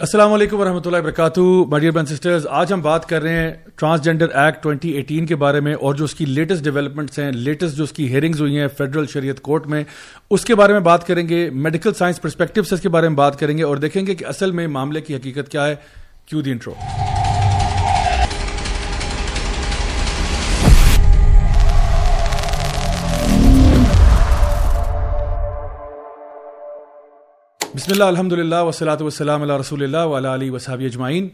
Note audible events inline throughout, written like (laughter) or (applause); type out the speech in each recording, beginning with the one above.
السلام علیکم ورحمۃ اللہ وبرکاتہ۔ ماڈیئر بین سسٹرز آج ہم بات کر رہے ہیں ٹرانسجینڈر ایکٹ ٹوئنٹی ایٹین کے بارے میں اور جو اس کی لیٹسٹ ڈیولپمنٹس ہیں لیٹسٹ جو اس کی ہیئرنگز ہوئی ہیں فیڈرل شریعت کورٹ میں، اس کے بارے میں بات کریں گے میڈیکل سائنس پرسپیکٹو سے اس کے بارے میں بات کریں گے اور دیکھیں گے کہ اصل میں معاملے کی حقیقت کیا ہے۔ کیوں دی انٹرو بسم اللہ، الحمد للہ وسلاۃ وسلم اللہ رسول اللہ ولا علیہ وصحب اجمعین۔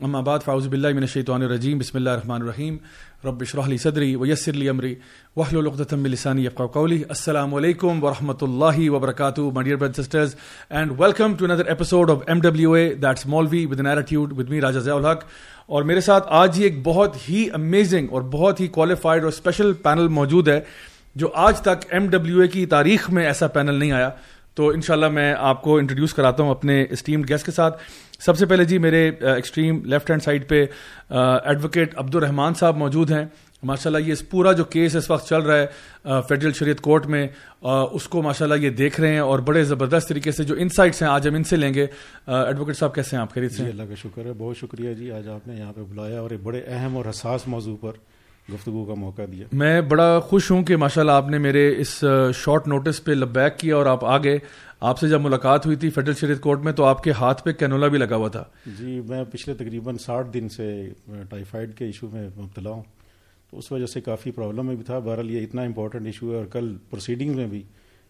اما بعد فاؤز بلّہ من الشیطان الرجیم، بسم اللہ الرحمن الرحیم۔ رب شرح علی صدری ویسر لی امری وحل العقدۃ لسانی یفقهوا قولی۔ السلام علیکم ورحمۃ اللہ وبرکاتہ my dear brother sisters and welcome to another episode of M W A that's Maulvi with attitude with me Raja Zia ul-Haq اور میرے ساتھ آج ہی ایک بہت ہی امیزنگ اور بہت ہی کوالیفائڈ اور اسپیشل پینل موجود ہے، جو آج تک ایم ڈبلیو اے کی تاریخ میں ایسا پینل نہیں آیا۔ تو انشاءاللہ میں آپ کو انٹروڈیوس کراتا ہوں اپنے اسٹیمڈ گیسٹ کے ساتھ۔ سب سے پہلے جی میرے ایکسٹریم لیفٹ ہینڈ سائڈ پہ ایڈوکیٹ عبد الرحمان صاحب موجود ہیں۔ ماشاء اللہ یہ پورا جو کیس اس وقت چل رہا ہے فیڈرل شریعت کورٹ میں اس کو ماشاء اللہ یہ دیکھ رہے ہیں اور بڑے زبردست طریقے سے جو انسائٹس ہیں آج ہم ان سے لیں گے۔ ایڈوکیٹ صاحب کیسے ہیں؟ آپ خرید سے جی اللہ کا شکر ہے بہت شکریہ جی آج آپ نے یہاں پہ بلایا اور ایک بڑے اہم اور حساس موضوع پر گفتگو کا موقع دیا۔ میں بڑا خوش ہوں کہ ماشاء اللہ آپ نے میرے اس شارٹ نوٹس پہ لبیک کیا اور آپ آگے آپ سے جب ملاقات ہوئی تھی فیڈرل شریعت کورٹ میں تو آپ کے ہاتھ پہ کینولا بھی لگا ہوا تھا۔ جی میں پچھلے تقریباً ساٹھ دن سے ٹائیفائڈ کے ایشو میں مبتلا ہوں۔ تو اس وجہ سے کافی پرابلم میں بھی تھا۔ بہرحال یہ اتنا امپورٹنٹ ایشو ہے اور کل پروسیڈنگ میں بھی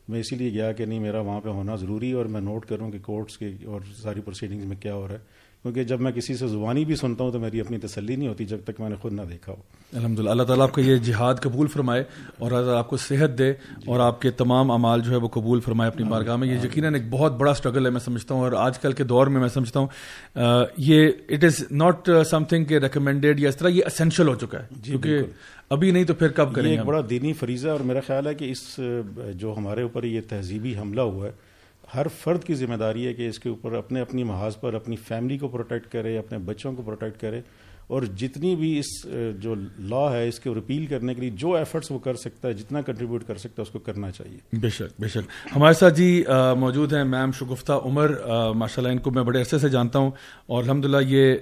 میں اسی لیے گیا کہ نہیں میرا وہاں پہ ہونا ضروری ہے اور میں نوٹ کروں کہ کورٹس کے اور ساری پروسیڈنگز میں کیا ہو رہا ہے۔ کیونکہ جب میں کسی سے زبانی بھی سنتا ہوں تو میری اپنی تسلی نہیں ہوتی جب تک میں نے خود نہ دیکھا ہو۔ الحمد للہ اللہ تعالیٰ آپ کا یہ جہاد قبول فرمائے اور اللہ آپ کو صحت دے اور آپ کے تمام امال جو ہے وہ قبول فرمائے اپنی بارگاہ میں۔ یہ یقیناً ایک بہت بڑا اسٹرگل ہے میں سمجھتا ہوں اور آج کل کے دور میں میں سمجھتا ہوں۔ یہ it is not something کہ ریکمینڈیڈ یا اس طرح یہ اسینشیل ہو چکا ہے۔ کیونکہ ابھی نہیں تو پھر کب کریں ایک بڑا دینی فریضہ اور میرا خیال ہے کہ اس جو ہمارے اوپر یہ تہذیبی حملہ ہوا ہے ہر فرد کی ذمہ داری ہے کہ اس کے اوپر اپنے اپنی محاذ پر اپنی فیملی کو پروٹیکٹ کرے، اپنے بچوں کو پروٹیکٹ کرے اور جتنی بھی اس، جو لا ہے، اس کے رپیل کرنے کے لیے جو ایفرٹس وہ کر سکتا ہے، جتنا کنٹریبیوٹ کر سکتا ہے، اس کو کرنا چاہیے۔ بے شک بے شک۔ ہمارے ساتھ جی موجود ہیں میم شگفتہ عمر۔ ماشاء اللہ ان کو میں بڑے عرصے سے جانتا ہوں اور الحمد للہ یہ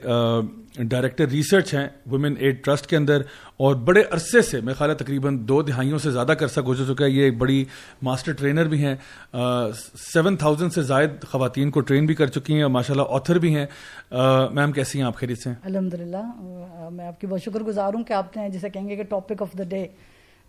ڈائریکٹر ریسرچ ہیں ویمن ایڈ ٹرسٹ کے اندر، اور بڑے عرصے سے میں خیال ہے تقریباً دو دہائیوں سے زیادہ عرصہ گزر چکا ہے، یہ ایک بڑی ماسٹر ٹرینر بھی ہیں سیون تھاؤزینڈ سے زائد خواتین کو ٹرین بھی کر چکی ہیں، اور ماشاء اللہ آتھر بھی ہیں میم کیسی ہیں آپ خیریت سے الحمد للہ میں آپ کی بہت شکر گزار ہوں کہ آپ نے جسے کہیں گے کہ ٹاپک آف دا ڈے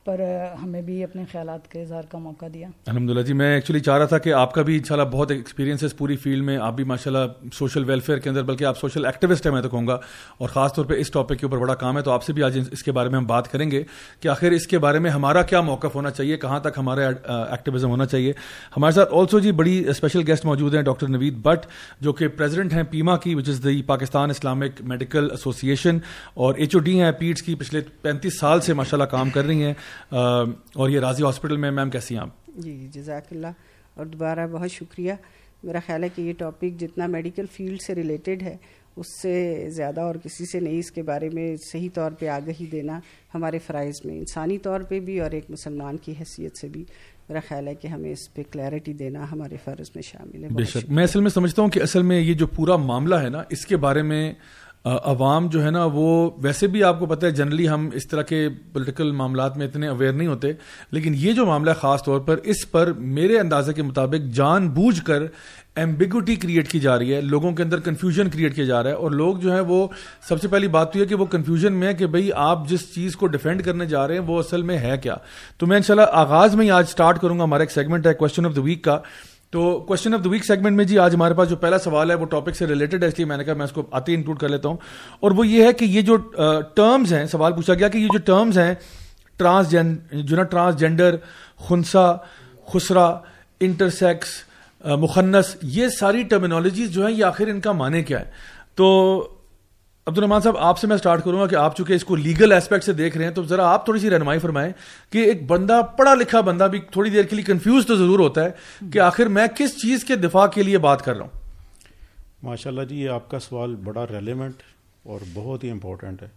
پر ہمیں بھی اپنے خیالات کے اظہار کا موقع دیا۔ الحمد للہ جی میں ایکچولی چاہ رہا تھا کہ آپ کا بھی ان شاء اللہ بہت ایکسپیرینس ہے اس پوری فیلڈ میں، آپ بھی ماشاء اللہ سوشل ویلفیئر کے اندر، بلکہ آپ سوشل ایکٹیوسٹ ہیں، میں تو کہوں گا۔ اور خاص طور پہ اس ٹاپک کے اوپر بڑا کام ہے، تو آپ سے بھی آج اس کے بارے میں ہم بات کریں گے کہ آخر اس کے بارے میں ہمارا کیا موقف ہونا چاہیے، کہاں تک ہمارا ایکٹیویزم ہونا چاہیے۔ ہمارے ساتھ آلسو جی بڑی اسپیشل گیسٹ موجود ہیں، ڈاکٹر نوید بٹ، جو کہ پریزیڈنٹ ہیں پیما کی which is the Pakistan Islamic Medical Association اور ایچ او ڈی ہیں پیٹس کی پچھلے پینتیس سال سے ماشاء اللہ کام کر رہی ہیں۔ اور یہ راضی ہاسپٹل میں میم کیسی ہیں آپ؟ جی جزاک اللہ اور دوبارہ بہت شکریہ۔ میرا خیال ہے کہ یہ ٹاپک جتنا میڈیکل فیلڈ سے ریلیٹڈ ہے اس سے زیادہ اور کسی سے نہیں اس کے بارے میں صحیح طور پہ آگہی دینا ہمارے فرائض میں انسانی طور پہ بھی اور ایک مسلمان کی حیثیت سے بھی۔ میرا خیال ہے کہ ہمیں اس پہ کلیئرٹی دینا ہمارے فرض میں شامل ہے۔ بے شک۔ میں اصل میں سمجھتا ہوں کہ اصل میں یہ جو پورا معاملہ ہے نا اس کے بارے میں عوام جو ہے نا، وہ ویسے بھی آپ کو پتہ ہے، جنرلی ہم اس طرح کے پولیٹیکل معاملات میں اتنے اویئر نہیں ہوتے، لیکن یہ جو معاملہ ہے خاص طور پر، اس پر میرے اندازے کے مطابق جان بوجھ کر ایمبیگوٹی کریٹ کی جا رہی ہے، لوگوں کے اندر کنفیوژن کریٹ کیا جا رہا ہے، اور لوگ جو ہے وہ سب سے پہلی بات تو یہ کہ وہ کنفیوژن میں ہے کہ بھائی آپ جس چیز کو ڈیفینڈ کرنے جا رہے ہیں، وہ اصل میں ہے کیا؟ تو میں انشاءاللہ آغاز میں ہی آج اسٹارٹ کروں گا، ہمارا ایک سیگمنٹ ہے کوشچن آف دا ویک کا۔ تو question of the week segment میں جی آج ہمارے پاس جو پہلا سوال ہے وہ ٹاپک سے ریلیٹڈ ہے، اس لیے میں نے کہا میں اس کو آتے انکلوڈ کر لیتا ہوں۔ اور وہ یہ ہے کہ یہ جو ٹرمز ہیں، سوال پوچھا گیا کہ یہ جو ٹرمز ہیں ٹرانس جو نا ٹرانس جینڈر خنسا، خسرا انٹرسیکس مخنس یہ ساری ٹرمینالوجیز جو ہیں، یہ آخر ان کا معنی کیا ہے؟ تو عبد الرحمان صاحب، آپ سے میں اسٹارٹ کروں گا کہ آپ چونکہ اس کو لیگل ایسپیکٹ سے دیکھ رہے ہیں، تو ذرا آپ تھوڑی سی رہنمائی فرمائیں کہ ایک بندہ، پڑھا لکھا بندہ بھی تھوڑی دیر کے لیے کنفیوز تو ضرور ہوتا ہے کہ آخر میں کس چیز کے دفاع کے لیے بات کر رہا ہوں۔ ماشاء اللہ جی یہ آپ کا سوال بڑا ریلیونٹ اور بہت ہی امپورٹنٹ ہے۔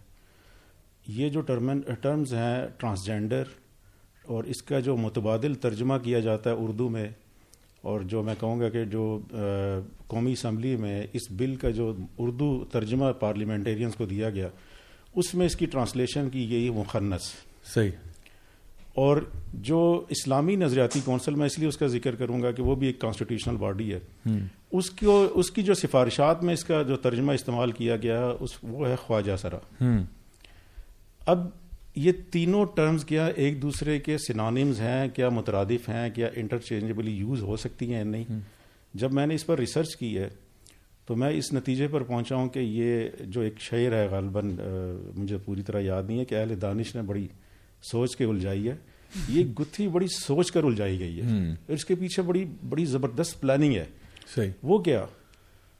یہ جو ٹرمز ہیں ٹرانسجینڈر اور اس کا جو متبادل ترجمہ کیا جاتا ہے اردو میں اور جو میں کہوں گا کہ جو قومی اسمبلی میں اس بل کا جو اردو ترجمہ پارلیمنٹیرینس کو دیا گیا اس میں اس کی ٹرانسلیشن کی گئی مخنص صحیح۔ اور جو اسلامی نظریاتی کونسل میں اس لیے اس کا ذکر کروں گا کہ وہ بھی ایک کانسٹیٹیوشنل باڈی ہے۔ اس کو اس کی جو سفارشات میں اس کا جو ترجمہ استعمال کیا گیا اس وہ ہے خواجہ سرا۔ اب یہ تینوں ٹرمز کیا ایک دوسرے کے سنانمز ہیں کیا مترادف ہیں کیا انٹرچینجبلی یوز ہو سکتی ہیں نہیں؟ جب میں نے اس پر ریسرچ کی ہے تو میں اس نتیجے پر پہنچا ہوں کہ یہ جو ایک شعر ہے غالباً مجھے پوری طرح یاد نہیں ہے کہ اہل دانش نے بڑی سوچ کے الجھائی ہے۔ یہ گتھی بڑی سوچ کر الجھائی گئی ہے۔ اس کے پیچھے بڑی بڑی زبردست پلاننگ ہے۔ صحیح۔ وہ کیا؟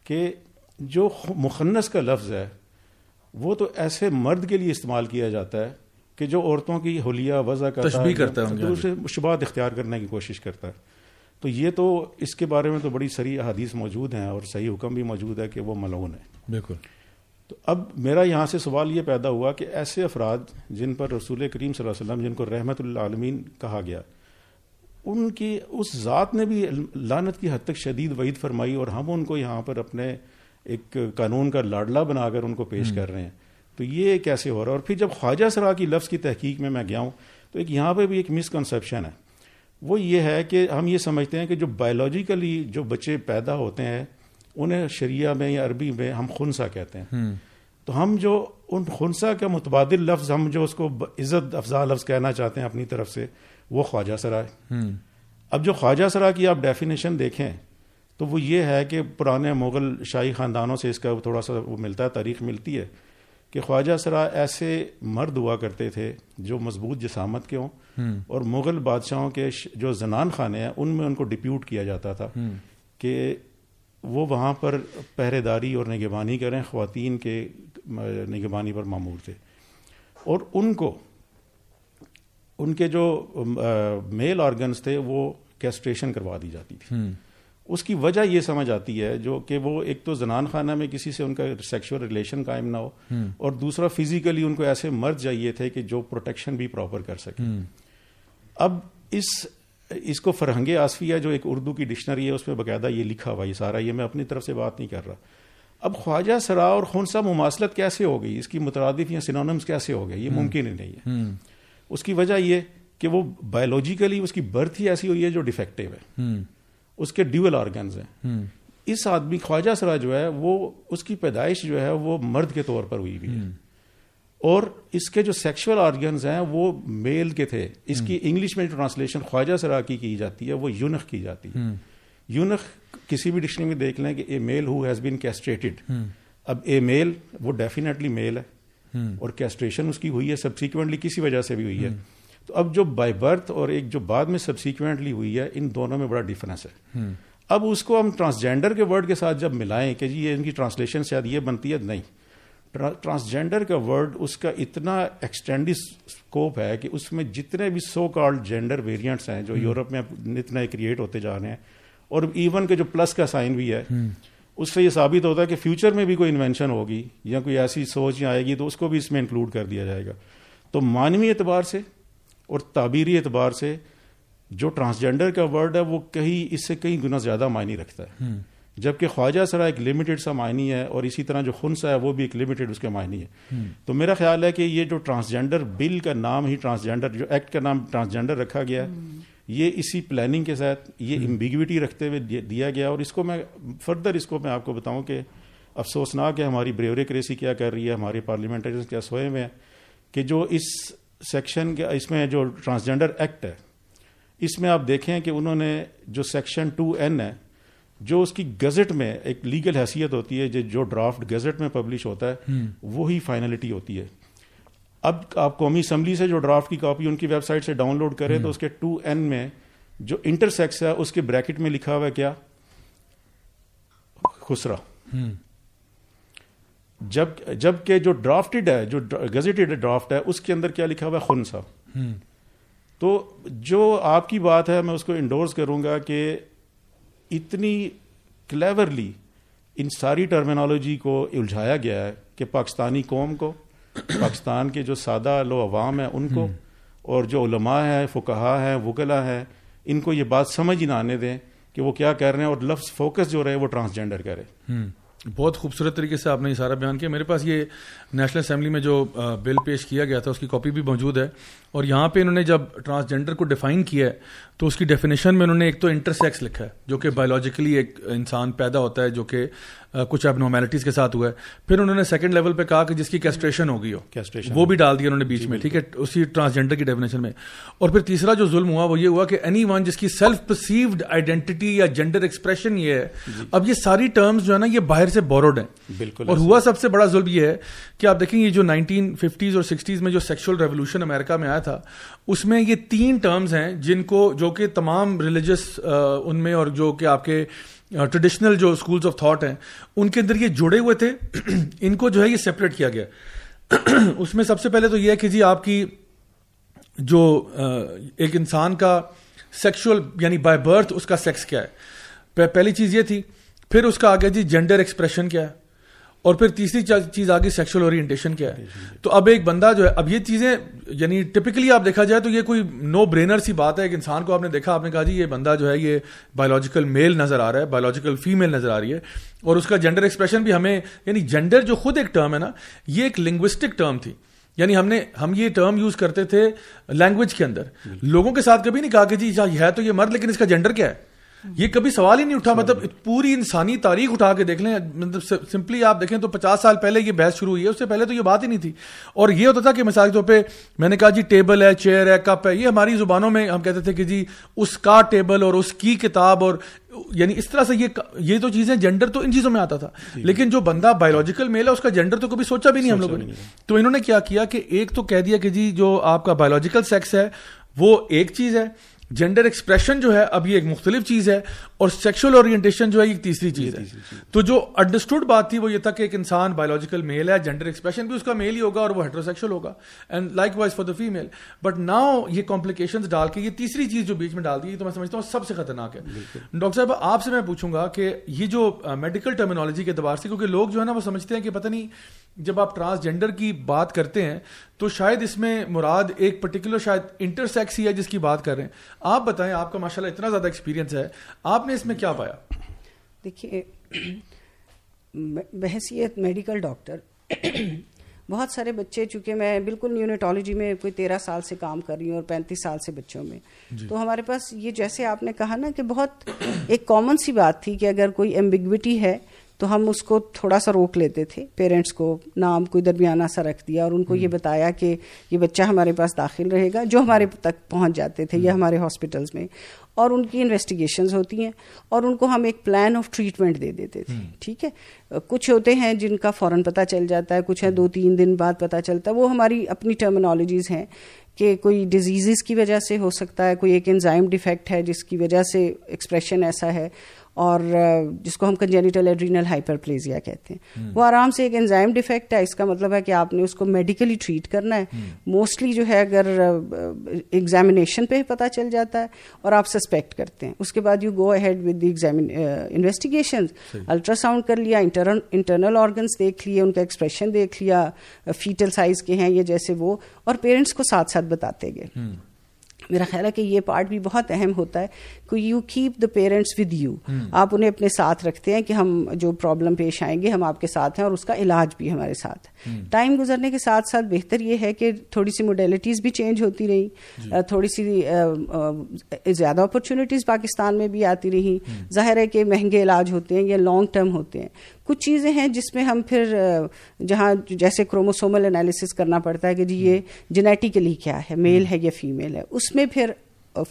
کہ جو مخنص کا لفظ ہے وہ تو ایسے مرد کے لیے استعمال کیا جاتا ہے کہ جو عورتوں کی حلیہ وضع کرتا ہے اسے شبات اختیار کرنے کی کوشش کرتا ہے۔ تو یہ تو اس کے بارے میں تو بڑی سری احادیث موجود ہیں اور صحیح حکم بھی موجود ہے کہ وہ ملون ہے۔ بالکل۔ تو اب میرا یہاں سے سوال یہ پیدا ہوا کہ ایسے افراد جن پر رسول کریم صلی اللہ علیہ وسلم جن کو رحمت العالمین کہا گیا ان کی اس ذات نے بھی لانت کی حد تک شدید وعید فرمائی اور ہم ان کو یہاں پر اپنے ایک قانون کا لاڈلا بنا کر ان کو پیش کر رہے ہیں۔ تو یہ کیسے ہو رہا ہے؟ اور پھر جب خواجہ سرا کی لفظ کی تحقیق میں میں گیا ہوں تو ایک یہاں پہ بھی ایک مسکنسیپشن ہے۔ وہ یہ ہے کہ ہم یہ سمجھتے ہیں کہ جو بایولوجیکلی جو بچے پیدا ہوتے ہیں انہیں شریعہ میں یا عربی میں ہم خنسا کہتے ہیں۔ تو ہم جو ان خنسا کا متبادل لفظ ہم جو اس کو عزت افزا لفظ کہنا چاہتے ہیں اپنی طرف سے وہ خواجہ سرا ہے۔ اب جو خواجہ سرا کی آپ ڈیفینیشن دیکھیں تو وہ یہ ہے کہ پرانے مغل شاہی خاندانوں سے اس کا تھوڑا سا وہ ملتا ہے تاریخ ملتی ہے۔ کہ خواجہ سرا ایسے مرد ہوا کرتے تھے جو مضبوط جسامت کے ہوں اور مغل بادشاہوں کے جو زنان خانے ہیں ان میں ان کو ڈپیوٹ کیا جاتا تھا کہ وہ وہاں پر پہرے داری اور نگبانی کریں خواتین کے نگبانی پر معمور تھے۔ اور ان کو ان کے جو میل آرگنس تھے وہ کیسٹریشن کروا دی جاتی تھی۔ اس کی وجہ یہ سمجھ آتی ہے جو کہ وہ ایک تو زنان خانہ میں کسی سے ان کا سیکشل ریلیشن قائم نہ ہو اور دوسرا فزیکلی ان کو ایسے مرد چاہیے تھے کہ جو پروٹیکشن بھی پراپر کر سکے۔ اب اس اس کو فرہنگ آصفیہ جو ایک اردو کی ڈکشنری ہے اس میں باقاعدہ یہ لکھا ہوا یہ سارا یہ میں اپنی طرف سے بات نہیں کر رہا۔ اب خواجہ سرا اور خونسا مماثلت کیسے ہو گئی؟ اس کی مترادف یا سنونمس کیسے ہو گئے؟ یہ ممکن ہی نہیں ہے۔ اس کی وجہ یہ کہ وہ بایولوجیکلی اس کی برتھ ہی ایسی ہوئی ہے جو ڈیفیکٹو ہے۔ اس کے ڈیول آرگنز ہیں۔ اس آدمی خواجہ سرا جو ہے وہ اس کی پیدائش جو ہے وہ مرد کے طور پر ہوئی ہوئی ہے۔ اور اس کے جو سیکشل آرگنز ہیں وہ میل کے تھے۔ اس کی انگلش میں جو ٹرانسلیشن خواجہ سرا کی کی جاتی ہے وہ یونخ کی جاتی ہے۔ یونخ کسی بھی ڈکشنری میں دیکھ لیں کہ اے میل ہو ہیز بین کیسٹریٹڈ اب اے میل وہ ڈیفینیٹلی میل ہے۔ اور کیسٹریشن اس کی ہوئی ہے سبسیکوینٹلی کسی وجہ سے بھی ہوئی ہے۔ تو اب جو بائی برتھ اور ایک جو بعد میں سبسیکوینٹلی ہوئی ہے ان دونوں میں بڑا ڈفرینس ہے۔ اب اس کو ہم ٹرانسجینڈر کے ورڈ کے ساتھ جب ملائیں کہ جی یہ ان کی ٹرانسلیشن شاید یہ بنتی ہے نہیں۔ ٹرانسجینڈر کا ورڈ اس کا اتنا ایکسٹینڈی اسکوپ ہے کہ اس میں جتنے بھی سو کالڈ جینڈر ویریئنٹس ہیں جو یورپ میں اتنا کریٹ ہوتے جا رہے ہیں اور ایون کے جو پلس کا سائن بھی ہے اس سے یہ ثابت ہوتا ہے کہ فیوچر میں بھی کوئی انوینشن ہوگی یا کوئی ایسی سوچ آئے گی تو اس کو بھی اس میں انکلوڈ کر دیا جائے گا۔ تو مانوی اعتبار سے اور تعبیری اعتبار سے جو ٹرانسجینڈر کا ورڈ ہے وہ کہیں اس سے کئی گنا زیادہ معنی رکھتا ہے۔ جبکہ خواجہ سرا ایک لمیٹڈ سا معنی ہے اور اسی طرح جو خنسا ہے وہ بھی ایک لمیٹڈ اس کے معنی ہے۔ تو میرا خیال ہے کہ یہ جو ٹرانسجینڈر بل کا نام ہی ٹرانسجینڈر جو ایکٹ کا نام ٹرانسجینڈر رکھا گیا ہے یہ اسی پلاننگ کے ساتھ یہ امبیگوٹی رکھتے ہوئے دیا گیا۔ اور اس کو میں فردر اس کو میں آپ کو بتاؤں کہ افسوسناک ہے ہماری بریوریکریسی کیا کر رہی ہے ہمارے پارلیمنٹری کیا سوئے میں کہ جو اس سیکشن کے اس میں جو ٹرانسجینڈر ایکٹ ہے اس میں آپ دیکھیں کہ انہوں نے جو سیکشن ٹو این ہے جو اس کی گزٹ میں ایک لیگل حیثیت ہوتی ہے جو ڈرافٹ گزٹ میں پبلش ہوتا ہے وہی فائنلٹی ہوتی ہے۔ اب آپ قومی اسمبلی سے جو ڈرافٹ کی کاپی ان کی ویب سائٹ سے ڈاؤن لوڈ کریں تو اس کے ٹو این میں جو انٹرسیکس ہے اس کے بریکٹ میں لکھا ہوا ہے کیا؟ خسرا جب جبکہ جو ڈرافٹڈ ہے جو گزٹڈ ڈرافٹ ہے اس کے اندر کیا لکھا ہوا ہے؟ خنسا تو جو آپ کی بات ہے میں اس کو انڈورس کروں گا کہ اتنی کلیورلی ان ساری ٹرمینالوجی کو الجھایا گیا ہے کہ پاکستانی قوم کو پاکستان کے جو سادہ لو عوام ہیں ان کو اور جو علماء ہیں فکہ ہیں وکلا ہیں ان کو یہ بات سمجھ ہی نہ آنے دیں کہ وہ کیا کر رہے ہیں اور لفظ فوکس جو رہے وہ ٹرانسجینڈر کرے۔ بہت خوبصورت طریقے سے آپ نے یہ سارا بیان کیا۔ میرے پاس یہ نیشنل اسمبلی میں جو بل پیش کیا گیا تھا اس کی کاپی بھی موجود ہے۔ اور یہاں پہ انہوں نے جب ٹرانسجینڈر کو ڈیفائن کیا ہے تو اس کی ڈیفینیشن میں انہوں نے ایک تو انٹرسیکس لکھا ہے جو کہ بایولوجیکلی ایک انسان پیدا ہوتا ہے جو کہ کچھ اب نارمیلٹیز کے ساتھ ہوا ہے۔ پھر انہوں نے سیکنڈ لیول پہ کہا کہ جس کی کیسٹریشن ہوگی ہو وہ بھی ڈال دیا انہوں نے بیچ میں ٹھیک ہے؟ اسی ٹرانسجینڈر کی ڈیفینیشن میں۔ اور پھر تیسرا جو ظلم ہوا وہ یہ ہوا کہ اینی ون جس کی سیلف پرسیوڈ آئیڈینٹی یا جینڈر ایکسپریشن یہ ہے جی۔ اب یہ ساری ٹرمز جو ہے نا یہ باہر سے بوروڈ ہیں. بالکل اور ہوا سب سے بڑا ظلم یہ ہے کہ آپ دیکھیں یہ جو نائنٹین ففٹیز اور سکسٹیز میں جو سیکشل ریولیوشن امیرکا میں آیا تھا اس میں یہ تین ٹرمز ہیں جن کو جو کہ تمام ریلیجس ان میں اور جو کہ آپ کے ٹریڈیشنل جو اسکولس آف تھاٹ ہیں ان کے اندر یہ جڑے ہوئے تھے۔ (clears throat) ان کو جو ہے یہ سیپریٹ کیا گیا۔ (clears throat) اس میں سب سے پہلے تو یہ ہے کہ جی آپ کی جو ایک انسان کا سیکشل یعنی بائی برتھ اس کا سیکس کیا ہے۔ پہلی چیز یہ تھی پھر اس کا آگے جی جینڈر ایکسپریشن کیا ہے اور پھر تیسری چیز آگے سیکشل اورینٹیشن کیا ہے۔ تو اب ایک بندہ جو ہے اب یہ چیزیں یعنی ٹپکلی آپ دیکھا جائے تو یہ کوئی نو برینر سی بات ہے۔ ایک انسان کو آپ نے دیکھا آپ نے کہا جی یہ بندہ جو ہے یہ بایولوجیکل میل نظر آ رہا ہے بایولوجیکل فیمیل نظر آ رہی ہے۔ اور اس کا جینڈر ایکسپریشن بھی ہمیں یعنی جینڈر جو خود ایک ٹرم ہے نا یہ ایک لنگوسٹک ٹرم تھی۔ یعنی ہم نے ہم یہ ٹرم یوز کرتے تھے لینگویج کے اندر۔ لوگوں کے ساتھ کبھی نہیں کہا کہ جی ہے تو یہ مرد لیکن اس کا جینڈر کیا ہے؟ یہ کبھی سوال ہی نہیں اٹھا مطلب پوری انسانی تاریخ اٹھا کے دیکھ لیں۔ مطلب سمپلی آپ دیکھیں تو پچاس سال پہلے یہ بحث شروع ہوئی ہے اس سے پہلے تو یہ بات ہی نہیں تھی۔ اور یہ ہوتا تھا کہ مثال کے طور پہ میں نے کہا جی ٹیبل ہے چیئر ہے کپ ہے یہ ہماری زبانوں میں ہم کہتے تھے کہ جی اس کا ٹیبل اور اس کی کتاب اور یعنی اس طرح سے یہ یہ تو چیزیں جینڈر تو ان چیزوں میں آتا تھا۔ جی۔ لیکن جو بندہ بایولوجیکل میل ہے اس کا جینڈر تو کبھی سوچا بھی نہیں ہم لوگوں نے۔ تو انہوں نے کیا کیا کہ ایک تو کہہ دیا کہ جی جو آپ کا بایولوجیکل سیکس ہے وہ ایک چیز ہے۔ جینڈر ایکسپریشن جو ہے اب یہ ایک مختلف چیز ہے اور سیکشل اورینٹیشن جو ہے یہ تیسری چیز ہے۔ تو جو انڈرسٹوڈ بات تھی وہ یہ تھا کہ ایک انسان بایولوجیکل میل ہے جینڈر ایکسپریشن بھی اس کا میل ہی ہوگا اور وہ ہیٹروسیکشل ہوگا۔ And likewise for the female but now یہ کمپلیکیشن ڈال کے یہ تیسری چیز جو بیچ میں ڈال دی تو میں سمجھتا ہوں سب سے خطرناک ہے۔ ڈاکٹر صاحب آپ سے میں پوچھوں گا کہ یہ جو میڈیکل ٹرمینالوجی کے اعتبار سے کیونکہ لوگ جو ہے نا وہ سمجھتے ہیں کہ پتہ نہیں جب آپ ٹرانسجینڈر کی بات کرتے ہیں تو شاید اس میں مراد ایک پرٹیکولر شاید انٹرسیکس ہی ہے جس کی بات کر رہے ہیں۔ آپ بتائیں آپ کا ماشاء اللہ اتنا زیادہ ایکسپیرینس ہے۔ آپ نے اس میں کیا پایا؟ دیکھیے بحثیت میڈیکل ڈاکٹر بہت سارے بچے چونکہ میں بالکل نیونیٹالوجی میں کوئی تیرہ سال سے کام کر رہی ہوں اور پینتیس سال سے بچوں میں۔ جی۔ تو ہمارے پاس یہ جیسے آپ نے کہا نا کہ بہت ایک کامن سی بات تھی کہ اگر کوئی ایمبیگوٹی ہے تو ہم اس کو تھوڑا سا روک لیتے تھے۔ پیرنٹس کو نام کوئی درمیانہ سا رکھ دیا اور ان کو یہ بتایا کہ یہ بچہ ہمارے پاس داخل رہے گا جو ہمارے تک پہنچ جاتے تھے یا ہمارے ہاسپٹلس میں۔ اور ان کی انویسٹیگیشنز ہوتی ہیں اور ان کو ہم ایک پلان آف ٹریٹمنٹ دے دیتے تھے۔ ٹھیک ہے؟ کچھ ہوتے ہیں جن کا فوراً پتہ چل جاتا ہے کچھ ہے دو تین دن بعد پتہ چلتا ہے۔ وہ ہماری اپنی ٹرمنالوجیز ہیں کہ کوئی ڈیزیزز کی وجہ سے ہو سکتا ہے کوئی ایک انزائم ڈیفیکٹ ہے جس کی وجہ سے ایکسپریشن ایسا ہے۔ اور جس کو ہم کنجینیٹل ایڈرینل ہائپر پلیزیا کہتے ہیں۔ وہ آرام سے ایک انزائم ڈیفیکٹ ہے اس کا مطلب ہے کہ آپ نے اس کو میڈیکلی ٹریٹ کرنا ہے۔ موسٹلی جو ہے اگر ایگزامینیشن پہ پتہ چل جاتا ہے اور آپ سسپیکٹ کرتے ہیں۔ اس کے بعد you go ahead with the investigation ultrasound کر لیا انٹرنل آرگنس دیکھ لیے ان کا ایکسپریشن دیکھ لیا۔ فیٹل سائز کے ہیں یہ جیسے وہ۔ اور پیرنٹس کو ساتھ ساتھ بتاتے گئے۔ میرا خیال ہے کہ یہ پارٹ بھی بہت اہم ہوتا ہے کہ you keep the parents with you آپ انہیں اپنے ساتھ رکھتے ہیں کہ ہم جو پرابلم پیش آئیں گے ہم آپ کے ساتھ ہیں اور اس کا علاج بھی ہمارے ساتھ. ٹائم گزرنے کے ساتھ ساتھ بہتر یہ ہے کہ تھوڑی سی موڈیلٹیز بھی چینج ہوتی رہی جی۔ تھوڑی سی زیادہ اپرچونیٹیز پاکستان میں بھی آتی رہی ظاہر ہے کہ مہنگے علاج ہوتے ہیں یا لانگ ٹرم ہوتے ہیں. کچھ چیزیں ہیں جس میں ہم پھر جہاں جیسے کروموسومل انالیسس کرنا پڑتا ہے کہ جی یہ جینیٹیکلی کیا ہے میل ہے یا فیمیل ہے اس میں پھر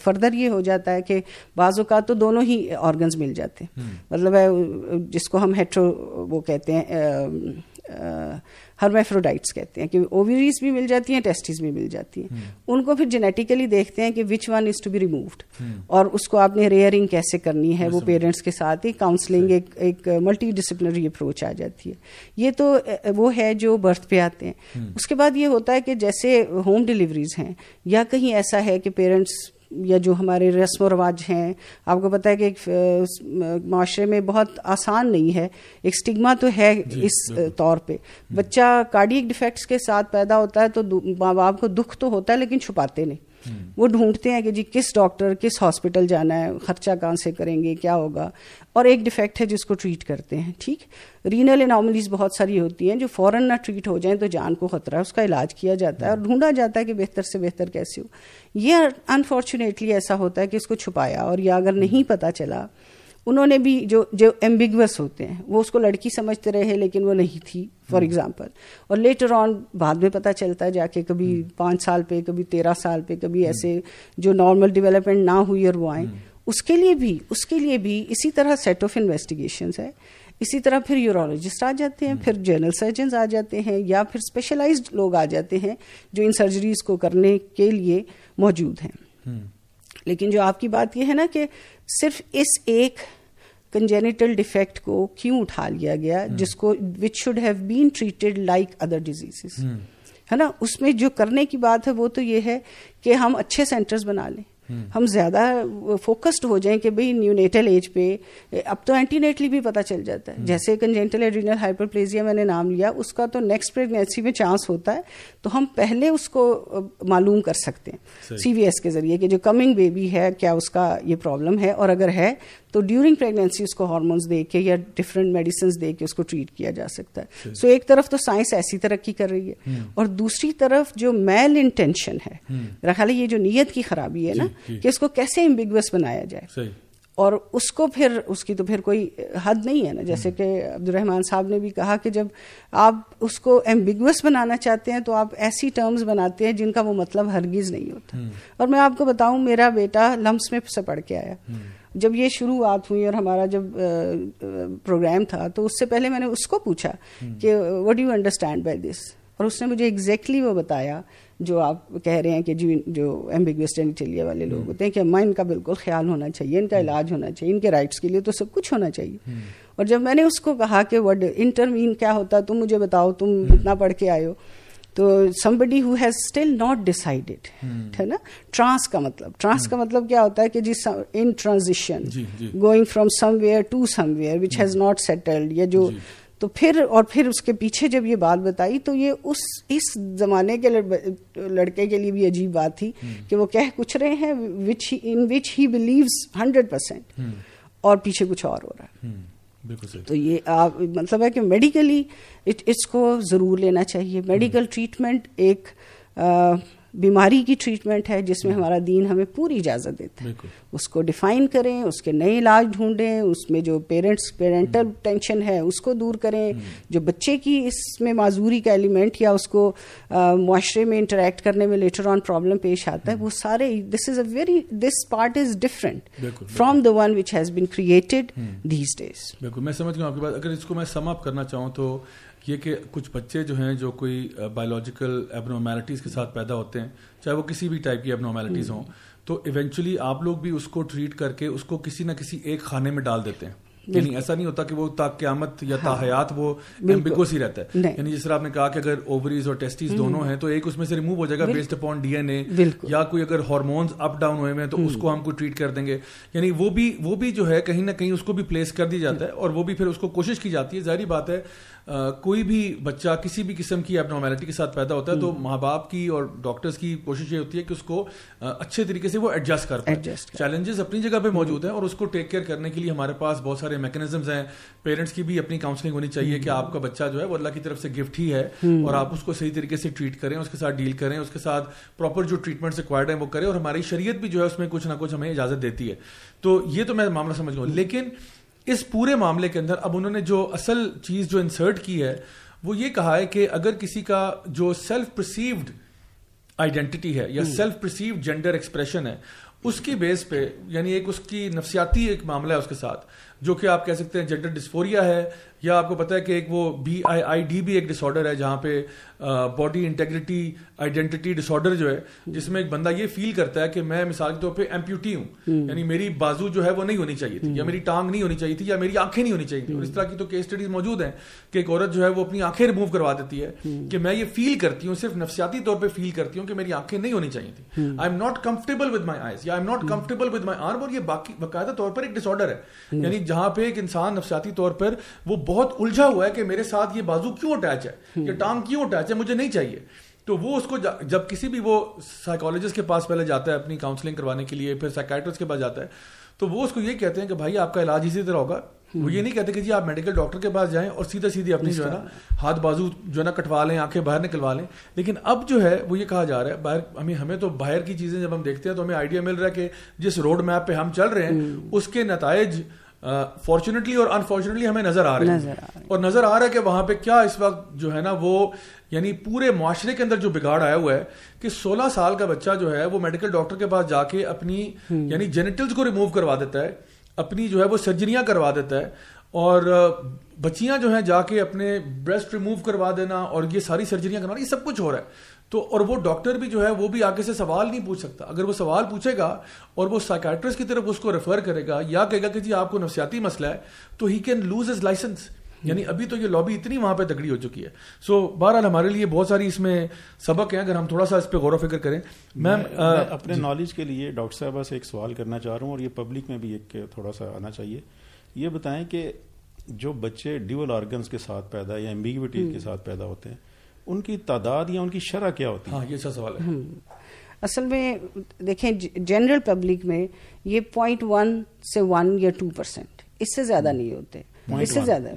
فردر یہ ہو جاتا ہے کہ بعض اوقات تو دونوں ہی آرگنز مل جاتے ہیں۔ مطلب ہے جس کو ہم ہیٹرو وہ کہتے ہیں ہرمیفروڈائٹس کہتے ہیں کہ اوویریز بھی مل جاتی ہیں ٹیسٹیز بھی مل جاتی ہیں۔ ان کو پھر جینیٹیکلی دیکھتے ہیں کہ which one is to be removed اور اس کو آپ نے ریئرنگ کیسے کرنی ہے وہ پیرنٹس کے ساتھ ہی کاؤنسلنگ ایک ایک ملٹی ڈسپلنری اپروچ آ جاتی ہے۔ یہ تو وہ ہے جو برتھ پہ آتے ہیں۔ اس کے بعد یہ ہوتا ہے کہ جیسے ہوم ڈلیوریز ہیں یا کہیں ایسا ہے کہ پیرنٹس یا جو ہمارے رسم و رواج ہیں آپ کو پتا ہے کہ معاشرے میں بہت آسان نہیں ہے۔ ایک اسٹگما تو ہے جی، اس طور پہ۔ بچہ کارڈیک ڈیفیکٹس کے ساتھ پیدا ہوتا ہے تو ماں باپ کو دکھ تو ہوتا ہے لیکن چھپاتے نہیں۔ وہ ڈھونڈتے ہیں کہ جی کس ڈاکٹر، کس ہاسپٹل جانا ہے، خرچہ کہاں سے کریں گے، کیا ہوگا؟ اور ایک ڈیفیکٹ ہے جس کو ٹریٹ کرتے ہیں، ٹھیک؟ رینل اناملیز بہت ساری ہوتی ہیں جو فوراً نہ ٹریٹ ہو جائیں تو جان کو خطرہ ہے، اس کا علاج کیا جاتا ہے اور ڈھونڈا جاتا ہے کہ بہتر سے بہتر کیسے ہو۔ یہ انفارچونیٹلی ایسا ہوتا ہے کہ اس کو چھپایا اور یا اگر نہیں پتا چلا انہوں نے بھی جو جو ایمبیگوس ہوتے ہیں وہ اس کو لڑکی سمجھتے رہے لیکن وہ نہیں تھی فار ایگزامپل اور لیٹر آن بعد میں پتہ چلتا ہے جا کے کبھی پانچ سال پہ کبھی تیرہ سال پہ کبھی ایسے جو نارمل ڈیولپمنٹ نہ ہوئی اور وہ آئیں اس کے لیے بھی اس کے لیے بھی اسی طرح سیٹ آف انویسٹیگیشنس ہے۔ اسی طرح پھر یورولوجسٹ آ جاتے ہیں پھر جنرل سرجنز آ جاتے ہیں یا پھر اسپیشلائزڈ لوگ آ جاتے ہیں جو ان سرجریز کو کرنے کے لیے موجود ہیں۔ لیکن جو آپ کی بات یہ ہے نا کہ صرف اس ایک کنجینیٹل ڈیفیکٹ کو کیوں اٹھا لیا گیا جس کو which should have been treated like other disease ہے نا؟ اس میں جو کرنے کی بات ہے وہ تو یہ ہے کہ ہم اچھے سینٹرز بنا لیں۔ ہم زیادہ فوکسڈ ہو جائیں کہ بھئی نیونیٹل ایج پہ اب تو اینٹی نیٹلی بھی پتہ چل جاتا ہے۔ جیسے کنجینٹل ایڈرینل ہائپر پلیزیا میں نے نام لیا اس کا تو نیکسٹ پریگنینسی میں چانس ہوتا ہے۔ تو ہم پہلے اس کو معلوم کر سکتے ہیں۔ سی وی ایس کے ذریعے کہ جو کمنگ بیبی ہے کیا اس کا یہ پرابلم ہے؟ اور اگر ہے تو ڈیورنگ پریگنینسی اس کو ہارمونس دے کے یا ڈفرینٹ میڈیسنس دے کے اس کو ٹریٹ کیا جا سکتا ہے۔ سو ایک طرف تو سائنس ایسی ترقی کر رہی ہے اور دوسری طرف جو میل انٹینشن ہے میرا خیال ہے یہ جو نیت کی خرابی ہے نا کہ اس کو کیسے امبیگوس بنایا جائے۔ اور اس کو پھر اس کی تو پھر کوئی حد نہیں ہے نا۔ جیسے کہ عبد الرحمان صاحب نے بھی کہا کہ جب آپ اس کو ایمبیگوس بنانا چاہتے ہیں تو آپ ایسی ٹرمز بناتے ہیں جن کا وہ مطلب ہرگز نہیں ہوتا۔ اور میں آپ کو بتاؤں میرا بیٹا لمس میں سے پڑھ کے آیا۔ جب یہ شروعات ہوئی اور ہمارا جب پروگرام تھا تو اس سے پہلے میں نے اس کو پوچھا کہ what you understand by this اور اس نے مجھے ایگزیکٹلی وہ بتایا جو آپ کہہ رہے ہیں کہ جو جو ایمبیگوس ٹینیٹیلیا والے لوگ ہوتے ہیں کہ اماں ان کا بالکل خیال ہونا چاہیے ان کا علاج ہونا چاہیے ان کے رائٹس کے لیے تو سب کچھ ہونا چاہیے۔ اور جب میں نے اس کو کہا کہ وٹ انٹرمین کیا ہوتا تم مجھے بتاؤ تم اتنا پڑھ کے آئے ہو۔ تو somebody who has still not decided ہے نا؟ ٹرانس کا مطلب. ٹرانس کا مطلب کیا ہوتا ہے کہ جس in transition going from somewhere to somewhere which has not settled یا جو تو پھر اور پھر اس کے پیچھے جب یہ بات بتائی تو یہ اس اس زمانے کے لڑکے کے لیے بھی عجیب بات تھی کہ وہ کہہ کچھ رہے ہیں ان وچ ہی بلیوز ہنڈریڈ پرسینٹ اور پیچھے کچھ اور ہو رہا ہے۔ تو یہ آپ مطلب ہے کہ میڈیکلی اس کو ضرور لینا چاہیے۔ میڈیکل ٹریٹمنٹ ایک بیماری کی ٹریٹمنٹ ہے جس میں ہمارا دین ہمیں پوری اجازت دیتا ہے۔ اس کو ڈیفائن کریں اس کے نئے علاج ڈھونڈیں اس میں جو پیرنٹس پیرنٹل ٹینشن ہے اس کو دور کریں۔ جو بچے کی اس میں معذوری کا ایلیمنٹ یا اس کو معاشرے میں انٹریکٹ کرنے میں لیٹر آن پرابلم پیش آتا ہے وہ سارے this is a very this part is different from the one which has been created these days بالکل میں سمجھ گیا آپ کی بات۔ اگر اس کو میں سم اپ کرنا چاہوں تو یہ کہ کچھ بچے جو ہیں جو کوئی بایولوجیکل ایب نارمیلٹیز کے ساتھ پیدا ہوتے ہیں چاہے وہ کسی بھی ٹائپ کی ایب نارمیلٹیز ہوں تو ایونچولی آپ لوگ بھی اس کو ٹریٹ کر کے اس کو کسی نہ کسی ایک خانے میں ڈال دیتے ہیں۔ یعنی ایسا نہیں ہوتا کہ وہ تا قیامت یا تا حیات وہ ایمبیگوس ہی رہتا ہے۔ یعنی جس طرح آپ نے کہا کہ اگر اووریز اور ٹیسٹیز دونوں ہیں تو ایک اس میں سے ریموو ہو جائے گا based upon D N A یا کوئی اگر ہارمونز اپ ڈاؤن ہوئے ہیں تو اس کو ہم کو ٹریٹ کر دیں گے۔ یعنی وہ بھی وہ بھی جو ہے کہیں نہ کہیں اس کو بھی پلیس کر دی جاتا ہے اور وہ بھی پھر اس کو کوشش کی جاتی ہے۔ ظاہری بات ہے کوئی بھی بچہ کسی بھی قسم کی ایب نارمیلٹی کے ساتھ پیدا ہوتا ہے تو ماں باپ کی اور ڈاکٹرز کی کوشش یہ ہوتی ہے کہ اس کو اچھے طریقے سے وہ ایڈجسٹ کر پائے۔ چیلنجز اپنی جگہ پہ موجود ہیں اور اس کو ٹیک کیئر کرنے کے لیے ہمارے پاس بہت سارے میکنزمز ہیں۔ پیرنٹس کی بھی اپنی کاؤنسلنگ ہونی چاہیے کہ آپ کا بچہ جو ہے وہ اللہ کی طرف سے گفٹ ہی ہے اور آپ اس کو صحیح طریقے سے ٹریٹ کریں اس کے ساتھ ڈیل کریں اس کے ساتھ پراپر جو ٹریٹمنٹ ریکوائرڈ ہیں وہ کریں اور ہماری شریعت بھی جو ہے اس میں کچھ نہ کچھ ہمیں اجازت دیتی ہے۔ تو یہ تو میں معاملہ سمجھ گا لیکن اس پورے معاملے کے اندر اب انہوں نے جو اصل چیز جو انسرٹ کی ہے وہ یہ کہا ہے کہ اگر کسی کا جو سیلف پرسیوڈ آئیڈینٹی ہے یا سیلف پرسیوڈ جینڈر ایکسپریشن ہے اس کی بیس پہ یعنی ایک اس کی نفسیاتی ایک معاملہ ہے اس کے ساتھ جو کہ آپ کہہ سکتے ہیں جینڈر ڈسفوریا ہے یا آپ کو پتا ہے کہ ایک وہ بی آئی آئی ڈی بھی ایک ڈس آرڈر ہے جہاں پہ body integrity identity disorder جو ہے جس میں ایک بندہ یہ فیل کرتا ہے کہ میں مثال کے طور پہ ایمپیوٹی ہوں یعنی میری بازو جو ہے وہ نہیں ہونی چاہیے تھی یا میری ٹانگ نہیں ہونی چاہیے تھی یا میری آنکھیں نہیں ہونی چاہیے تھی۔ اور اس طرح کی تو کیس اسٹڈیز موجود ہیں کہ ایک عورت جو ہے وہ اپنی آنکھیں ریموو کروا دیتی ہے کہ میں یہ فیل کرتی ہوں صرف نفسیاتی طور پہ فیل کرتی ہوں کہ میری آنکھیں نہیں ہونی چاہیے تھی۔ I am not comfortable with my eyes یا I am not comfortable with my arm اور یہ باقی باقاعدہ طور پر ایک ڈس آرڈر ہے یعنی جہاں پہ ایک انسان نفسیاتی طور پر وہ بہت الجھا ہوا ہے کہ میرے ساتھ یہ بازو کیوں اٹیچ ہے؟ یہ ٹانگ کیوں اٹیچ ہے؟ مجھے نہیں چاہیے۔ تو وہ اس کو جب کسی بھی وہ سائیکالوجسٹ کے پاس پہلے جاتا ہے اپنی کاؤنسلنگ کروانے کے لیے پھر سائکٹرسٹ کے پاس جاتا ہے تو وہ اس کو یہ کہتے ہیں کہ بھائی آپ کا علاج اسی طرح ہوگا۔ وہ یہ نہیں کہتے کہ جی آپ میڈیکل ڈاکٹر کے پاس جائیں اور سیدھا سیدھی اپنی جو ہے نا ہاتھ بازو جو ہے نا کٹوا لیں آنکھیں باہر نکلوا لیں۔ لیکن اب جو ہے وہ یہ کہا جا رہا ہے باہر ہمیں ہمیں تو باہر کی چیزیں جب ہم دیکھتے ہیں تو ہمیں آئیڈیا مل رہا ہے کہ جس روڈ میپ پہ ہم چل رہے ہیں اس کے نتائج فارچونیٹلی اور انفارچونیٹلی ہمیں نظر آ رہے ہیں اور نظر آ رہا ہے کہ وہاں پہ کیا اس وقت جو ہے نا وہ یعنی پورے معاشرے کے اندر جو بگاڑ آیا ہوا ہے کہ سولہ سال کا بچہ جو ہے وہ میڈیکل ڈاکٹر کے پاس جا کے اپنی یعنی جینیٹلز کو ریموو کروا دیتا ہے اپنی جو ہے وہ سرجریاں کروا دیتا ہے اور بچیاں جو ہیں جا کے اپنے بریسٹ ریموو کروا دینا اور یہ ساری سرجریاں کروانا یہ سب کچھ ہو رہا ہے۔ تو اور وہ ڈاکٹر بھی جو ہے وہ بھی آگے سے سوال نہیں پوچھ سکتا۔ اگر وہ سوال پوچھے گا اور وہ سائکٹرسٹ کی طرف اس کو ریفر کرے گا یا کہے گا کہ جی آپ کو نفسیاتی مسئلہ ہے تو he can lose his license یعنی ابھی تو یہ لابی اتنی وہاں پہ تگڑی ہو چکی ہے۔ سو بہرحال ہمارے لیے بہت ساری اس میں سبق ہیں اگر ہم تھوڑا سا اس پہ غور و فکر کریں۔ میم اپنے نالج کے لیے ڈاکٹر صاحبہ سے ایک سوال کرنا چاہ رہا ہوں اور یہ پبلک میں بھی ایک تھوڑا سا آنا چاہیے۔ یہ بتائیں کہ جو بچے ڈیول آرگنس کے ساتھ پیدا یا ایمبیگوٹی کے ساتھ پیدا ہوتے ہیں ان کی تعداد یا ان کی شرح کیا ہوتی ہے؟ ہاں یہ اچھا سوال ہے۔ اصل میں دیکھیں جنرل پبلک میں یہ پوائنٹ ون سے ون یا ٹو پرسینٹ اس سے زیادہ نہیں ہوتے۔ اس سے زیادہ۔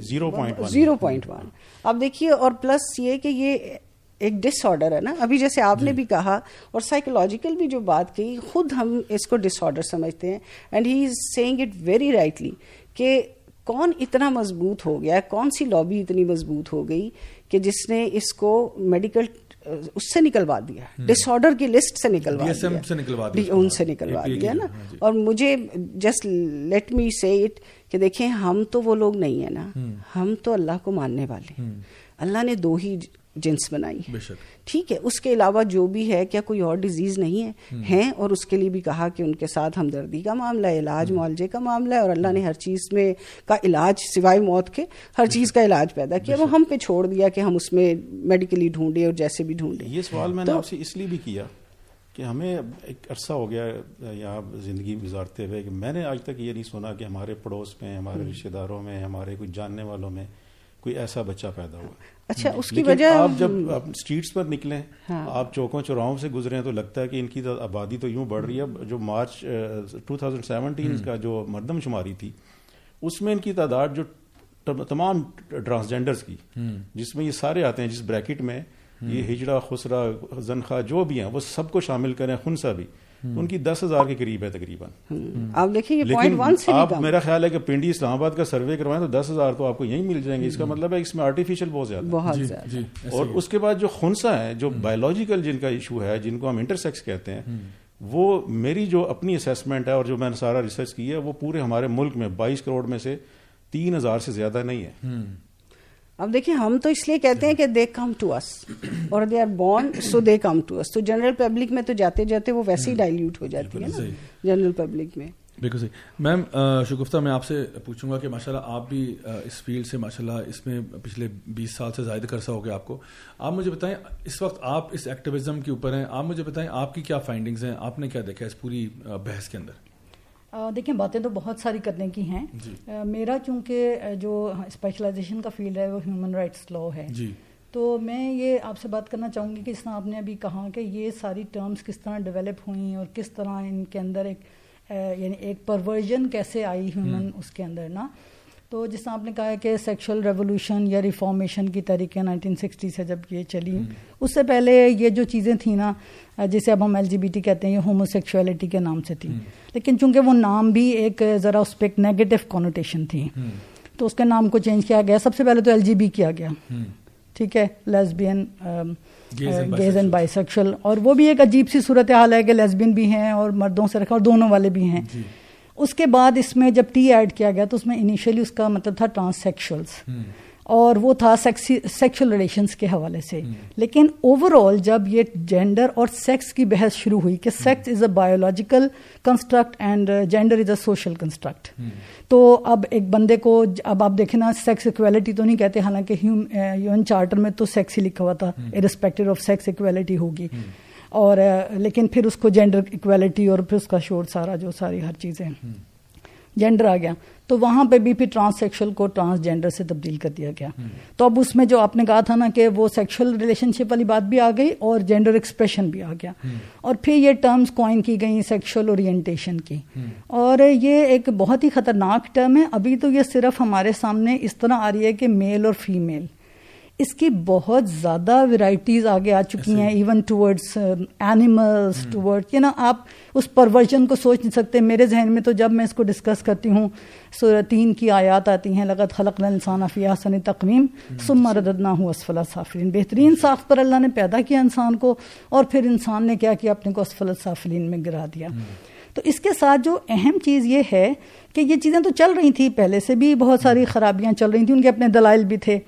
Zero point one. اب دیکھیے اور پلس یہ کہ یہ ایک ڈس آرڈر ہے نا۔ ابھی جیسے آپ نے جی۔ بھی کہا اور سائیکولوجیکل بھی جو بات کی خود ہم اس کو ڈس آرڈر سمجھتے ہیں۔ And he is saying it very rightly کہ کون اتنا مضبوط ہو گیا کون سی لابی اتنی مضبوط ہو گئی کہ جس نے اس کو میڈیکل اس سے نکلوا دیا۔ ڈس آرڈر کی لسٹ سے نکلوا دیا۔ ان سے نکلوا دیا نا۔ اور مجھے just let me see it کہ دیکھیں ہم تو وہ لوگ نہیں ہیں نا۔ ہم۔ تو اللہ کو ماننے والے۔ اللہ نے دو ہی جنس بنائی ٹھیک ہے اس کے علاوہ جو بھی ہے کیا کوئی اور ڈیزیز نہیں ہے؟ ہیں اور اس کے لیے بھی کہا کہ ان کے ساتھ ہمدردی کا معاملہ ہے علاج معالجے کا معاملہ ہے اور اللہ نے ہر چیز میں کا علاج سوائے موت کے ہر چیز کا علاج پیدا کیا۔ وہ ہم پہ چھوڑ دیا کہ ہم اس میں میڈیکلی ڈھونڈے اور جیسے بھی ڈھونڈے یہ سوال میں نے آپ سے اس لیے بھی کیا کہ ہمیں ایک عرصہ ہو گیا یہاں زندگی گزارتے ہوئے کہ میں نے آج تک یہ نہیں سنا کہ ہمارے پڑوس میں ہمارے رشتے داروں میں ہمارے کچھ جاننے والوں میں کوئی ایسا بچہ پیدا ہوا۔ اچھا اس کی وجہ آپ جب اسٹریٹس پر نکلیں ہاں۔ آپ چوکوں چوراہوں سے گزرے ہیں تو لگتا ہے کہ ان کی آبادی تو یوں بڑھ رہی ہے۔ جو مارچ ٹو تھاؤزینڈ سیونٹین کا جو مردم شماری تھی اس میں ان کی تعداد جو تمام ٹرانسجینڈرز کی جس میں یہ سارے آتے ہیں جس بریکٹ میں یہ ہجڑا خسرا زنخواہ جو بھی ہیں وہ سب کو شامل کریں خنسا بھی۔ ان کی دس ہزار کے قریب ہے تقریباً۔ آپ دیکھیے لیکن آپ میرا خیال ہے کہ پنڈی اسلام آباد کا سروے کروائیں تو دس ہزار تو آپ کو یہیں مل جائیں گے۔ اس کا مطلب ہے اس میں آرٹیفیشل بہت زیادہ جی، جی، اور اس کے بعد جو خنسا ہے جو بایولوجیکل جن کا ایشو ہے جن کو ہم انٹرسیکس کہتے ہیں وہ میری جو اپنی اسیسمنٹ ہے اور جو میں نے سارا ریسرچ کی ہے وہ پورے ہمارے ملک میں بائیس کروڑ میں سے تین ہزار سے زیادہ نہیں ہے۔ اب دیکھیں ہم تو اس لیے کہتے ہیں کہ دے کم ٹو اس اور they are born so they come to us تو جنرل پبلک میں تو جاتے جاتے وہ ویسے ہی ڈائلیوٹ ہو جاتی ہے نا جنرل پبلک میں۔ بالکل صحیح۔ میم شگفتہ میں آپ سے پوچھوں گا کہ ماشاء اللہ آپ بھی اس فیلڈ سے ماشاء اللہ اس میں پچھلے بیس سال سے زائد کرسا ہو گیا آپ کو۔ آپ مجھے بتائیں اس وقت آپ اس ایکٹیویزم کے اوپر ہیں آپ مجھے بتائیں آپ کی کیا فائنڈنگز ہیں؟ آپ نے کیا دیکھا اس پوری بحث کے اندر؟ دیکھیں باتیں تو بہت ساری کرنے کی ہیں جی۔ میرا چونکہ جو اسپیشلائزیشن کا فیلڈ ہے وہ ہیومن رائٹس لا ہے جی۔ تو میں یہ آپ سے بات کرنا چاہوں گی کہ اس طرح آپ نے ابھی کہا کہ یہ ساری ٹرمز کس طرح ڈیولپ ہوئیں اور کس طرح ان کے اندر ایک یعنی ایک پرورژن کیسے آئی ہیومن اس کے اندر نا تو جس طرح آپ نے کہا کہ سیکشل ریولیوشن یا ریفارمیشن کی طریقے نائنٹین سکسٹی سے جب یہ چلی اس سے پہلے یہ جو چیزیں تھیں نا جسے اب ہم ایل جی بی ٹی کہتے ہیں یہ ہومو سیکچولیٹی کے نام سے تھی۔ لیکن چونکہ وہ نام بھی ایک ذرا اس پہ ایک نیگیٹو کونوٹیشن تھی تو اس کے نام کو چینج کیا گیا۔ سب سے پہلے تو ایل جی بی کیا گیا۔ ٹھیک ہے lesbian gays and bisexual اور وہ بھی ایک عجیب سی صورت حال ہے کہ لیسبین بھی ہیں اور مردوں سے رکھا اور دونوں والے بھی ہیں۔ جی۔ اس کے بعد اس میں جب ٹی ایڈ کیا گیا تو اس میں انیشلی اس کا مطلب تھا ٹرانس سیکشلس اور وہ تھا سیکشل ریلیشنس کے حوالے سے۔ لیکن اوور آل جب یہ جینڈر اور سیکس کی بحث شروع ہوئی کہ sex is a biological construct and gender is a social construct تو اب ایک بندے کو اب آپ دیکھیں نا سیکس اکویلٹی تو نہیں کہتے حالانکہ یون چارٹر میں تو سیکس ہی لکھا ہوا تھا ارسپیکٹو آف سیکس اکویلٹی ہوگی۔ اور لیکن پھر اس کو جینڈر اکویلٹی اور پھر اس کا شور سارا جو ساری ہر چیزیں جینڈر آ گیا۔ تو وہاں پہ بھی پھر ٹرانس سیکشل کو ٹرانس جینڈر سے تبدیل کر دیا گیا۔ تو اب اس میں جو آپ نے کہا تھا نا کہ وہ سیکشل ریلیشن شپ والی بات بھی آ گئی اور جینڈر ایکسپریشن بھی آ گیا۔ اور پھر یہ ٹرمز کوائن کی گئی سیکشل اورینٹیشن کی۔ اور یہ ایک بہت ہی خطرناک ٹرم ہے۔ ابھی تو یہ صرف ہمارے سامنے اس طرح آ رہی ہے کہ میل اور فیمیل اس کی بہت زیادہ ورائٹیز آگے آ چکی ہیں ایون ٹورڈس اینیملس ٹورڈ نا آپ اس پرورژن کو سوچ نہیں سکتے۔ میرے ذہن میں تو جب میں اس کو ڈسکس کرتی ہوں تین کی آیات آتی ہیں لگت خلق انسان افیہ سن تقویم سم رددنا ہوں اسفل صافرین بہترین ساخت پر اللہ نے پیدا کیا انسان کو اور پھر انسان نے کیا کیا؟ اپنے کو اسفل صافرین میں گرا دیا۔ تو اس کے ساتھ جو اہم چیز یہ ہے کہ یہ چیزیں تو چل رہی تھیں۔ پہلے سے بھی بہت ساری خرابیاں چل رہی تھیں ان کے اپنے دلائل بھی تھے۔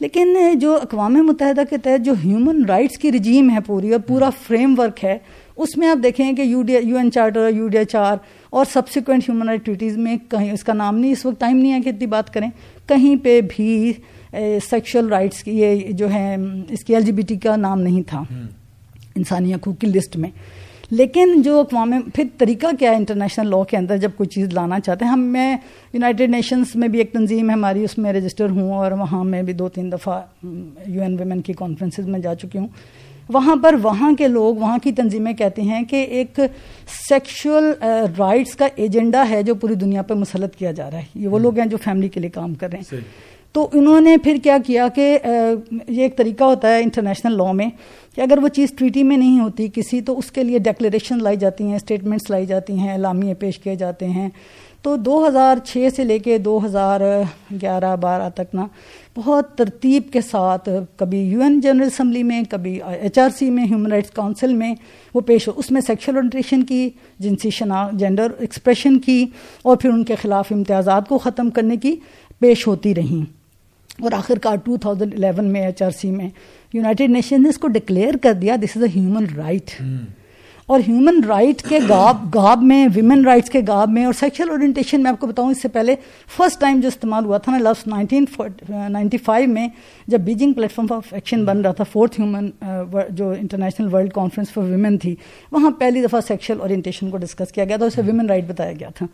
لیکن جو اقوام متحدہ کے تحت جو ہیومن رائٹس کی رجیم ہے پوری اور پورا فریم ورک ہے اس میں آپ دیکھیں کہ U D U N charter U D H R اور سبسیکوینٹ ہیومن رائٹ ٹویٹیز میں کہیں اس کا نام نہیں اس وقت ٹائم نہیں ہے کہ اتنی بات کریں۔ کہیں پہ بھی سیکشل رائٹس کی یہ جو ہے اس کی ایل جی بی ٹی کا نام نہیں تھا۔ انسانی حقوق کی لسٹ میں۔ لیکن جو اقوام پھر طریقہ کیا ہے انٹرنیشنل لاء کے اندر جب کوئی چیز لانا چاہتے ہیں؟ ہم میں یونائٹیڈ نیشنز میں بھی ایک تنظیم ہے ہماری اس میں رجسٹر ہوں اور وہاں میں بھی دو تین دفعہ یو این ویمن کی کانفرنسز میں جا چکی ہوں۔ وہاں پر وہاں کے لوگ وہاں کی تنظیمیں کہتے ہیں کہ ایک سیکشل رائٹس کا ایجنڈا ہے جو پوری دنیا پہ مسلط کیا جا رہا ہے۔ یہ وہ لوگ ہیں جو فیملی کے لیے کام کر رہے ہیں۔ تو انہوں نے پھر کیا کیا کہ یہ ایک طریقہ ہوتا ہے انٹرنیشنل لاء میں کہ اگر وہ چیز ٹریٹی میں نہیں ہوتی کسی تو اس کے لیے ڈیکلیریشن لائی جاتی ہیں، اسٹیٹمنٹس لائی جاتی ہیں، اعلامیے پیش کیے جاتے ہیں۔ تو دو ہزار چھ سے لے کے دو ہزار گیارہ بارہ تک نا بہت ترتیب کے ساتھ کبھی یو این جنرل اسمبلی میں، کبھی ایچ آر سی میں، ہیومن رائٹس کونسل میں وہ پیش ہو، اس میں سیکشل اورینٹیشن کی، جنسی شنا، جینڈر ایکسپریشن کی اور پھر ان کے خلاف امتیازات کو ختم کرنے کی پیش ہوتی رہیں اور آخر کار ٹو تھاؤزینڈ الیون میں ایچ آر سی میں یونائٹیڈ نیشن نے اس کو ڈکلیئر کر دیا this is a human right اور ہیومن رائٹ کے گاب گاب میں ویمن رائٹس کے گاب میں اور سیکشل اورینٹیشن میں آپ کو بتاؤں اس سے پہلے فرسٹ ٹائم جو استعمال ہوا تھا نا لاسٹ نائنٹین نائنٹی فائیو میں جب Beijing platform of action بن رہا تھا فورتھ ہیومن جو international world conference for women تھی وہاں پہلی دفعہ سیکشل اورینٹیشن کو ڈسکس کیا گیا تھا اسے ویمن رائٹ بتایا گیا تھا۔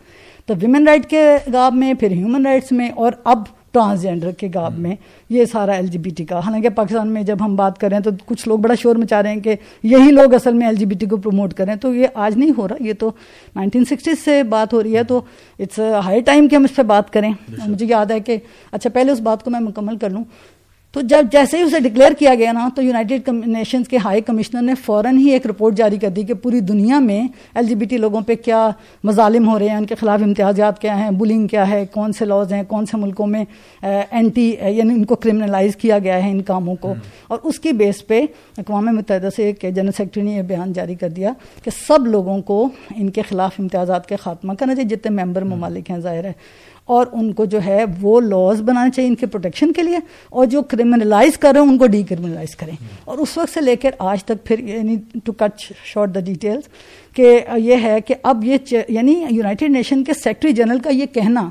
تو ویمن رائٹ کے گاب میں پھر ہیومن رائٹس میں اور اب ٹرانسجینڈر کے گاب میں یہ سارا ایل جی بی ٹی کا۔ حالانکہ پاکستان میں جب ہم بات کریں تو کچھ لوگ بڑا شور مچا رہے ہیں کہ یہی لوگ اصل میں ایل جی بی ٹی کو پروموٹ کریں تو یہ آج نہیں ہو رہا یہ تو نائنٹین سکسٹیز سے بات ہو رہی ہے تو اٹس ہائی ٹائم کہ ہم اس پہ بات کریں۔ مجھے یاد ہے کہ اچھا پہلے اس بات کو میں مکمل کر لوں۔ تو جب جیسے ہی اسے ڈکلیئر کیا گیا نا تو یونائٹیڈ نیشنز کے ہائی کمشنر نے فوراً ہی ایک رپورٹ جاری کر دی کہ پوری دنیا میں ایل جی بی ٹی لوگوں پہ کیا مظالم ہو رہے ہیں ان کے خلاف امتیازات کیا ہیں بلنگ کیا ہے کون سے لاز ہیں کون سے ملکوں میں اینٹی یعنی ان کو کرمنلائز کیا گیا ہے ان کاموں کو۔ اور اس کی بیس پہ اقوام متحدہ سے ایک جنرل سیکرٹری نے یہ بیان جاری کر دیا کہ سب لوگوں کو ان کے خلاف امتیازات کے خاتمہ کرنا چاہیے جتنے ممبر ممالک ہیں ظاہر ہے۔ اور ان کو جو ہے وہ لاز بنانا چاہیے ان کے پروٹیکشن کے لیے اور جو کرمنلائز کر رہے ہیں ان کو ڈی کرمنلائز کریں۔ اور اس وقت سے لے کر آج تک پھر یعنی to cut short the details کہ یہ ہے کہ اب یہ یعنی یونائٹیڈ نیشن کے سیکرٹری جنرل کا یہ کہنا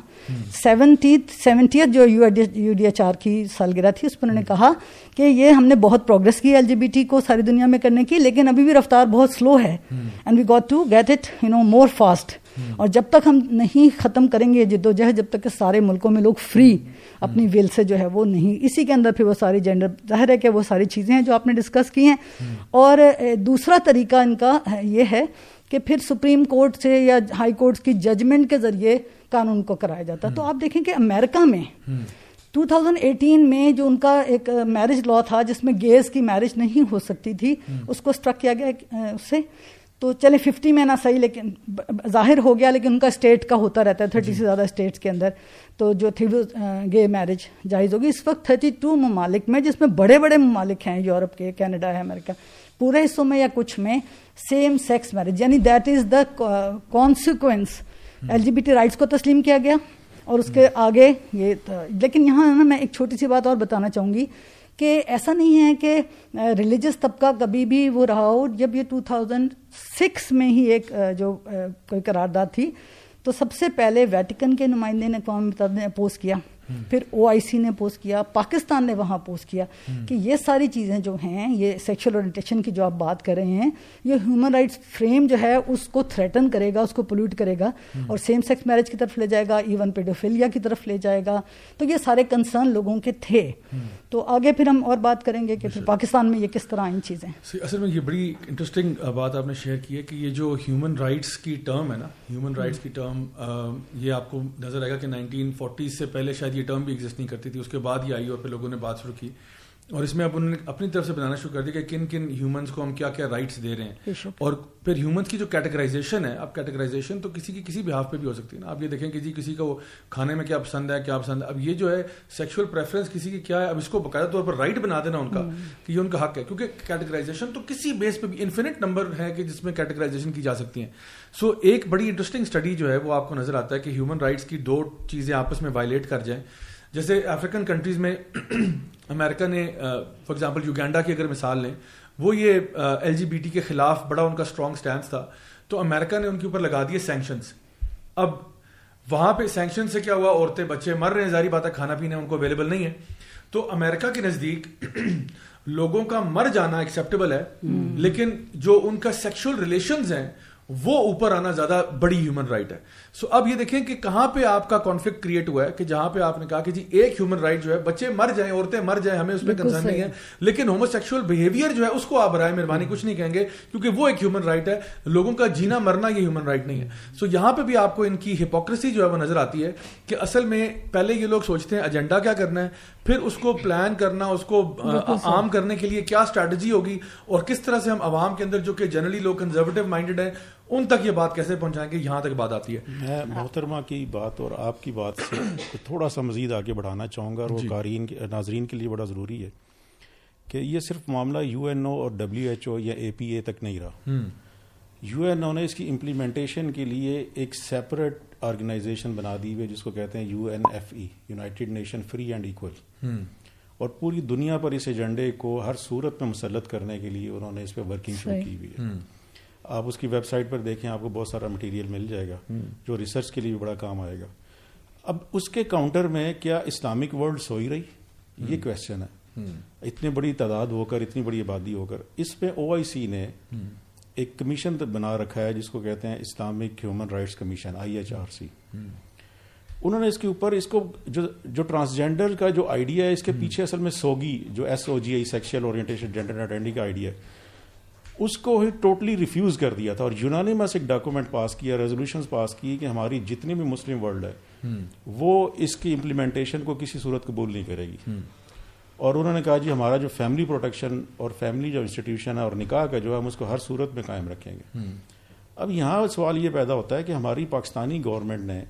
سیونٹی سیونٹیتھ جو یو ڈی ایچ آر کی سالگرہ تھی اس پر انہوں نے کہا کہ یہ ہم نے بہت پروگرس کی ایل جی بی ٹی کو ساری دنیا میں کرنے کی لیکن ابھی بھی رفتار بہت سلو ہے۔ And we got to get it you know more fast اور جب تک ہم نہیں ختم کریں گے جد و جہد جب تک کہ سارے ملکوں میں لوگ فری اپنی ول سے جو ہے وہ نہیں۔ اسی کے اندر پھر وہ ساری جینڈر ظاہر ہے کہ وہ ساری چیزیں ہیں جو آپ نے ڈسکس کی ہیں۔ اور دوسرا طریقہ ان کا یہ ہے کہ پھر سپریم کورٹ سے یا ہائی کورٹ کی ججمنٹ کے ذریعے قانون کو کرایا جاتا تو آپ دیکھیں کہ امریکہ میں 2018 میں جو ان کا ایک میرج لا تھا جس میں گیز کی میرج نہیں ہو سکتی تھی اس کو اسٹرک کیا گیا اس سے۔ تو چلے ففٹی میں نہ صحیح لیکن ظاہر ہو گیا لیکن ان کا اسٹیٹ کا ہوتا رہتا ہے تھرٹی جی۔ سے زیادہ اسٹیٹس کے اندر۔ تو جو تھی وہ گے میرج جائز ہوگی۔ اس وقت تھرٹی ٹو ممالک میں جس میں بڑے بڑے ممالک ہیں یورپ کے کینیڈا ہے امریکہ پورے حصوں میں یا کچھ میں سیم سیکس میرج یعنی that is the consequence L G B T rights کو تسلیم کیا گیا اور اس کے آگے یہ لیکن یہاں نا میں ایک چھوٹی سی بات اور بتانا چاہوں گی کہ ایسا نہیں ہے کہ ریلیجس طبقہ کبھی بھی وہ رہا ہو، جب یہ ٹو تھاؤزینڈ سکس میں ہی ایک جو کوئی قرارداد تھی، تو سب سے پہلے ویٹیکن کے نمائندے نے اقوام متحدہ مطلب نے اپوز کیا۔ پھر او آئی سی نے پوسٹ کیا پاکستان نے وہاں پوسٹ کیا کہ یہ ساری چیزیں جو ہیں یہ سیکشل اورینٹیشن کی جو آپ بات کر رہے ہیں یہ ہیومن رائٹس فریم جو ہے اس کو تھریٹن کرے گا اس کو پولوٹ کرے گا اور سیم سیکس میرج کی طرف لے جائے گا ایون پیڈوفیلیا کی طرف لے جائے گا۔ تو یہ سارے کنسرن لوگوں کے تھے۔ تو آگے پھر ہم اور بات کریں گے کہ پھر پاکستان میں یہ کس طرح ان چیزیں۔ اصل میں یہ بڑی انٹرسٹنگ بات آپ نے شیئر کی ہے کہ یہ جو ہیومن رائٹس کی ٹرم ہے نا ہیومن رائٹس کی ٹرم یہ آپ کو نظر آئے گا کہ نائنٹین فورٹیز سے پہلے شاید یہ ٹرم بھی ایگزسٹ نہیں کرتی تھی۔ اس کے بعد یہ آئی اور پھر لوگوں نے بات شروع کی۔ اور اس میں اب انہوں نے اپنی طرف سے بنانا شروع کر دیا کہ کن کن ہیومنس کو ہم کیا کیا رائٹس دے رہے ہیں۔ اور پھر ہیومنس کی جو کیٹیگرائزیشن ہے اب کیٹیگرائزیشن تو کسی کی کسی بھی ہاف پہ بھی ہو سکتی ہے نا۔ آپ یہ دیکھیں کہ جی کسی کو کھانے میں کیا پسند ہے کیا پسند ہے۔ اب یہ جو ہے سیکشل پریفرنس کسی کی کیا ہے اب اس کو باقاعدہ طور پر رائٹ بنا دینا ان کا کہ یہ ان کا حق ہے۔ کیونکہ کیٹیگرائزیشن تو کسی بیس پہ بھی انفینٹ نمبر ہے کہ جس میں کیٹیگرائزیشن کی جا سکتی ہیں۔ سو ایک بڑی انٹرسٹنگ اسٹڈی جو ہے وہ آپ کو نظر آتا ہے کہ ہیومن رائٹس کی دو چیزیں آپس میں وائلیٹ کر جائیں۔ جیسے افریقن کنٹریز میں امریکہ نے فار ایگزامپل یوگینڈا کی اگر مثال لیں وہ یہ ایل جی بی ٹی کے خلاف بڑا ان کا اسٹرانگ اسٹینس تھا تو امریکہ نے ان کے اوپر لگا دیے سینکشنس اب وہاں پہ سینکشن سے کیا ہوا؟ عورتیں بچے مر رہے ہیں ظاہری بات ہے کھانا پینا ان کو اویلیبل نہیں ہے۔ تو امریکہ کے نزدیک (clears throat) لوگوں کا مر جانا ایکسیپٹیبل ہے لیکن جو ان کا سیکشل ریلیشنز ہیں وہ اوپر آنا زیادہ بڑی ہیومن رائٹ ہے۔ سو اب یہ دیکھیں کہ کہاں پہ آپ کا کانفلکٹ کریٹ ہوا ہے کہ جہاں پہ آپ نے کہا کہ جی ایک ہیومن رائٹ جو ہے بچے مر جائیں عورتیں مر جائیں ہمیں اس میں کنسرن نہیں ہے۔ لیکن ہومو سیکشل بہیویئر جو ہے اس کو آپ برائے مہربانی کچھ نہیں کہیں گے کیونکہ وہ ایک ہیومن رائٹ ہے۔ لوگوں کا جینا مرنا یہ ہیومن رائٹ نہیں ہے۔ سو یہاں پہ بھی آپ کو ان کی ہپوکریسی جو ہے وہ نظر آتی ہے کہ اصل میں پہلے یہ لوگ سوچتے ہیں ایجنڈا کیا کرنا ہے؟ پھر اس کو پلان کرنا اس کو عام کرنے کے لیے کیا اسٹریٹجی ہوگی؟ اور کس طرح سے ہم عوام کے اندر جو کہ جنرلی لوگ کنزرویٹو مائنڈیڈ ہیں ان تک یہ بات کیسے پہنچائیں گے؟ یہاں تک بات آتی ہے۔ میں محترمہ کی بات اور آپ کی بات سے تھوڑا سا مزید آگے بڑھانا چاہوں گا اور وہ جی۔ قارئین ناظرین کے لیے بڑا ضروری ہے کہ یہ صرف معاملہ یو این او اور ڈبلیو ایچ او یا اے پی اے تک نہیں رہا۔ یو این او نے اس کی امپلیمنٹیشن کے لیے ایک سیپریٹ آرگنائزیشن بنا دی ہوئی جس کو کہتے ہیں U N F E United Nation free and equal. اور پوری دنیا پر اس ایجنڈے کو ہر صورت میں مسلط کرنے کے لیے انہوں نے اس پہ ورکنگ شروع کی ہوئی ہے۔ آپ اس کی ویب سائٹ پر دیکھیں آپ کو بہت سارا مٹیریل مل جائے گا جو ریسرچ کے لیے بھی بڑا کام آئے گا۔ اب اس کے کاؤنٹر میں کیا اسلامک ورلڈ سوئی رہی؟ یہ کوشچن ہے۔ اتنی بڑی تعداد ہو کر اتنی بڑی آبادی ہو کر اس پہ او آئی سی نے ایک کمیشن بنا رکھا ہے جس کو کہتے ہیں Islamic human rights commission I H R C. انہوں نے اس کے اوپر اس کو جو جو ٹرانسجینڈر کا جو آئیڈیا ہے اس کے پیچھے اصل میں سوگی جو S O G I sexual orientation gender کا آئیڈیا ہے اس کو ہی ٹوٹلی ریفیوز کر دیا تھا اور یونانیمس ایک ڈاکومنٹ پاس کیا ریزولوشن پاس کی کہ ہماری جتنی بھی مسلم ورلڈ ہے وہ اس کی امپلیمنٹیشن کو کسی صورت قبول نہیں کرے گی۔ اور انہوں نے کہا جی ہمارا جو فیملی پروٹیکشن اور فیملی جو انسٹیٹیوشن ہے اور نکاح کا جو ہے ہم اس کو ہر صورت میں قائم رکھیں گے۔ اب یہاں سوال یہ پیدا ہوتا ہے کہ ہماری پاکستانی گورنمنٹ نے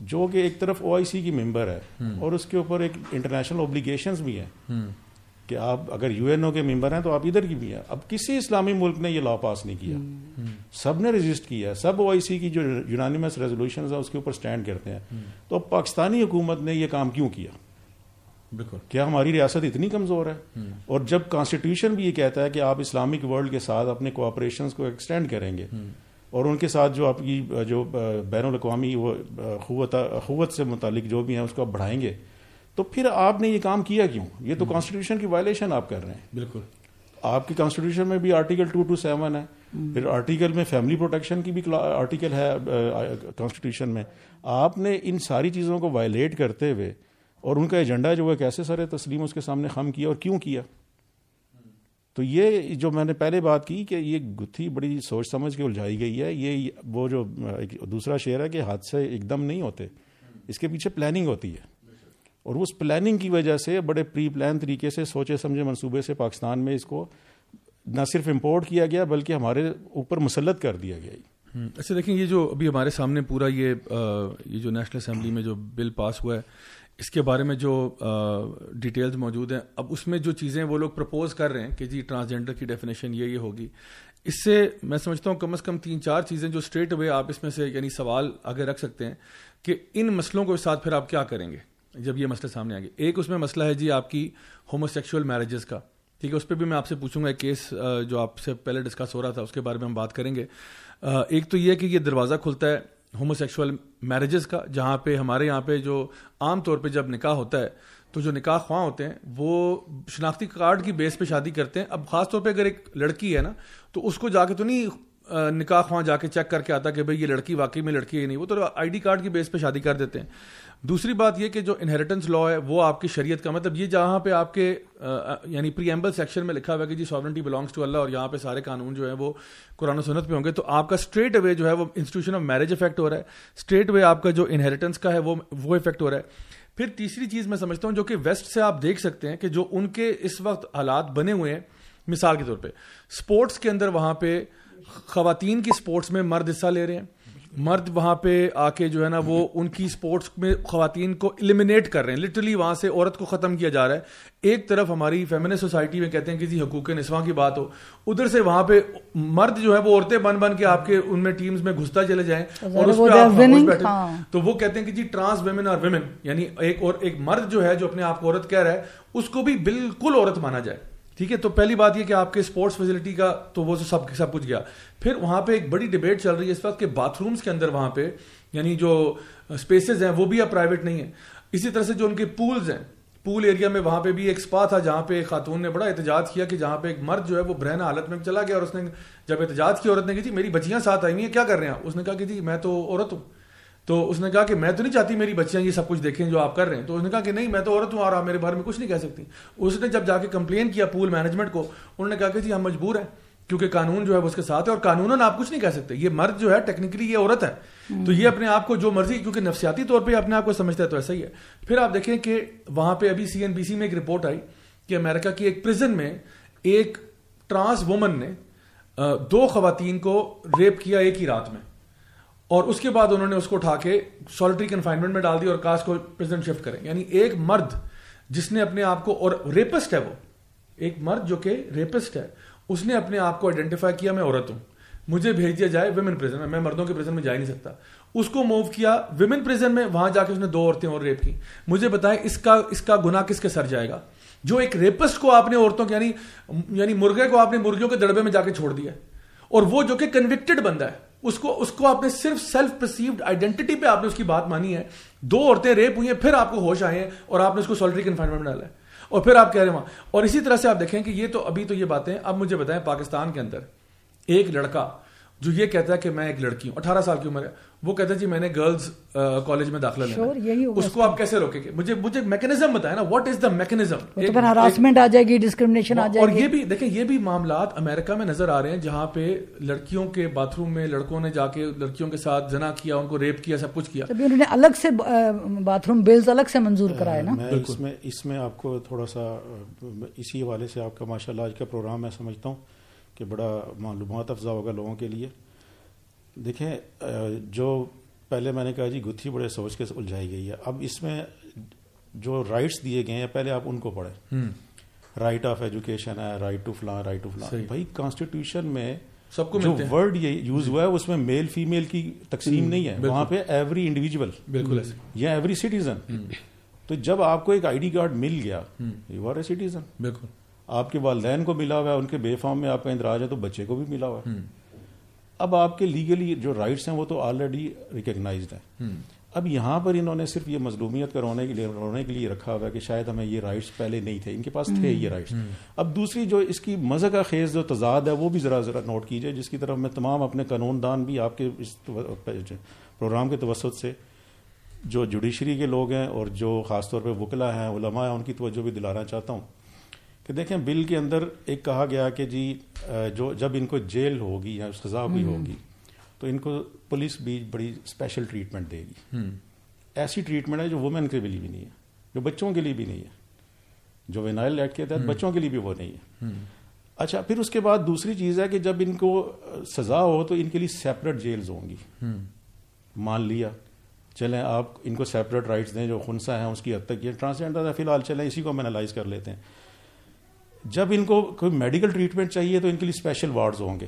جو کہ ایک طرف او آئی سی کی ممبر ہے اور اس کے اوپر ایک انٹرنیشنل اوبلیگیشنز بھی ہیں کہ آپ اگر یو این او کے ممبر ہیں تو آپ ادھر کی بھی ہیں۔ اب کسی اسلامی ملک نے یہ لا پاس نہیں کیا۔ سب نے رجسٹ کیا سب او آئی سی کی جو یونانیمس ریزولوشن اس کے اوپر اسٹینڈ کرتے ہیں۔ تو پاکستانی حکومت نے یہ کام کیوں کیا؟ بالکل۔ کیا ہماری ریاست اتنی کمزور ہے۔ اور جب کانسٹیٹیوشن بھی یہ کہتا ہے کہ آپ اسلامک ورلڈ کے ساتھ اپنے کوآپریشن کو ایکسٹینڈ کریں گے۔ اور ان کے ساتھ جو آپ کی جو بین الاقوامی قوت سے متعلق جو بھی ہیں اس کو آپ بڑھائیں گے۔ تو پھر آپ نے یہ کام کیا کیوں؟ یہ تو کانسٹیٹیوشن کی وائلیشن آپ کر رہے ہیں۔ بالکل۔ آپ کی کانسٹیٹیوشن میں بھی آرٹیکل ٹو ٹو سیون ہے۔ پھر آرٹیکل میں فیملی پروٹیکشن کی بھی آرٹیکل ہے کانسٹیٹیوشن میں۔ آپ نے ان ساری چیزوں کو وائلیٹ کرتے ہوئے اور ان کا ایجنڈا جو ہے کیسے سر تسلیم اس کے سامنے خم کیا اور کیوں کیا؟ تو یہ جو میں نے پہلے بات کی کہ یہ گتھی بڑی سوچ سمجھ کے الجھائی گئی ہے، یہ وہ جو دوسرا شعر ہے کہ حادثے ایک دم نہیں ہوتے، اس کے پیچھے پلاننگ ہوتی ہے۔ اور اس پلاننگ کی وجہ سے بڑے پری پلان طریقے سے، سوچے سمجھے منصوبے سے پاکستان میں اس کو نہ صرف امپورٹ کیا گیا بلکہ ہمارے اوپر مسلط کر دیا گیا۔ اچھا دیکھیں یہ جو ابھی ہمارے سامنے پورا یہ یہ جو نیشنل اسمبلی میں جو بل پاس ہوا ہے اس کے بارے میں جو ڈیٹیلز موجود ہیں، اب اس میں جو چیزیں وہ لوگ پرپوز کر رہے ہیں کہ جی ٹرانسجینڈر کی ڈیفینیشن یہ یہ ہوگی، اس سے میں سمجھتا ہوں کم از کم تین چار چیزیں جو اسٹریٹ ہوئے آپ اس میں سے یعنی سوال آگے رکھ سکتے ہیں کہ ان مسئلوں کو ساتھ پھر آپ کیا کریں گے جب یہ مسئلہ سامنے آ گیا ایک اس میں مسئلہ ہے جی آپ کی ہومو سیکشل میرجز کا۔ ٹھیک ہے، اس پہ بھی میں آپ سے پوچھوں گا ایک کیس جو آپ سے پہلے ڈسکس ہو رہا تھا، اس کے بارے میں ہم بات کریں گے۔ ایک تو یہ کہ یہ دروازہ کھلتا ہے ہومو سیکشل میرجز کا، جہاں پہ ہمارے یہاں پہ جو عام طور پہ جب نکاح ہوتا ہے، تو جو نکاح خواہ ہوتے ہیں، وہ شناختی کارڈ کی بیس پہ شادی کرتے ہیں۔ اب خاص طور پہ اگر ایک لڑکی ہے نا، تو اس کو جا کے تو نہیں نکاح خواہ جا کے چیک کر کے آتا کہ بھائی یہ لڑکی واقعی میں لڑکی ہے نہیں، وہ تو آئی ڈی کارڈ کی بیس پہ شادی کر دیتے ہیں۔ دوسری بات یہ کہ جو انہیریٹنس لا ہے وہ آپ کی شریعت کا مطلب یہ جہاں پہ آپ کے یعنی پری ایمبل سیکشن میں لکھا ہوا ہے کہ جی ساورنٹی بلانگس ٹو اللہ اور یہاں پہ سارے قانون جو ہے وہ قرآن و سنت پہ ہوں گے تو آپ کا اسٹریٹ اوے جو ہے وہ انسٹیٹیوشن آف میرج افیکٹ ہو رہا ہے۔ اسٹریٹ اوے آپ کا جو انہیریٹنس کا ہے وہ وہ افیکٹ ہو رہا ہے۔ پھر تیسری چیز میں سمجھتا ہوں جو کہ ویسٹ سے آپ دیکھ سکتے ہیں کہ جو ان کے اس وقت حالات بنے ہوئے ہیں، مثال کے طور پہ اسپورٹس کے اندر وہاں پہ خواتین کی اسپورٹس میں مرد حصہ لے رہے ہیں۔ مرد وہاں پہ آ کے جو ہے نا وہ ان کی سپورٹس میں خواتین کو المینیٹ کر رہے ہیں. لٹرلی وہاں سے عورت کو ختم کیا جا رہا ہے. ایک طرف ہماری فیمنسٹ سوسائٹی میں کہتے ہیں کہ جی حقوق نسواں کی بات ہو. ادھر سے وہاں پہ مرد جو ہے وہ عورتیں بن بن کے آپ کے ان میں ٹیمز میں گھستا چلے جائیں اور اس پہ آپ بیٹھے. ہاں۔ تو وہ کہتے ہیں کہ جی ٹرانس ویمن اور ویمن یعنی ایک اور ایک مرد جو ہے جو اپنے آپ کو عورت کہہ رہا ہے اس کو بھی بالکل عورت مانا جائے. ٹھیک ہے، تو پہلی بات یہ کہ آپ کے اسپورٹس فیسلٹی کا تو وہ سب سب کچھ گیا۔ پھر وہاں پہ ایک بڑی ڈبیٹ چل رہی ہے اس وقت کہ باتھ رومس کے اندر وہاں پہ یعنی جو اسپیسیز ہیں وہ بھی اب پرائیویٹ نہیں ہیں۔ اسی طرح سے جو ان کے پولز ہیں، پول ایریا میں وہاں پہ بھی ایک اسپا تھا جہاں پہ ایک خاتون نے بڑا احتجاج کیا کہ جہاں پہ ایک مرد جو ہے وہ برہنا حالت میں چلا گیا اور اس نے جب احتجاج کیا عورت نے کہ جی میری بچیاں ساتھ آئی ہوئی ہیں، کیا کر رہے ہیں اس نے کہا کہ جی میں تو عورت ہوں۔ تو اس نے کہا کہ میں تو نہیں چاہتی میری بچیاں یہ سب کچھ دیکھیں جو آپ کر رہے ہیں۔ تو اس نے کہا کہ نہیں، میں تو عورت ہوں اور آپ میرے بارے میں کچھ نہیں کہہ سکتی۔ اس نے جب جا کے کمپلین کیا پول مینجمنٹ کو، انہوں نے کہا کہ جی ہم مجبور ہیں، کیونکہ قانون جو ہے اس کے ساتھ ہے اور قانون آپ کچھ نہیں کہہ سکتے۔ یہ مرد جو ہے ٹیکنیکلی یہ عورت ہے۔ تو یہ اپنے آپ کو جو مرضی، کیونکہ نفسیاتی طور پہ اپنے آپ کو سمجھتا ہے تو ایسا ہی ہے۔ پھر آپ دیکھیں کہ وہاں پہ ابھی سی این بی سی میں ایک رپورٹ آئی کہ امریکہ کی ایک پرزن میں ایک ٹرانس وومن نے دو خواتین کو ریپ کیا ایک ہی رات میں۔ اور اس کے بعد انہوں نے اس کو اٹھا کے سالٹری کنفائنمنٹ میں ڈال دی اور کاس کو پریزنٹ شفٹ کریں۔ یعنی ایک مرد جس نے اپنے آپ کو اور ریپسٹ ہے وہ۔ ایک مرد جو کہ ریپسٹ ہے۔ اس نے اپنے آپ کو آئیڈینٹیفائی کیا، میں عورت ہوں۔ مجھے بھیج دیا جائے ویمن پریزن میں۔ میں مردوں کے پریزن میں جا ہی نہیں سکتا۔ اس کو موو کیا ویمن پریزن میں۔ وہاں جا کے اس نے دو عورتیں اور ریپ کی۔ مجھے بتائیں، اس کا اس کا گنا کس کے سر جائے گا؟ جو ایک ریپسٹ کو آپ نے عورتوں کے یعنی یعنی مرغے کو آپ نے مرغیوں کے دڑبے میں جا کے چھوڑ دیا اور وہ جو کہ کنوکٹڈ بندہ ہے۔ اس کو اس کو آپ نے صرف سیلف پرسیوڈ آئیڈینٹی پہ آپ نے اس کی بات مانی ہے۔ دو عورتیں ریپ ہوئی ہیں، پھر آپ کو ہوش آئے ہیں اور آپ نے اس کو سولٹری کنفائنمنٹ میں ڈالا ہے۔ اور پھر آپ کہہ رہے ہیں وہاں۔ اور اسی طرح سے آپ دیکھیں کہ یہ تو ابھی تو یہ باتیں اب مجھے بتائیں پاکستان کے اندر ایک لڑکا جو یہ کہتا ہے کہ میں ایک لڑکی ہوں اٹھارہ سال کی عمر ہے وہ کہتا ہے جی میں نے گرلز کالج میں داخلہ لینا اس کو آپ کیسے روکیں گے؟ مجھے مجھے میکنزم بتائیں نا what is the mechanism harassment آ جائے گی ڈسکرمنیشن آ جائے گی۔ اور یہ بھی دیکھیں یہ بھی معاملات امریکہ میں نظر آ رہے ہیں جہاں پہ لڑکیوں کے باتھ روم میں لڑکوں نے جا کے لڑکیوں کے ساتھ جنا کیا ان کو ریپ کیا سب کچھ کیا۔ انہوں نے الگ سے باتھ روم بلز الگ سے منظور کرائے نا۔ اس میں اس میں آپ کو تھوڑا سا اسی حوالے سے آپ کا ماشاء اللہ آج کا پروگرام میں سمجھتا ہوں۔ کہ بڑا معلومات افزا ہوگا لوگوں کے لیے۔ دیکھیں جو پہلے میں نے کہا جی گتھی بڑے سوچ کے الجھائی گئی ہے۔ اب اس میں جو رائٹس دیے گئے ہیں پہلے آپ ان کو پڑھیں۔ رائٹ آف ایجوکیشن ہے رائٹ ٹو فلاں رائٹ ٹو فلاں۔ بھائی کانسٹیٹیوشن میں سب کو جو ورڈ یہ یوز ہوا ہے اس میں میل فیمیل کی تقسیم نہیں ہے۔ وہاں پہ ایوری انڈیویجل بالکل۔ یا ایوری سٹیزن تو جب آپ کو ایک آئی ڈی کارڈ مل گیا یو آر اے سٹیزن بالکل۔ آپ کے والدین کو ملا ہوا ہے ان کے بے فارم میں آپ کا اندراج ہے تو بچے کو بھی ملا ہوا ہے۔ اب آپ کے لیگلی جو رائٹس ہیں وہ تو آلریڈی ریکگنائزڈ ہیں۔ اب یہاں پر انہوں نے صرف یہ مظلومیت کرونے کے لیے رونے کے لیے رکھا ہوا ہے کہ شاید ہمیں یہ رائٹس پہلے نہیں تھے۔ ان کے پاس تھے یہ رائٹس اب دوسری جو اس کی مزہ کا خیز جو تضاد ہے وہ بھی ذرا ذرا نوٹ کیجیے جس کی طرف میں تمام اپنے قانون دان بھی آپ کے اس پروگرام کے توسط سے جو جوڈیشری کے لوگ ہیں اور جو خاص طور پہ وکلا ہیں علماء ہیں ان کی توجہ بھی دلانا چاہتا ہوں۔ کہ دیکھیں بل کے اندر ایک کہا گیا کہ جی جو جب ان کو جیل ہوگی یا سزا بھی ہوگی تو ان کو پولیس بھی بڑی اسپیشل ٹریٹمنٹ دے گی۔ ایسی ٹریٹمنٹ ہے جو وومین کے لیے بھی نہیں ہے جو بچوں کے لیے بھی نہیں ہے۔ جو وینائل ایکٹ کے تحت بچوں کے لیے بھی وہ نہیں ہے۔ اچھا پھر اس کے بعد دوسری چیز ہے کہ جب ان کو سزا ہو تو ان کے لیے سیپریٹ جیلز ہوں گی۔ مان لیا چلیں آپ ان کو سیپریٹ رائٹس دیں جو خنسا ہیں اس کی حد تک یہ ٹرانسجینڈر فی الحال چلیں اسی کو ہم انالائز کر لیتے ہیں۔ جب ان کو کوئی میڈیکل ٹریٹمنٹ چاہیے تو ان کے لیے اسپیشل وارڈز ہوں گے۔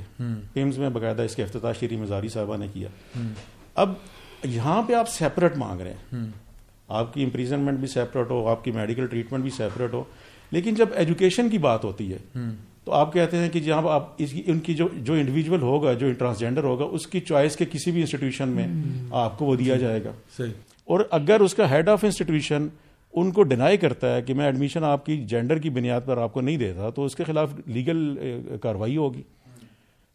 پیمز میں باقاعدہ اس کے افتتاح شری مزاری صاحبہ نے کیا۔ اب یہاں پہ آپ سیپریٹ مانگ رہے ہیں۔ آپ کی امپریزنمنٹ بھی سیپریٹ ہو آپ کی میڈیکل ٹریٹمنٹ بھی سیپریٹ ہو لیکن جب ایجوکیشن کی بات ہوتی ہے تو آپ کہتے ہیں کہ جہاں آپ ان کی جو جو انڈیویجول ہوگا جو ٹرانسجینڈر ہوگا اس کی چوائس کے کسی بھی انسٹیٹیوشن میں آپ کو وہ دیا جائے گا۔ اور اگر اس کا ہیڈ آف انسٹیٹیوشن ان کو ڈینائی کرتا ہے کہ میں ایڈمیشن آپ کی جینڈر کی بنیاد پر آپ کو نہیں دیتا تو اس کے خلاف لیگل کاروائی ہوگی۔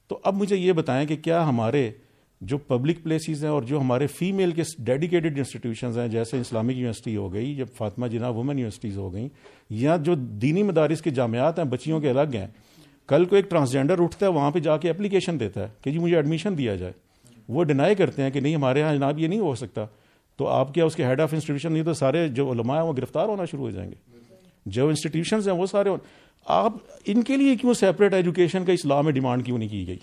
تو اب مجھے یہ بتائیں کہ کیا ہمارے جو پبلک پلیسز ہیں اور جو ہمارے فیمیل کے ڈیڈیکیٹڈ انسٹیٹیوشنز ہیں، جیسے اسلامک یونیورسٹی ہو گئی، جب فاطمہ جناح وومن یونیورسٹیز ہو گئیں، یا جو دینی مدارس کے جامعات ہیں، بچیوں کے الگ ہیں، کل کو ایک ٹرانسجینڈر اٹھتا ہے، وہاں پہ جا کے اپلیکیشن دیتا ہے کہ جی مجھے ایڈمیشن دیا جائے۔ وہ ڈینائی کرتے ہیں کہ نہیں، ہمارے یہاں جناب یہ نہیں ہو سکتا۔ تو آپ کیا اس کے ہیڈ آف انسٹیٹیوشن نہیں تو سارے جو علماء ہیں وہ گرفتار ہونا شروع ہو جائیں گے۔ جو انسٹیٹیوشنز ہیں وہ سارے آپ ان کے لیے کیوں سیپریٹ ایجوکیشن کا اسلام میں ڈیمانڈ کیوں نہیں کی گئی؟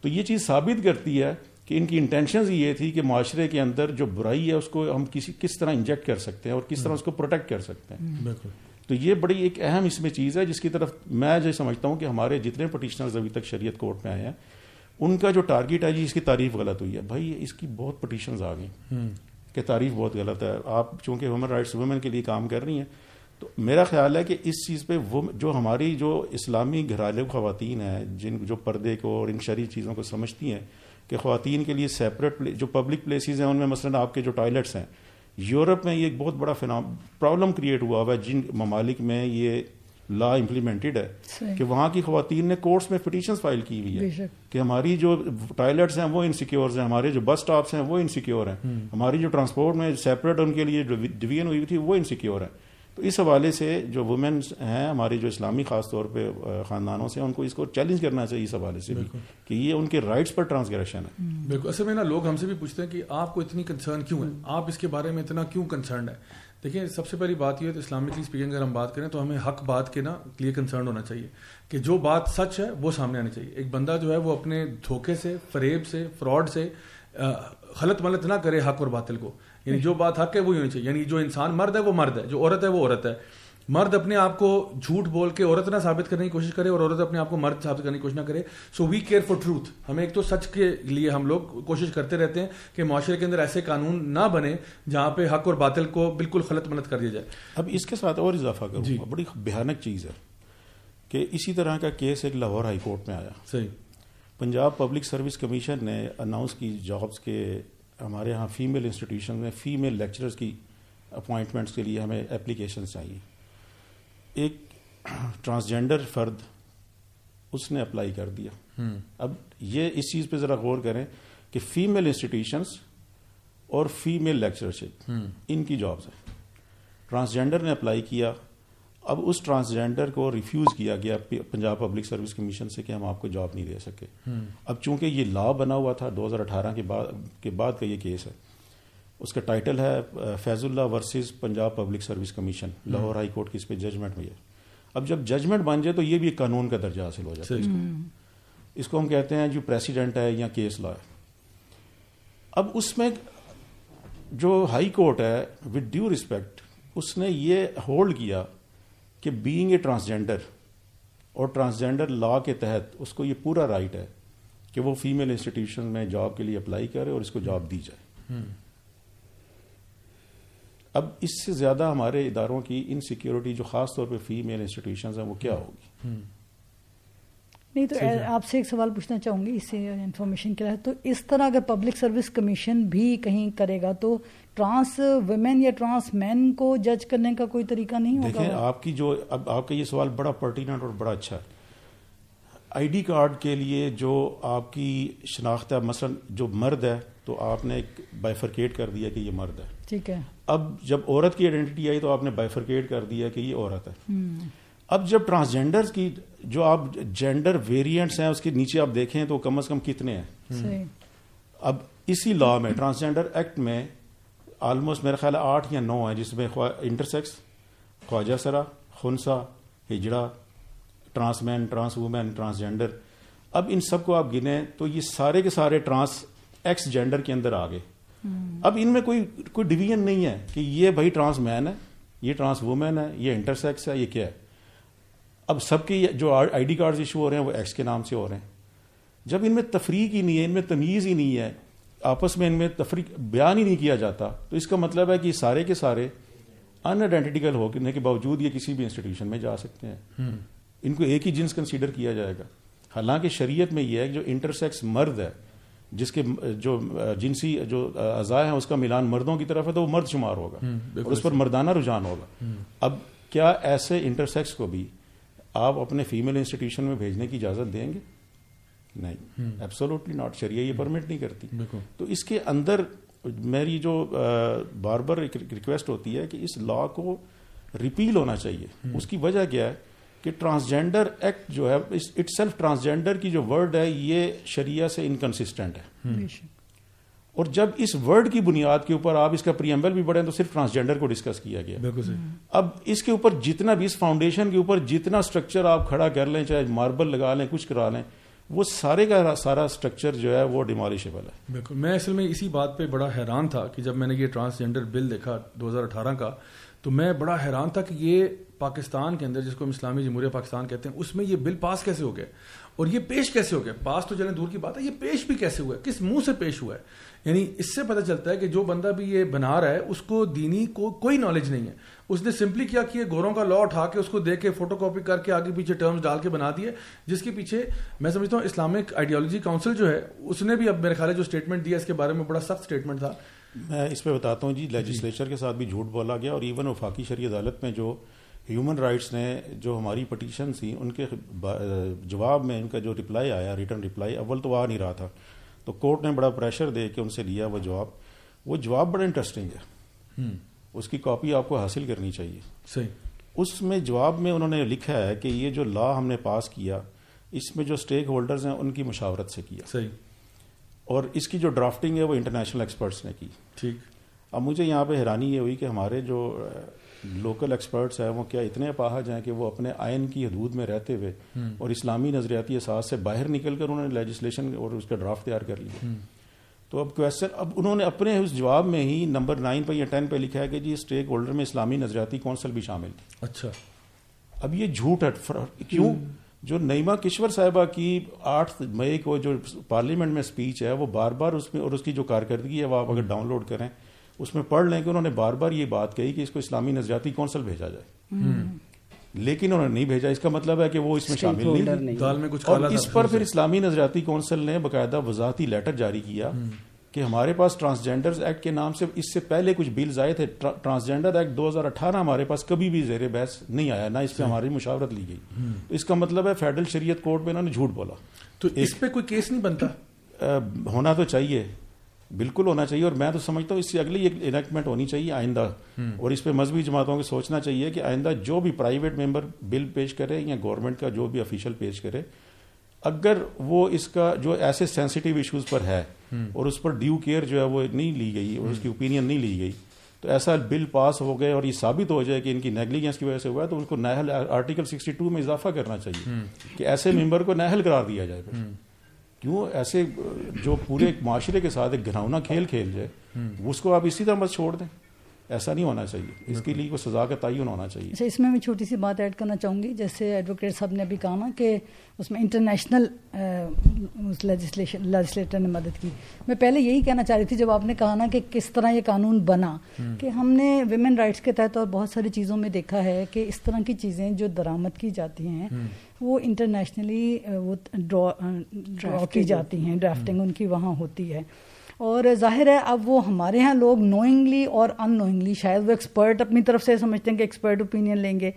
تو یہ چیز ثابت کرتی ہے کہ ان کی انٹینشنز یہ تھی کہ معاشرے کے اندر جو برائی ہے اس کو ہم کسی کس طرح انجیکٹ کر سکتے ہیں اور کس طرح اس کو پروٹیکٹ کر سکتے ہیں۔ تو یہ بڑی ایک اہم اس میں چیز ہے جس کی طرف میں جو سمجھتا ہوں کہ ہمارے جتنے پٹیشنرز ابھی تک شریعت کورٹ میں آئے ہیں ان کا جو ٹارگیٹ ہے جی اس کی تعریف غلط ہوئی ہے۔ بھائی اس کی بہت پٹیشنز آ گئی کہ تعریف بہت غلط ہے۔ آپ چونکہ ہیومن رائٹس وومن کے لیے کام کر رہی ہیں، تو میرا خیال ہے کہ اس چیز پہ وہ جو ہماری جو اسلامی گھرالے خواتین ہیں، جن جو پردے کو اور ان شرعی چیزوں کو سمجھتی ہیں کہ خواتین کے لیے سیپریٹ جو پبلک پلیسز ہیں، ان میں مثلاً آپ کے جو ٹوائلٹس ہیں، یورپ میں یہ ایک بہت بڑا پرابلم کریٹ ہوا ہوا ہے۔ جن ممالک میں یہ لا امپلیمنٹڈ ہے کہ وہاں کی خواتین نے کورٹس میں پٹیشن فائل کی ہوئی ہے کہ ہماری جو ٹوائلٹس ہیں وہ انسیکیورز ہیں ہمارے جو بس اسٹاپس ہیں وہ انسیکیور ہیں. ہماری جو ٹرانسپورٹ میں سیپریٹ ان کے لیے جو ڈویژن ہوئی تھی وہ انسیکیور ہے تو اس حوالے سے جو وومنس ہیں ہماری جو اسلامی خاص طور پہ خاندانوں سے ان کو اس کو چیلنج کرنا چاہیے اس حوالے سے بھی کہ یہ ان کے رائٹس پر ٹرانسگریشن ہے. بالکل. اصل میں نا لوگ ہم سے بھی پوچھتے ہیں کہ آپ کو اتنی کنسرن کیوں ہے؟ آپ اس کے بارے میں اتنا کیوں کنسرنڈ ہے دیکھیں سب سے پہلی بات یہ ہے تو اسلامکلی اسپیکنگ اگر ہم بات کریں تو ہمیں حق بات کے نا لیے کنسرن ہونا چاہیے کہ جو بات سچ ہے وہ سامنے آنی چاہیے۔ ایک بندہ جو ہے وہ اپنے دھوکے سے فریب سے فراڈ سے غلط ملت نہ کرے حق اور باطل کو۔ یعنی جو بات حق ہے وہی ہونی چاہیے۔ یعنی جو انسان مرد ہے وہ مرد ہے جو عورت ہے وہ عورت ہے۔ مرد اپنے آپ کو جھوٹ بول کے عورت نہ ثابت کرنے کی کوشش کرے اور عورت اپنے آپ کو مرد ثابت کرنے کی کوشش نہ کرے۔ So we care for truth ہمیں ایک تو سچ کے لیے ہم لوگ کوشش کرتے رہتے ہیں کہ معاشرے کے اندر ایسے قانون نہ بنے جہاں پہ حق اور باطل کو بالکل غلط ملت کر دیا جائے۔ اب اس کے ساتھ اور اضافہ کروں جی۔ بڑی بھیانک چیز ہے کہ اسی طرح کا کیس ایک لاہور ہائی کورٹ میں آیا۔ صحیح۔ پنجاب پبلک سروس کمیشن نے اناؤنس کی جابس کے ہمارے یہاں فیمیل انسٹیٹیوشن میں فیمیل لیکچرز کی اپوائنٹمنٹس کے لیے ہمیں اپلیکیشن چاہیے۔ ایک ٹرانسجینڈر فرد اس نے اپلائی کر دیا۔ اب یہ اس چیز پہ ذرا غور کریں کہ فیمیل انسٹیٹیوشنس اور فیمیل لیکچرشپ ان کی جابس ہیں۔ ٹرانسجینڈر نے اپلائی کیا۔ اب اس ٹرانسجینڈر کو ریفیوز کیا گیا پنجاب پبلک سروس کمیشن سے کہ ہم آپ کو جاب نہیں دے سکے اب چونکہ یہ لا بنا ہوا تھا دو ہزار اٹھارہ کے بعد کا یہ کیس ہے۔ اس کا ٹائٹل ہے Faizullah versus Punjab public service commission Lahore high court کی اس پہ ججمنٹ ہوئی ہے۔ اب جب ججمنٹ بن جائے تو یہ بھی ایک قانون کا درجہ حاصل ہو جاتا ہے۔ اس کو ہم کہتے ہیں جو پریسیڈنٹ ہے یا کیس لا ہے۔ اب اس میں جو ہائی کورٹ ہے وتھ ڈیو ریسپیکٹ اس نے یہ ہولڈ کیا کہ بینگ اے ٹرانسجینڈر اور ٹرانسجینڈر لا کے تحت اس کو یہ پورا رائٹ ہے کہ وہ فیمیل انسٹیٹیوشن میں جاب کے لیے اپلائی کرے اور اس کو جاب دی جائے۔ اب اس سے زیادہ ہمارے اداروں کی انسیکیورٹی جو خاص طور پہ فیمیل انسٹیٹیوشنز ہیں وہ کیا ہوگی؟ نہیں تو آپ سے ایک سوال پوچھنا چاہوں گی اس سے انفارمیشن کے تو اس طرح اگر پبلک سروس کمیشن بھی کہیں کرے گا تو ٹرانس ویمن یا ٹرانس مین کو جج کرنے کا کوئی طریقہ نہیں ہوگا؟ دیکھیں آپ کی جو اب آپ کا یہ سوال بڑا پرٹیننٹ اور بڑا اچھا ہے۔ آئی ڈی کارڈ کے لیے جو آپ کی شناخت ہے مثلا جو مرد ہے تو آپ نے ایک بائفرکیٹ کر دیا کہ یہ مرد ہے۔ ٹھیک ہے۔ اب جب عورت کی آئیڈینٹی آئی تو آپ نے بائفرکیٹ کر دیا کہ یہ عورت ہے۔ اب جب ٹرانسجینڈر کی جو آپ جینڈر ویریئنٹس ہیں اس کے نیچے آپ دیکھیں تو کم از کم کتنے ہیں؟ اب اسی لا میں ٹرانسجینڈر ایکٹ میں آلموسٹ میرا خیال ہے آٹھ یا نو ہے جس میں انٹرسیکس خواجہ سرا خنسا ہجڑا trans man trans woman transgender اب ان سب کو آپ گنے تو یہ سارے کے سارے ٹرانس ایکس جینڈر کے اندر آ گئے۔ اب ان میں کوئی کوئی ڈویژن نہیں ہے کہ یہ بھائی ٹرانس مین ہے یہ ٹرانس وومین ہے یہ انٹرسیکس ہے یہ کیا ہے. اب سب کے جو آئی ڈی کارڈ ایشو ہو رہے ہیں وہ ایکس کے نام سے ہو رہے ہیں. جب ان میں تفریق ہی نہیں ہے ان میں تمیز ہی نہیں ہے آپس میں ان میں تفریق بیان ہی نہیں کیا جاتا تو اس کا مطلب ہے کہ سارے کے سارے ان آئیڈینٹیکل ہونے کے باوجود یہ کسی بھی انسٹیٹیوشن میں جا سکتے ہیں. ان کو ایک ہی جنس کنسیڈر کیا جائے گا. حالانکہ شریعت میں یہ ہے کہ جو انٹرسیکس مرد ہے جس کے جو جنسی جو اعضاء ہیں اس کا ملان مردوں کی طرف ہے تو وہ مرد شمار ہوگا اور اس پر مردانہ رجحان ہوگا۔ اب کیا ایسے انٹرسیکس کو بھی آپ اپنے فیمل انسٹیٹیوشن میں بھیجنے کی اجازت دیں گے؟ نہیں ایبسولوٹلی ناٹ شریعہ یہ پرمٹ نہیں کرتی۔ تو اس کے اندر میری جو بار بار ریکویسٹ ہوتی ہے کہ اس لا کو ریپیل ہونا چاہیے۔ اس کی وجہ کیا ہے؟ کہ ٹرانسجینڈر ایکٹ جو ہے اٹ سیلف ٹرانسجینڈر کی جو ورڈ ہے یہ شریعہ سے انکنسسٹنٹ ہے۔ اور جب اس ورڈ کی بنیاد کے اوپر آپ اس کا پریمبل بھی بڑھیں تو صرف ٹرانسجینڈر کو ڈسکس کیا گیا۔ اب اس کے اوپر جتنا بھی اس فاؤنڈیشن کے اوپر جتنا اسٹرکچر آپ کھڑا کر لیں چاہے ماربل لگا لیں کچھ کرا لیں وہ سارے کا سارا اسٹرکچر جو ہے وہ ڈیمالشیبل ہے۔ بالکل۔ میں اصل میں اسی بات پہ بڑا حیران تھا کہ جب میں نے یہ ٹرانسجینڈر بل دیکھا دو ہزار اٹھارہ کا تو میں بڑا حیران تھا کہ یہ پاکستان کے اندر جس کو ہم اسلامی جمہوریہ پاکستان کہتے ہیں، اس میں یہ بل پاس کیسے ہو گیا اور یہ پیش کیسے ہو گیا پاس تو چلیں، دور کی بات ہے، یہ پیش بھی کیسے ہوا ہے؟ کس منہ سے پیش ہوا ہے؟ یعنی اس سے پتہ چلتا ہے کہ جو بندہ بھی یہ بنا رہا ہے، اس کو دینی کو کوئی نالج نہیں ہے۔ اس نے سمپلی کیا کہ گوروں کا لا اٹھا کے اس کو دیکھ کے فوٹو کاپی کر کے آگے پیچھے ٹرمز ڈال کے بنا دیے، جس کے پیچھے میں سمجھتا ہوں اسلامک آئیڈیالوجی کاؤنسل جو ہے، اس نے بھی اب میرے خیال ہے جو اسٹیٹمنٹ دیا، اس کے بارے میں بڑا سخت اسٹیٹمنٹ تھا۔ میں اس پہ بتاتا ہوں جی لیجسلیچر کے ساتھ بھی جھوٹ بولا گیا اور ایون وفاقی شریع عدالت میں جو ہیومن رائٹس نے جو ہماری پٹیشن تھی ان کے جواب میں ان کا جو رپلائی آیا ریٹرن رپلائی اول تو آ نہیں رہا تھا۔ تو کورٹ نے بڑا پریشر دے کے ان سے لیا وہ جواب۔ وہ جواب بڑا انٹرسٹنگ ہے۔ اس کی کاپی آپ کو حاصل کرنی چاہیے۔ صحیح۔ اس میں جواب میں انہوں نے لکھا ہے کہ یہ جو لا ہم نے پاس کیا اس میں جو اسٹیک ہولڈرز ہیں ان کی مشاورت سے کیا۔ صحیح۔ اور اس کی جو ڈرافٹنگ ہے وہ انٹرنیشنل ایکسپرٹس نے کی۔ ٹھیک۔ اب مجھے یہاں پہ حیرانی یہ ہوئی کہ ہمارے جو لوکل ایکسپرٹس ہیں وہ کیا اتنے اپاہج ہیں کہ وہ اپنے آئین کی حدود میں رہتے ہوئے اور اسلامی نظریاتی احساس سے باہر نکل کر انہوں نے لیجسلیشن اور اس کا ڈرافٹ تیار کر لیا۔ تو اب کوشچن اب انہوں نے اپنے اس جواب میں ہی نمبر نائن پہ یا ٹین پہ لکھا ہے کہ جی اسٹیک ہولڈر میں اسلامی نظریاتی کونسل بھی شامل اچھا۔ اب یہ جھوٹ ہے کیوں؟ جو نئیما کشور صاحبہ کی آٹھ مئی کو جو پارلیمنٹ میں اسپیچ ہے وہ بار بار اس میں اور اس کی جو کارکردگی ہے وہ آپ اگر ڈاؤن لوڈ کریں اس میں پڑھ لیں کہ انہوں نے بار بار یہ بات کہی کہ اس کو اسلامی نظریاتی کونسل بھیجا جائے۔ لیکن انہوں نے نہیں بھیجا۔ اس کا مطلب ہے کہ وہ اس میں شامل نہیں دال میں کچھ اور اس پر پھر اسلامی نظریاتی کونسل نے باقاعدہ وضاحتی لیٹر جاری کیا کہ ہمارے پاس ٹرانسجینڈر ایکٹ کے نام سے اس سے پہلے کچھ بلز آئے تھے۔ ٹرانسجینڈر ایکٹ دو ہزار اٹھارہ ہمارے پاس کبھی بھی زیر بحث نہیں آیا نہ اس پہ ہماری مشاورت لی گئی۔ اس کا مطلب ہے فیڈرل شریعت کورٹ میں انہوں نے جھوٹ بولا۔ تو اس پہ کوئی کیس نہیں بنتا؟ ہونا تو چاہیے۔ بالکل ہونا چاہیے اور میں تو سمجھتا ہوں اس سے اگلی ایک انیکٹمنٹ ہونی چاہیے آئندہ اور اس پہ مذہبی جماعتوں کو سوچنا چاہیے کہ آئندہ جو بھی پرائیویٹ ممبر بل پیش کرے یا گورنمنٹ کا جو بھی افیشل پیش کرے اگر وہ اس کا جو ایسے سینسٹیو ایشوز پر ہے اور اس پر ڈیو کیئر جو ہے وہ نہیں لی گئی اور اس کی اوپینین نہیں لی گئی تو ایسا بل پاس ہو گئے اور یہ ثابت ہو جائے کہ ان کی نیگلیجنس کی وجہ سے ہوا ہے تو ان کو نہل آرٹیکل سکسٹی ٹو میں اضافہ کرنا چاہیے کہ ایسے ممبر کو نہل قرار دیا جائے۔ کیوں ایسے جو پورے ایک معاشرے کے ساتھ ایک گھناؤنا کھیل کھیل جائے اس کو آپ اسی طرح مت چھوڑ دیں۔ ایسا نہیں ہونا چاہیے۔ اس کے لیے کوئی سزا کا تعین ہونا چاہیے۔ اچھا اس میں میں چھوٹی سی بات ایڈ کرنا چاہوں گی۔ جیسے ایڈوکیٹ صاحب نے ابھی کہا نا کہ اس میں انٹرنیشنل لیجسلیٹر نے مدد کی۔ میں پہلے یہی کہنا چاہ رہی تھی جب آپ نے کہا نا کہ کس طرح یہ قانون بنا کہ ہم نے ویمن رائٹس کے تحت اور بہت ساری چیزوں میں دیکھا ہے کہ اس طرح کی چیزیں جو درآمد کی جاتی ہیں وہ انٹرنیشنلی وہ ڈرا کی جاتی ہیں ڈرافٹنگ ان کی وہاں ہوتی ہے۔ اور ظاہر ہے اب وہ ہمارے ہاں لوگ نوئنگلی اور ان نوئنگلی شاید وہ ایکسپرٹ اپنی طرف سے سمجھتے ہیں کہ ایکسپرٹ اوپینین لیں گے۔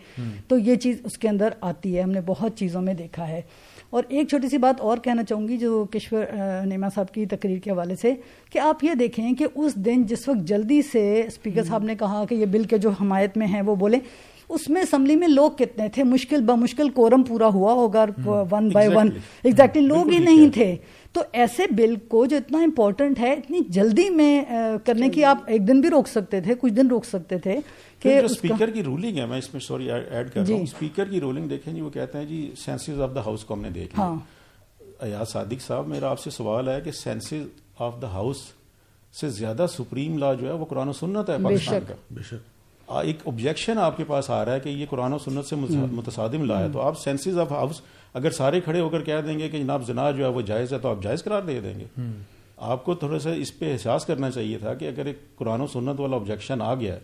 تو یہ چیز اس کے اندر آتی ہے ہم نے بہت چیزوں میں دیکھا ہے۔ اور ایک چھوٹی سی بات اور کہنا چاہوں گی جو کشور نیما صاحب کی تقریر کے حوالے سے کہ آپ یہ دیکھیں کہ اس دن جس وقت جلدی سے اسپیکر صاحب نے کہا کہ یہ بل کے جو حمایت میں ہیں وہ بولیں اس میں اسمبلی میں لوگ کتنے تھے؟ مشکل بمشکل کورم پورا ہوا ہوگا ون بائی ون ایگزیکٹلی لوگ ہی نہیں تھے۔ تو ایسے بل کو جو اتنا امپورٹنٹ ہے اتنی جلدی میں کرنے کی آپ ایک دن بھی روک سکتے تھے کچھ دن روک سکتے تھے کہ اسپیکر کی رولنگ ہے میں اس میں سوری ایڈ کر رہا ہوں۔ اسپیکر کی رولنگ دیکھیں جی وہ کہتے ہیں جی سینسز آف دا ہاؤس کو ہم نے دیکھ لیا۔ ایاز صادق صاحب میرا آپ سے سوال ہے کہ سینسز آف دا ہاؤس سے زیادہ سپریم لا جو ہے وہ قرآن و سنت ہے پاکستان کا۔ ایک آبجیکشن آپ کے پاس آ رہا ہے کہ یہ قرآن و سنت سے متصادم لا ہے۔ تو آپ سینسز آف ہاؤس اگر سارے کھڑے ہو کر کہہ دیں گے کہ جناب زنا جو ہے وہ جائز ہے تو آپ جائز قرار دے دیں گے۔ آپ کو تھوڑا سا اس پہ احساس کرنا چاہیے تھا کہ اگر ایک قرآن و سنت والا آبجیکشن آ گیا ہے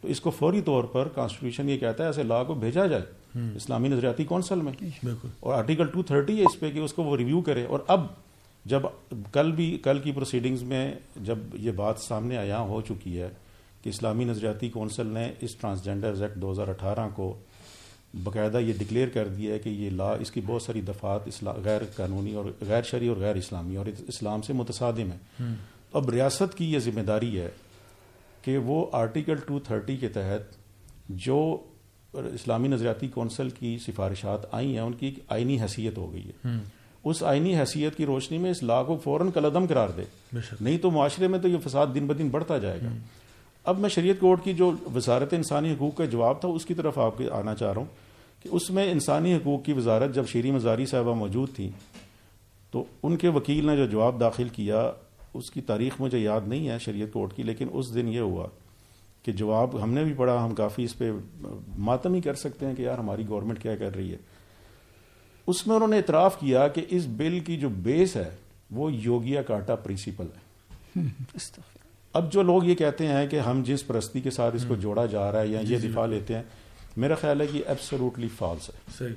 تو اس کو فوری طور پر کانسٹیٹیوشن یہ کہتا ہے ایسے لا کو بھیجا جائے۔ اسلامی نظریاتی کونسل میں۔ اور آرٹیکل ٹو تھرٹی ہے اس پہ کہ اس کو وہ ریویو کرے۔ اور اب جب کل بھی کل کی پروسیڈنگز میں جب یہ بات سامنے آیا ہو چکی ہے کہ اسلامی نظریاتی کونسل نے اس ٹرانسجینڈر ایکٹ دو ہزار اٹھارہ کو باقاعدہ یہ ڈکلیئر کر دیا ہے کہ یہ لا اس کی بہت ساری دفعات غیر قانونی اور غیر شرعی اور غیر اسلامی اور اسلام سے متصادم ہے۔ اب ریاست کی یہ ذمہ داری ہے کہ وہ آرٹیکل ٹو تھرٹی کے تحت جو اسلامی نظریاتی کونسل کی سفارشات آئی ہیں ان کی ایک آئینی حیثیت ہو گئی ہے۔ اس آئینی حیثیت کی روشنی میں اس لا کو فوراً قلعدم قرار دے۔ نہیں تو معاشرے میں تو یہ فساد دن بدن بڑھتا جائے گا۔ اب میں شریعت کورٹ کی جو وزارت انسانی حقوق کا جواب تھا، اس کی طرف آپ کے آنا چاہ رہا ہوں کہ اس میں انسانی حقوق کی وزارت جب شیری مزاری صاحبہ موجود تھیں تو ان کے وکیل نے جو جواب داخل کیا، اس کی تاریخ مجھے یاد نہیں ہے شریعت کورٹ کی، لیکن اس دن یہ ہوا کہ جواب ہم نے بھی پڑھا، ہم کافی اس پہ ماتم ہی کر سکتے ہیں کہ یار ہماری گورنمنٹ کیا کر رہی ہے۔ اس میں انہوں نے اعتراف کیا کہ اس بل کی جو بیس ہے، وہ یوگیا کاٹا پرنسپل ہے۔ اب جو لوگ یہ کہتے ہیں کہ ہم جس پرستی کے ساتھ اس کو جوڑا جا رہا ہے یا جی، یہ جی، دفاع لیتے ہیں میرا خیال ہے کہ ایبسلوٹلی فالس ہے۔ صحیح۔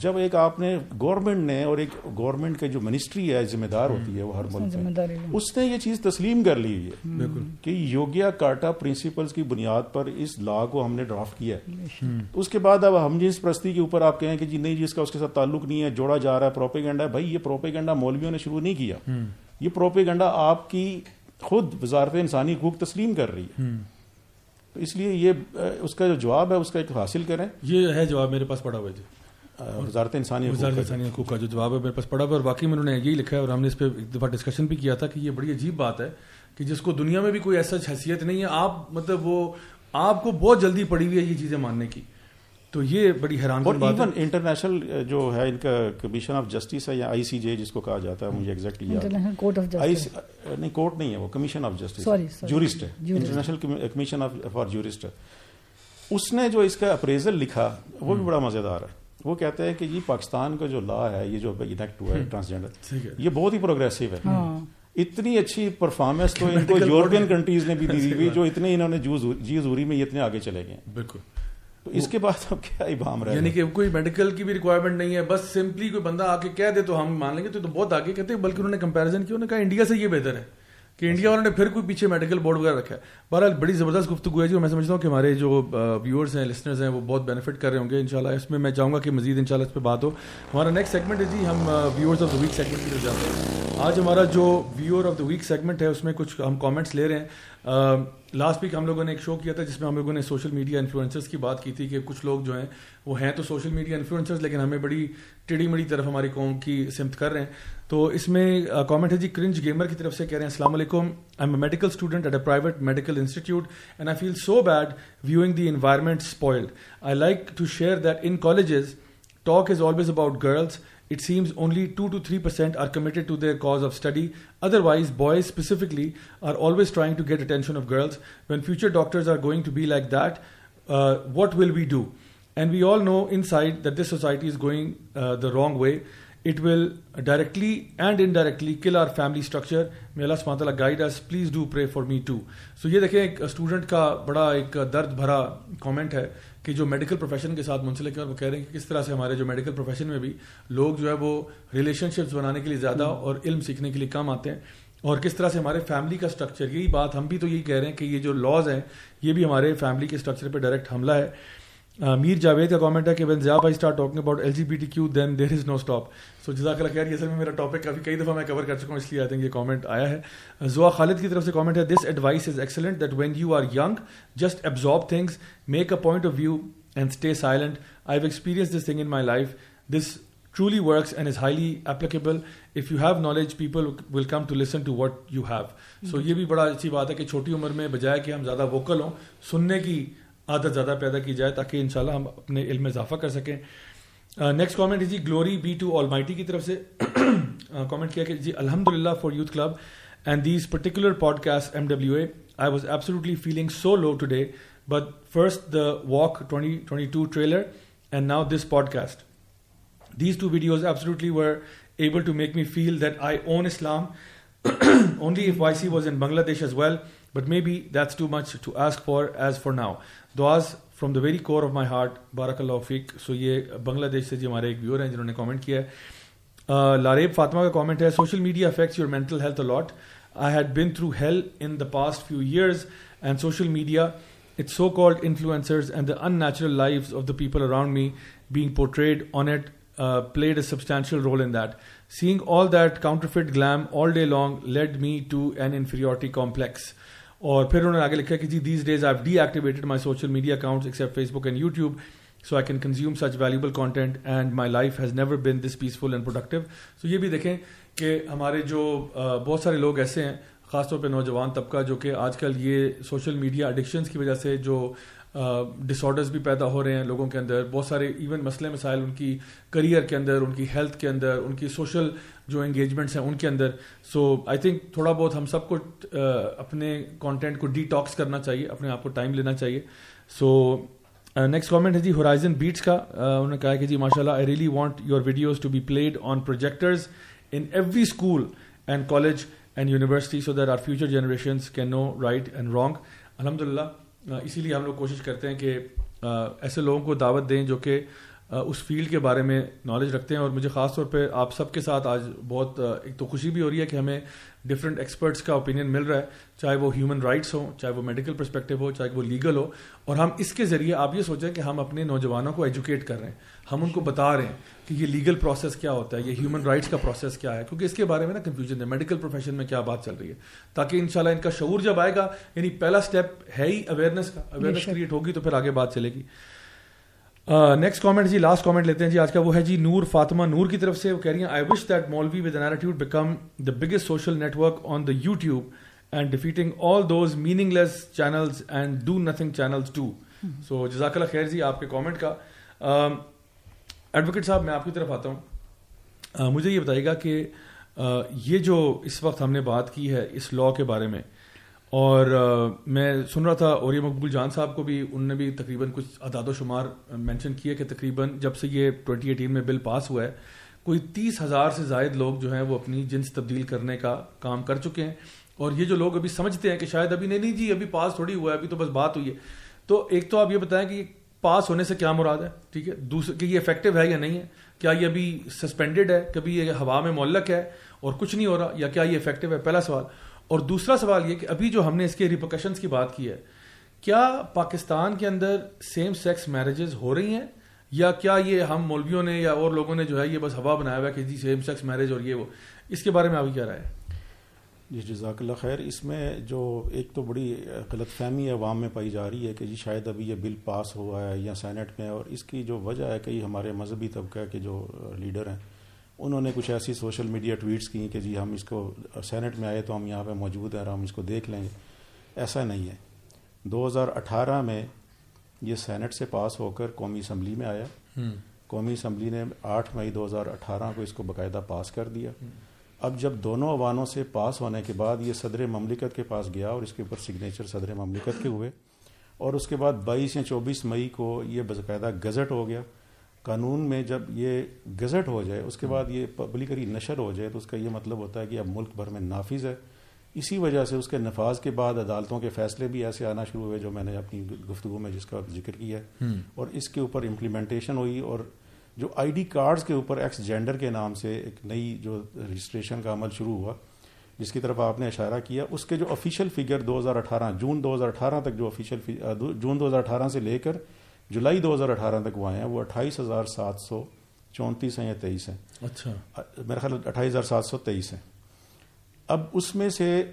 جب ایک آپ نے گورنمنٹ نے اور ایک گورنمنٹ کا جو منسٹری ہے ذمہ دار ہوتی ہے وہ ہر ملک میں۔ اس نے یہ چیز تسلیم کر لی ہوئی ہے کہ یوگیا کاٹا پرنسپلز کی بنیاد پر اس لا کو ہم نے ڈرافٹ کیا ہے۔ اس کے بعد اب ہم جس پرستی کے اوپر آپ کہیں کہ جی نہیں جس کا اس کے ساتھ تعلق نہیں ہے جوڑا جا رہا ہے پروپیگنڈا بھائی یہ پروپیگنڈا مولویوں نے شروع نہیں کیا۔ یہ پروپیگنڈا آپ کی خود وزارت انسانی حقوق تسلیم کر رہی ہے۔ تو اس لیے یہ اس کا جو جواب ہے اس کا ایک حاصل کریں۔ یہ ہے جواب میرے پاس پڑا ہوا جی۔ وزارت انسانی وزارت انسانی حقوق کا جو جواب ہے میرے پاس پڑا ہوا اور باقی میں انہوں نے یہی لکھا ہے اور ہم نے اس پہ ایک دفعہ ڈسکشن بھی کیا تھا کہ یہ بڑی عجیب بات ہے کہ جس کو دنیا میں بھی کوئی ایسا حیثیت نہیں ہے آپ مطلب وہ آپ کو بہت جلدی پڑی ہوئی ہے یہ چیزیں ماننے کی۔ تو یہ بڑی حیران اور ایون انٹرنیشنل جو ہے ان کا کمیشن آف جسٹس ہے یا آئی سی جے جس کو کہا جاتا ہے مجھے ایگزیکٹلی نہیں کورٹ نہیں ہے وہ کمیشن آف جسٹس جورسٹ ہے۔ انٹرنیشنل کمیشن فار جورسٹ ہے۔ اس نے جو اس کا اپریزل لکھا وہ بھی بڑا مزیدار ہے۔ وہ کہتے ہیں کہ یہ پاکستان کا جو لا ہے یہ جو انیکٹ ہوا ہے ٹرانسجینڈر یہ بہت ہی پروگریسو ہے۔ ہاں۔ اتنی اچھی پرفارمنس تو ان کو یورپین کنٹریز نے بھی دی ہوئی جو اتنے انہوں نے جی حضوری میں اتنے آگے چلے گئے۔ بالکل۔ تو اس کے بعد اب کیا ابام رہا یعنی کہ کوئی میڈیکل کی بھی ریکوائرمنٹ نہیں ہے، بس سمپلی کوئی بندہ آ کے کہہ دے تو ہم مان لیں گے، تو بہت آگے کہتے ہیں، بلکہ انہوں نے کمپیرزن کیا، انہوں نے کہا انڈیا سے یہ بہتر ہے کہ انڈیا والوں نے پھر کوئی پیچھے میڈیکل بورڈ وغیرہ رکھا ہے۔ بہرحال بڑی زبردست گفتگو ہے جی، جو میں سمجھتا ہوں کہ ہمارے جو ویورز ہیں لسنرز ہیں، وہ بہت بینیفٹ کر رہے ہوں گے، انشاءاللہ۔ اس میں میں چاہوں گا کہ مزید انشاءاللہ اس پہ بات ہو۔ ہمارا نیکسٹ سیگمنٹ ہے جی ہم viewers of the week segment کی طرف جاتے ہیں۔ آج ہمارا جو viewer of the week segment ہے، اس میں کچھ ہم کامنٹس لے رہے ہیں۔ لاسٹ ویک ہم لوگوں نے ایک شو کیا تھا جس میں ہم لوگوں نے سوشل میڈیا انفلوئنسرس کی بات کی تھی کہ کچھ لوگ جو ہیں وہ ہیں تو سوشل میڈیا انفلوئنسرز لیکن ہمیں بڑی ٹیڑھی مڑی طرف ہماری قوم کی سمت کر رہے ہیں۔ تو اس میں کامنٹ ہے جی کرنج گیمر کی طرف سے کہہ رہے ہیں، السلام علیکم I am a medical student at a private medical institute and I feel so bad viewing the environment spoiled I like to share that in colleges talk is always about girls it seems only 2 to 3% are committed to their cause of study. Otherwise, boys specifically are always trying to get attention of girls. When future doctors are going to be like that, uh, what will we do? And we all know inside that this society is going uh, the wrong way. It will directly and indirectly kill our family structure. May Allah subhanahu wa ta'ala guide us. Please do pray for me too. So یہ دیکھیں ایک student کا بڑا ایک درد بھرا comment ہے کہ جو میڈیکل پروفیشن کے ساتھ منسلک ہیں وہ کہہ رہے ہیں کہ کس طرح سے ہمارے جو میڈیکل پروفیشن میں بھی لوگ جو ہے وہ ریلیشن شپس بنانے کے لیے زیادہ اور علم سیکھنے کے لیے کم آتے ہیں اور کس طرح سے ہمارے فیملی کا اسٹرکچر یہی بات ہم بھی تو یہی کہہ رہے ہیں کہ یہ جو لاز ہیں، یہ بھی ہمارے فیملی کے اسٹرکچر پہ ڈائریکٹ حملہ ہے۔ میر جاوید کا کامنٹ ہے کہ وین زیا بھائی start talking about L G B T Q then there is no stop so جزاک اللہ خیر یہ سر میں میرا ٹاپک کافی کئی دفعہ میں کور کر چکا ہوں اس لیے آئی تھنک یہ کامنٹ آیا ہے۔ زوا خالد کی طرف سے کامنٹ ہے this advice is excellent that when you are young just absorb things make a point of view and stay silent I have experience this thing in my life this truly works and is highly applicable if you have knowledge people will come to listen to what you have so یہ بھی بڑا اچھی بات ہے کہ چھوٹی عمر میں بجائے کہ ہم زیادہ ووکل ہوں سننے کی عادت زیادہ پیدا کی جائے تاکہ انشاءاللہ ہم اپنے علم میں اضافہ کر سکیں۔ نیکسٹ کامنٹ جی گلوری بی ٹو آل مائٹی کی طرف سے کامنٹ کیا کہ جی الحمد للہ for youth club and these particular podcast M W A I was absolutely feeling so low today but first the walk twenty twenty two trailer and now this podcast these two videos absolutely were able to make me feel that I own Islam only if why she was in Bangladesh as well but maybe that's too much to ask for as for now دعاز from the very core of my heart بارک اللہ فیق سو یہ بنگلہ دیش سے جی ہمارے ایک ویور ہیں جنہوں نے کامنٹ کیا ہے لاریب فاطمہ کا کامنٹ ہے social media affects your mental health a lot I had been through hell in the past few years and social media it's so called influencers and the unnatural life of the people around me being portrayed on it played a substantial role in that seeing all that counterfeit glam all day long led me to an inferiority complex اور پھر انہوں نے آگے لکھا کہ جی these days I deactivated my social media accounts except Facebook and YouTube so I can consume such valuable content and my life has never been this peaceful and productive so یہ بھی دیکھیں کہ ہمارے جو بہت سارے لوگ ایسے ہیں، خاص طور پہ نوجوان طبقہ جو کہ آج کل یہ سوشل میڈیا اڈکشنس کی وجہ سے جو ڈس آڈرز بھی پیدا ہو رہے ہیں لوگوں کے اندر، بہت سارے ایون مسئلے، مسائل ان کی کریئر کے اندر، ان کی ہیلتھ کے اندر، ان کی سوشل جو انگیجمنٹس ہیں ان کے اندر۔ سو آئی تھنک تھوڑا بہت ہم سب کو اپنے کانٹینٹ کو ڈی ٹاکس کرنا چاہیے، اپنے آپ کو ٹائم لینا چاہیے۔ سو نیکسٹ کامنٹ ہے جی ہورائزن بیٹس کا۔ انہوں نے کہا کہ جی ماشاء اللہ I really want your videos to be played on projectors in every school and college and university so that our future generations can know right and wrong الحمد للہ اسی لیے ہم لوگ کوشش کرتے ہیں کہ ایسے لوگوں کو دعوت دیں جو کہ اس فیلڈ کے بارے میں نالج رکھتے ہیں اور مجھے خاص طور پہ آپ سب کے ساتھ آج بہت ایک تو خوشی بھی ہو رہی ہے کہ ہمیں ڈفرینٹ ایکسپرٹس کا اوپینین مل رہا ہے چاہے وہ ہیومن رائٹس ہوں چاہے وہ میڈیکل پرسپیکٹو ہو چاہے وہ لیگل ہو اور ہم اس کے ذریعے آپ یہ سوچیں کہ ہم اپنے نوجوانوں کو ایجوکیٹ کر رہے ہیں۔ ہم ان کو بتا رہے ہیں کہ یہ لیگل پروسیس کیا ہوتا ہے یہ ہیومن رائٹس کا پروسیس کیا ہے کیونکہ اس کے بارے میں نا کنفیوژن ہے۔ میڈیکل پروفیشن میں کیا بات چل رہی ہے؟ تاکہ ان ان کا شعور جب آئے گا یعنی پہلا اسٹیپ ہے ہی اویئرنیس کا اویئرنیس کریٹ ہوگی تو پھر آگے بات چلے گی۔ نیکسٹ کامنٹ جی لاسٹ کامنٹ لیتے ہیں جی آج کا وہ ہے جی نور، فاطمہ نور کی طرف سے وہ کہہ رہی ہیں I wish that Maulvi with attitude become the biggest social network on the YouTube and defeating all those meaningless channels and do nothing channels too so جزاک اللہ خیر جی آپ کے کامنٹ کا۔ ایڈوکیٹ صاحب، میں آپ کی طرف آتا ہوں۔ مجھے یہ بتائیے گا کہ یہ جو اس وقت ہم نے بات کی ہے اس لاء کے بارے میں اور میں سن رہا تھا اور یہ مقبول جان صاحب کو بھی انہوں نے بھی تقریباً کچھ اعداد و شمار مینشن کیے کہ تقریباً جب سے یہ ٹوئنٹی ایٹین میں بل پاس ہوا ہے، کوئی تیس ہزار سے زائد لوگ جو ہیں وہ اپنی جنس تبدیل کرنے کا کام کر چکے ہیں۔ اور یہ جو لوگ ابھی سمجھتے ہیں کہ شاید ابھی نہیں نہیں جی ابھی پاس تھوڑی ہوا ہے، ابھی تو بس بات ہوئی ہے۔ تو ایک تو آپ یہ بتائیں کہ پاس ہونے سے کیا مراد ہے؟ ٹھیک ہے؟ دوسرے کہ یہ افیکٹو ہے یا نہیں ہے؟ کیا یہ ابھی سسپینڈیڈ ہے؟ کبھی یہ ہوا میں معلق ہے اور کچھ نہیں ہو رہا؟ یا کیا یہ افیکٹو ہے؟ پہلا سوال۔ اور دوسرا سوال یہ کہ ابھی جو ہم نے اس کے ریپوکیشنس کی بات کی ہے، کیا پاکستان کے اندر سیم سیکس میرجز ہو رہی ہیں؟ یا کیا یہ ہم مولویوں نے یا اور لوگوں نے جو ہے یہ بس ہوا بنایا ہوا ہے کہ جی سیم سیکس میرج اور یہ وہ؟ اس کے بارے میں ابھی کیا رہا ہے؟ جی جزاک اللہ خیر، اس میں جو ایک تو بڑی غلط فہمی عوام میں پائی جا رہی ہے کہ جی شاید ابھی یہ بل پاس ہوا ہے یا سینٹ میں، اور اس کی جو وجہ ہے کہ ہمارے مذہبی طبقہ کے جو لیڈر ہیں انہوں نے کچھ ایسی سوشل میڈیا ٹویٹس کی کہ جی ہم اس کو سینٹ میں آئے تو ہم یہاں پہ موجود ہیں اور ہم اس کو دیکھ لیں گے۔ ایسا نہیں ہے۔ دو ہزار اٹھارہ میں یہ سینٹ سے پاس ہو کر قومی اسمبلی میں آیا۔ قومی اسمبلی نے آٹھ مئی دو ہزار اٹھارہ کو اس کو باقاعدہ پاس کر دیا۔ اب جب دونوں عوانوں سے پاس ہونے کے بعد یہ صدر مملکت کے پاس گیا اور اس کے اوپر سگنیچر صدر مملکت کے ہوئے۔ اور اس کے بعد بائیس یا چوبیس مئی کو یہ باقاعدہ گزٹ ہو گیا۔ قانون میں جب یہ گزٹ ہو جائے اس کے بعد یہ پبلکری نشر ہو جائے تو اس کا یہ مطلب ہوتا ہے کہ اب ملک بھر میں نافذ ہے۔ اسی وجہ سے اس کے نفاذ کے بعد عدالتوں کے فیصلے بھی ایسے آنا شروع ہوئے جو میں نے اپنی گفتگو میں جس کا ذکر کیا ہے۔ اور اس کے اوپر امپلیمنٹیشن ہوئی اور جو آئی ڈی کارڈز کے اوپر ایکس جینڈر کے نام سے ایک نئی جو رجسٹریشن کا عمل شروع ہوا جس کی طرف آپ نے اشارہ کیا اس کے جو آفیشیل فگر دو ہزار اٹھارہ جون دو ہزار اٹھارہ تک جو آفیشیل جون دو ہزار اٹھارہ سے لے کر جولائی دو ہزار اٹھارہ تک وہ آئے ہیں وہ اٹھائیس ہزار سات سو چونتیس ہیں یا تیئیس ہیں۔ اچھا۔ میرا خیال اٹھائیس ہزار سات سو تیئیس ہیں۔ اب اس میں سے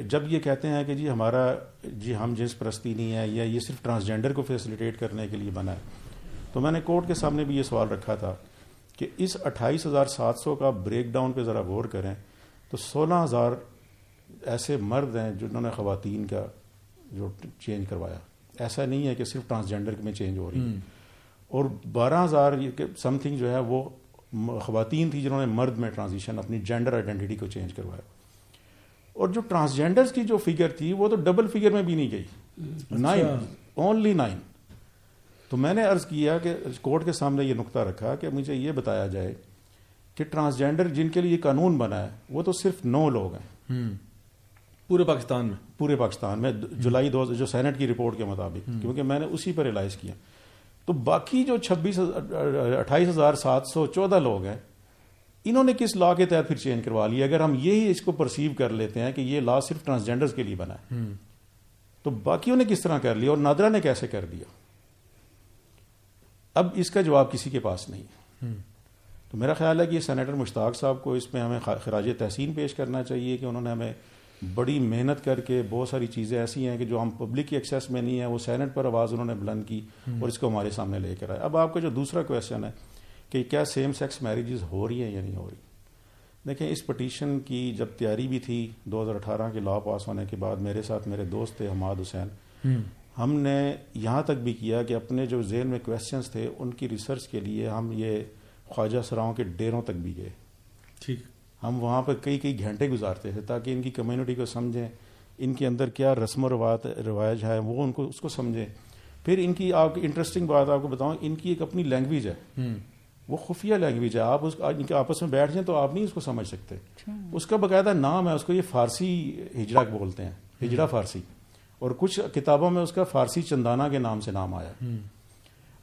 جب یہ کہتے ہیں کہ جی ہمارا جی ہم جنس پرستی نہیں ہے یا یہ صرف ٹرانسجینڈر کو فیسلیٹیٹ کرنے کے لیے بنا ہے تو میں نے کورٹ کے سامنے بھی یہ سوال رکھا تھا کہ اس اٹھائیس ہزار سات سو کا بریک ڈاؤن پہ ذرا غور کریں تو سولہ ہزار ایسے مرد ہیں جنہوں نے خواتین کا جو چینج کروایا۔ ایسا نہیں ہے کہ صرف ٹرانسجینڈر میں چینج ہو رہی ہے۔ اور بارہ ہزار سم تھنگ جو ہے وہ خواتین تھی جنہوں نے مرد میں ٹرانزیشن اپنی جینڈر آئیڈینٹی کو چینج کروایا۔ اور جو ٹرانسجینڈر کی جو فگر تھی وہ تو ڈبل فگر میں بھی نہیں گئی۔ نائن اونلی نائن تو میں نے ارض کیا کہ کورٹ کے سامنے یہ نقطہ رکھا کہ مجھے یہ بتایا جائے کہ ٹرانسجینڈر جن کے لیے یہ قانون بنا ہے وہ تو صرف نو لوگ ہیں۔ پورے پاکستان میں۔ پورے پاکستان میں جولائی دو جو سینٹ کی رپورٹ کے مطابق کیونکہ میں نے اسی پر ریلائز کیا۔ تو باقی جو چھبیس اٹھائیس ہزار سات سو چودہ لوگ ہیں انہوں نے کس لا کے تحت پھر چینج کروا لیا اگر ہم یہی اس کو پرسیو کر لیتے ہیں کہ یہ لا صرف ٹرانسجینڈر کے لیے بنا ہے تو باقیوں نے کس طرح کر لیا اور نادرا نے کیسے کر دیا؟ اب اس کا جواب کسی کے پاس نہیں۔ ہے تو میرا خیال ہے کہ یہ سینیٹر مشتاق صاحب کو اس میں ہمیں خراج تحسین پیش کرنا چاہیے کہ انہوں نے ہمیں بڑی محنت کر کے بہت ساری چیزیں ایسی ہیں کہ جو ہم پبلک کی ایکسیس میں نہیں ہیں وہ سینٹ پر آواز انہوں نے بلند کی اور اس کو ہمارے سامنے لے کر آئے۔ اب آپ کا جو دوسرا کوشچن ہے کہ کیا سیم سیکس میریجز ہو رہی ہیں یا نہیں ہو رہی؟ دیکھیں اس پٹیشن کی جب تیاری بھی تھی دو ہزار اٹھارہ کے لا پاس ہونے کے بعد میرے ساتھ میرے دوست تھے حماد حسین۔ ہم۔ نے یہاں تک بھی کیا کہ اپنے جو ذہن میں کوشچنس تھے ان کی ریسرچ کے لیے ہم یہ خواجہ سراؤں کے ڈیروں تک بھی گئے۔ ٹھیک۔ ہم وہاں پہ کئی کئی گھنٹے گزارتے تھے تاکہ ان کی کمیونٹی کو سمجھیں ان کے اندر کیا رسم و روایت روایج ہے وہ ان کو اس کو سمجھیں۔ پھر ان کی آپ انٹرسٹنگ بات آپ کو بتاؤں ان کی ایک اپنی لینگویج ہے۔ وہ خفیہ لینگویج ہے۔ آپ اس ان کے آپس میں بیٹھ جائیں تو آپ نہیں اس کو سمجھ سکتے۔ اچھا۔ اس کا باقاعدہ نام ہے اس کو یہ فارسی ہجڑا بولتے ہیں ہجڑا فارسی۔ اور کچھ کتابوں میں اس کا فارسی چندانہ کے نام سے نام آیا۔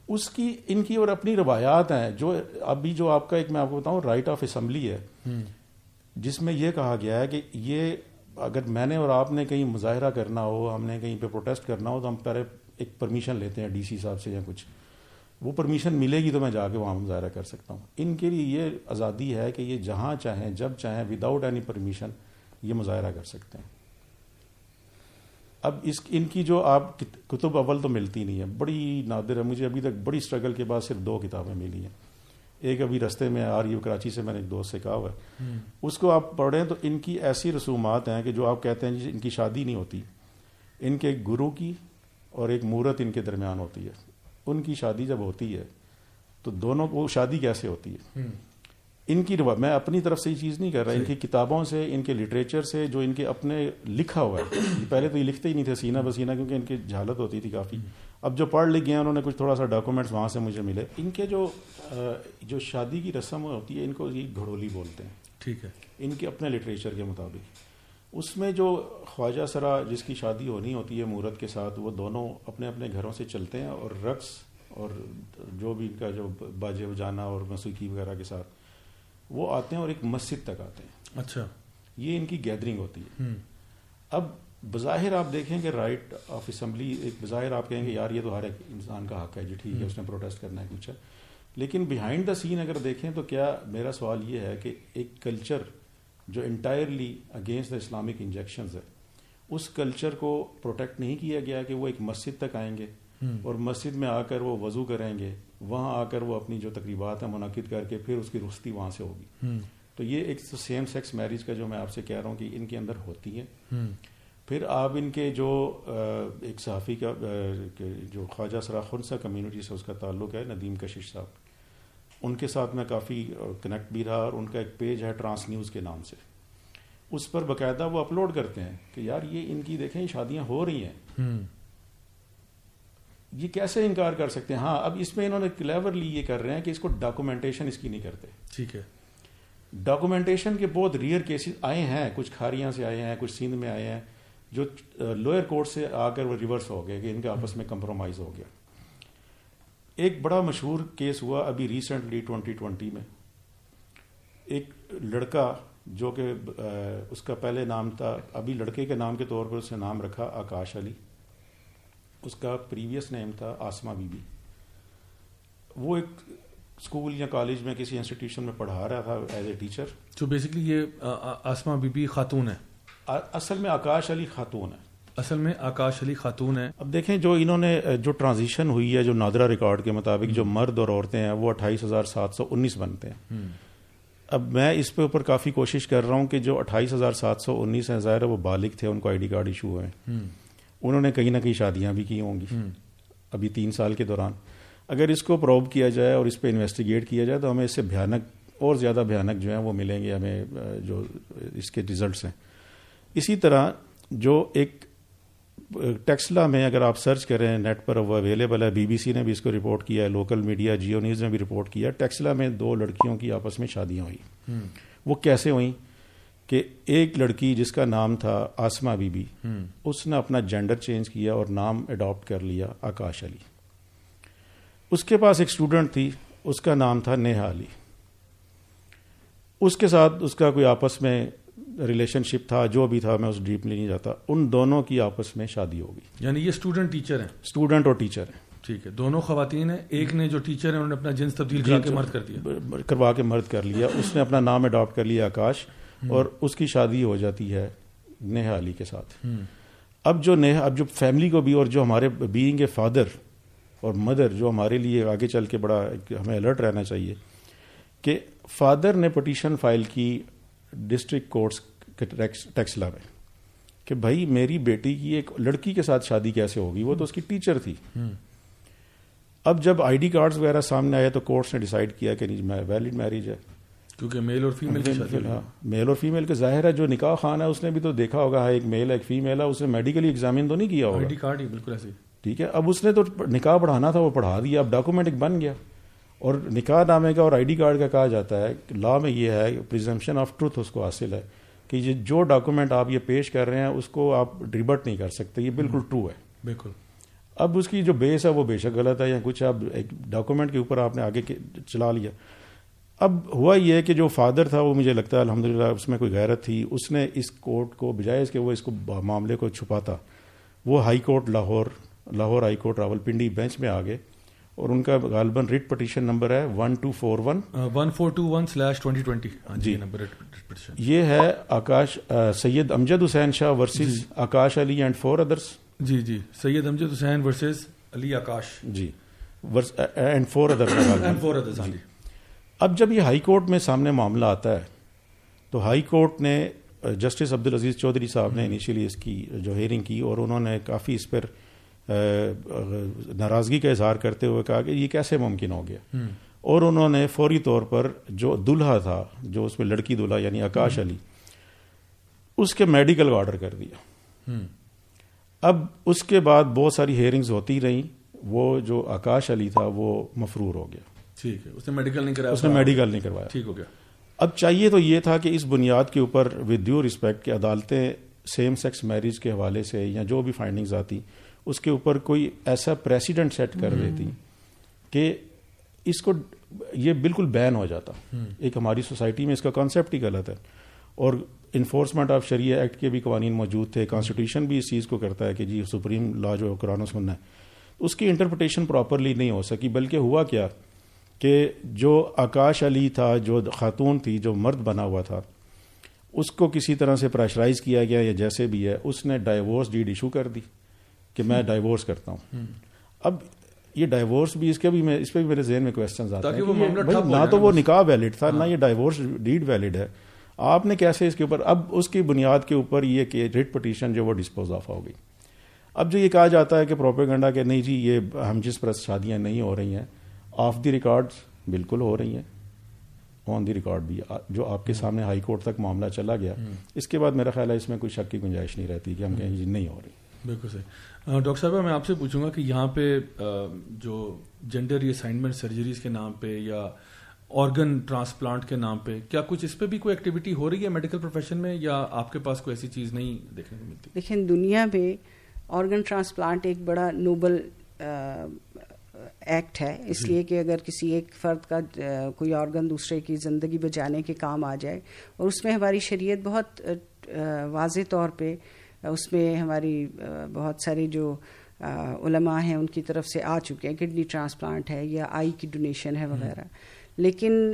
اس کی ان کی اور اپنی روایات ہیں جو ابھی جو آپ کا ایک میں آپ کو بتاؤں رائٹ آف اسمبلی ہے۔ جس میں یہ کہا گیا ہے کہ یہ اگر میں نے اور آپ نے کہیں مظاہرہ کرنا ہو، ہم نے کہیں پہ پروٹیسٹ کرنا ہو، تو ہم پہلے ایک پرمیشن لیتے ہیں ڈی سی صاحب سے یا کچھ۔ وہ پرمیشن ملے گی تو میں جا کے وہاں مظاہرہ کر سکتا ہوں۔ ان کے لیے یہ آزادی ہے کہ یہ جہاں چاہیں، جب چاہیں وداؤٹ اینی پرمیشن یہ مظاہرہ کر سکتے ہیں۔ اب اس، ان کی جو آپ کتب اول تو ملتی نہیں ہے، بڑی نادر ہے۔ مجھے ابھی تک بڑی اسٹرگل کے بعد صرف دو کتابیں ملی ہیں۔ ایک ابھی رستے میں آ رہی ہے کراچی سے میں نے ایک دوست سے کہا ہوا ہے۔ اس کو آپ پڑھیں تو ان کی ایسی رسومات ہیں کہ جو آپ کہتے ہیں ان کی شادی نہیں ہوتی۔ ان کے ایک گرو کی اور ایک مورت ان کے درمیان ہوتی ہے۔ ان کی شادی جب ہوتی ہے تو دونوں کو شادی کیسے ہوتی ہے؟ ان کی میں اپنی طرف سے یہ چیز نہیں کر رہا ان کی کتابوں سے ان کے لٹریچر سے جو ان کے اپنے لکھا ہوا ہے۔ پہلے تو یہ لکھتے ہی نہیں تھے سینہ بسینہ کیونکہ ان کی جہالت ہوتی تھی کافی۔ اب جو پڑھ لکھ گئے انہوں نے کچھ تھوڑا سا ڈاکومنٹس وہاں سے مجھے ملے۔ ان کے جو جو شادی کی رسم ہوتی ہے ان کو یہ گھڑولی بولتے ہیں۔ ٹھیک ہے۔ ان کے اپنے لٹریچر کے مطابق۔ اس میں جو خواجہ سرا جس کی شادی ہونی ہوتی ہے مورت کے ساتھ وہ دونوں اپنے اپنے گھروں سے چلتے ہیں اور رقص اور جو بھی ان کا جو باجے بجانا اور موسیقی وغیرہ کے ساتھ وہ آتے ہیں اور ایک مسجد تک آتے ہیں۔ اچھا۔ یہ ان کی گیدرنگ ہوتی ہے۔ اب بظاہر آپ دیکھیں کہ رائٹ آف اسمبلی ایک بظاہر آپ کہیں گے یار یہ تو ہر ایک انسان کا حق ہے جی ٹھیک ہے اس نے پروٹیسٹ کرنا ہے کچھ لیکن بیہائنڈ دا سین اگر دیکھیں تو کیا میرا سوال یہ ہے کہ ایک کلچر جو entirely against the Islamic injunctions ہے اس کلچر کو پروٹیکٹ نہیں کیا گیا کہ وہ ایک مسجد تک آئیں گے اور مسجد میں آ کر وہ وضو کریں گے وہاں آ کر وہ اپنی جو تقریبات ہیں منعقد کر کے پھر اس کی رخصتی وہاں سے ہوگی۔ تو یہ ایک سیم سیکس میرج کا جو میں آپ سے کہہ رہا ہوں کہ ان کے اندر ہوتی ہے پھر آپ ان کے جو ایک صحافی کا جو خواجہ سراخن سا کمیونٹی سے اس کا تعلق ہے ندیم کشش صاحب ان کے ساتھ میں کافی کنیکٹ بھی رہا اور ان کا ایک پیج ہے ٹرانس نیوز کے نام سے۔ اس پر باقاعدہ وہ اپلوڈ کرتے ہیں کہ یار یہ ان کی دیکھیں شادیاں ہو رہی ہیں۔ یہ کیسے انکار کر سکتے ہیں؟ ہاں اب اس میں انہوں نے کلیورلی یہ کر رہے ہیں کہ اس کو ڈاکومنٹیشن اس کی نہیں کرتے۔ ٹھیک ہے۔ ڈاکومنٹیشن کے بہت ریئر کیسز آئے ہیں کچھ کھاریاں سے آئے ہیں کچھ سندھ میں آئے ہیں۔ جو لوئر کورٹ سے آ کر وہ ریورس ہو گئے کہ ان کے آپس میں کمپرومائز ہو گیا۔ ایک بڑا مشہور کیس ہوا ابھی ریسنٹلی ٹوینٹی ٹوینٹی میں۔ ایک لڑکا جو کہ اس کا پہلے نام تھا، ابھی لڑکے کے نام کے طور پر اس نے نام رکھا آکاش علی۔ اس کا پریویس نیم تھا آسما بی بی وہ ایک اسکول یا کالج میں کسی انسٹیٹیوشن میں پڑھا رہا تھا ایز اے ٹیچر تو بیسکلی یہ آسما بی بی خاتون ہے۔ اصل میں آکاش علی خاتون ہے۔ اصل میں آکاش علی خاتون ہے۔ اب دیکھیں جو انہوں نے جو ٹرانزیشن ہوئی ہے جو نادرا ریکارڈ کے مطابق جو مرد اور عورتیں ہیں وہ اٹھائیس ہزار سات سو انیس بنتے ہیں۔ اب میں اس پہ اوپر کافی کوشش کر رہا ہوں کہ جو اٹھائیس ہزار سات سو انیس ہیں ظاہر وہ بالغ تھے ان کو آئی ڈی کارڈ ایشو ہوئے۔ انہوں نے کہیں نہ کہیں شادیاں بھی کی ہوں گی۔ ابھی تین سال کے دوران۔ اگر اس کو پروب کیا جائے اور اس پہ انویسٹیگیٹ کیا جائے تو ہمیں اس سے بھیانک اور زیادہ بھیانک جو ہیں وہ ملیں گے ہمیں جو اس کے ریزلٹس ہیں۔ اسی طرح جو ایک ٹیکسلا میں اگر آپ سرچ کریں نیٹ پر وہ اویلیبل ہے بی بی سی نے بھی اس کو رپورٹ کیا ہے لوکل میڈیا جیو نیوز نے بھی رپورٹ کیا ٹیکسلا میں دو لڑکیوں کی آپس میں شادیاں ہوئی وہ کیسے ہوئیں؟ کہ ایک لڑکی جس کا نام تھا آسما بی بی اس نے اپنا جینڈر چینج کیا اور نام اڈاپٹ کر لیا آکاش علی۔ اس کے پاس ایک اسٹوڈنٹ تھی اس کا نام تھا نیہا علی۔ اس کے ساتھ اس کا کوئی آپس میں ریلیشن شپ تھا جو بھی تھا میں اس ڈیپلی نہیں جاتا۔ ان دونوں کی آپس میں شادی ہوگی۔ یعنی یہ اسٹوڈنٹ ٹیچر ہیں۔ اسٹوڈنٹ اور ٹیچر ہیں۔ ٹھیک ہے دونوں خواتین ہیں۔ ایک نے جو ٹیچر ہے انہوں نے اپنا جنس تبدیل کروا کے مرد کر دیا۔ کروا کے مرد کر لیا۔ اس نے اپنا نام اڈاپٹ کر لیا آکاش اور اس کی شادی ہو جاتی ہے نیہا علی کے ساتھ۔ اب جو نیہا اب جو فیملی کو بھی اور جو ہمارے بینگ اے فادر اور مدر جو ہمارے لیے آگے چل کے بڑا ہمیں الرٹ رہنا چاہیے کہ فادر نے پٹیشن فائل کی ڈسٹرکٹ کورٹس ٹیکسلا میں کہ بھائی میری بیٹی کی ایک لڑکی کے ساتھ شادی کیسے ہوگی؟ وہ تو اس کی ٹیچر تھی۔ اب جب آئی ڈی کارڈز وغیرہ سامنے آئے تو کورٹس نے ڈیسائیڈ کیا کہ ویلڈ میرج ہے۔ کیونکہ میل اور فیمل کی شادی ہاں میل اور فیمل کا ظاہر ہے جو نکاح خان ہے اس نے بھی تو دیکھا ہوگا ایک میل ایک فیمل ہے اس نے میڈیکلی ایگزامن تو نہیں کیا ہوگا۔ آئی ڈی کارڈ ہی بالکل ایسے۔ ٹھیک ہے اب اس نے تو نکاح پڑھانا تھا وہ پڑھا دیا اب ڈاکومنٹ ایک بن گیا۔ اور نکاح نامے کا اور آئی ڈی کارڈ کا کہا جاتا ہے لا میں یہ ہے پرزمپشن آف ٹروتھ اس کو حاصل ہے کہ یہ جو ڈاکومنٹ آپ یہ پیش کر رہے ہیں اس کو آپ ریبٹ نہیں کر سکتے یہ بالکل ٹرو ہے۔ بالکل۔ اب اس کی جو بیس ہے وہ بے شک غلط ہے یا کچھ اب ایک ڈاکومنٹ کے اوپر آپ نے آگے چلا لیا۔ اب ہوا یہ کہ جو فادر تھا وہ مجھے لگتا ہے الحمد اس میں کوئی غیرت تھی۔ اس نے اس کورٹ کو بجائے اس کے وہ اس کو معاملے کو چھپاتا وہ high court Lahore Lahore high court Rawalpindi bench میں آ گئے اور ان کا غالباً ریٹ پٹیشن نمبر ہے one two four one one four two one slash twenty twenty جی یہ ہے Akash Syed Amjad Hussain Shah versus Akash Ali and four others جی جی. Syed Amjad Hussain versus Ali Akash. G. And four others اب جب یہ ہائی کورٹ میں سامنے معاملہ آتا ہے تو ہائی کورٹ نے جسٹس عبد العزیز چودھری صاحب نے انیشلی اس کی جو ہیئرنگ کی اور انہوں نے کافی اس پر ناراضگی کا اظہار کرتے ہوئے کہا کہ یہ کیسے ممکن ہو گیا؟ اور انہوں نے فوری طور پر جو دلہا تھا جو اس میں لڑکی دلہا یعنی آکاش علی اس کے میڈیکل آرڈر کر دیا۔ اب اس کے بعد بہت ساری ہیئرنگز ہوتی رہیں وہ جو آکاش علی تھا وہ مفرور ہو گیا۔ ٹھیک ہے۔ اس نے میڈیکل نہیں کرایا اس نے میڈیکل نہیں کروایا۔ ٹھیک ہو گیا۔ اب چاہیے تو یہ تھا کہ اس بنیاد کے اوپر ود ڈیو رسپیکٹ کہ عدالتیں سیم سیکس میرج کے حوالے سے یا جو بھی فائنڈنگز آتی اس کے اوپر کوئی ایسا پریسیڈنٹ سیٹ کر دیتی کہ اس کو یہ بالکل بین ہو جاتا۔ ایک ہماری سوسائٹی میں اس کا کانسیپٹ ہی غلط ہے۔ اور انفورسمنٹ آف شریعہ ایکٹ کے بھی قوانین موجود تھے۔ کانسٹیٹیوشن بھی اس چیز کو کرتا ہے کہ جی سپریم لا جو قرآن و سننا ہے۔ اس کی انٹرپریٹیشن پراپرلی نہیں ہو سکی بلکہ ہوا کیا کہ جو آکاش علی تھا جو خاتون تھی جو مرد بنا ہوا تھا اس کو کسی طرح سے پریشرائز کیا گیا یا جیسے بھی ہے اس نے ڈائیورس ڈیڈ ایشو کر دی۔ کہ میں ڈائیورس کرتا ہوں۔ اب یہ ڈائیورس بھی اس کے بھی میں اس پہ بھی میرے ذہن میں کوشچنز آتے ہیں نہ تو وہ نکاح ویلڈ تھا نہ یہ ڈائیورس ڈیڈ ویلڈ ہے۔ آپ نے کیسے اس کے اوپر اب اس کی بنیاد کے اوپر یہ کہ ریٹ پٹیشن جو وہ ڈسپوز آف ہو گئی۔ اب جو یہ کہا جاتا ہے کہ پروپیگنڈا کہ نہیں جی یہ ہم جس پر شادیاں نہیں ہو رہی ہیں آف دی ریکارڈ بالکل ہو رہی ہیں۔ آن دی ریکارڈ بھی جو آپ کے سامنے ہائی کورٹ تک معاملہ چلا گیا۔ اس کے بعد میرا خیال ہے اس میں کوئی شک کی گنجائش نہیں رہتی کہ ہم کہیں جی نہیں ہو رہی۔ بالکل صحیح۔ ڈاکٹر صاحبہ میں آپ سے پوچھوں گا کہ یہاں پہ جو جینڈر ریسائنمنٹ سرجریز کے نام پہ یا آرگن ٹرانسپلانٹ کے نام پہ کیا کچھ اس پہ بھی کوئی ایکٹیویٹی ہو رہی ہے میڈیکل پروفیشن میں یا آپ کے پاس کوئی ایسی چیز نہیں دیکھنے کو ملتی؟ دیکھیں دنیا میں آرگن ٹرانسپلانٹ ایک بڑا نوبل ایکٹ ہے۔ اس لیے کہ اگر کسی ایک فرد کا کوئی آرگن دوسرے کی زندگی بچانے کے کام آ جائے اور اس میں ہماری شریعت بہت واضح طور پہ اس میں ہماری بہت ساری جو علماء ہیں ان کی طرف سے آ چکے ہیں کڈنی ٹرانسپلانٹ ہے یا آئی کی ڈونیشن ہے وغیرہ۔ لیکن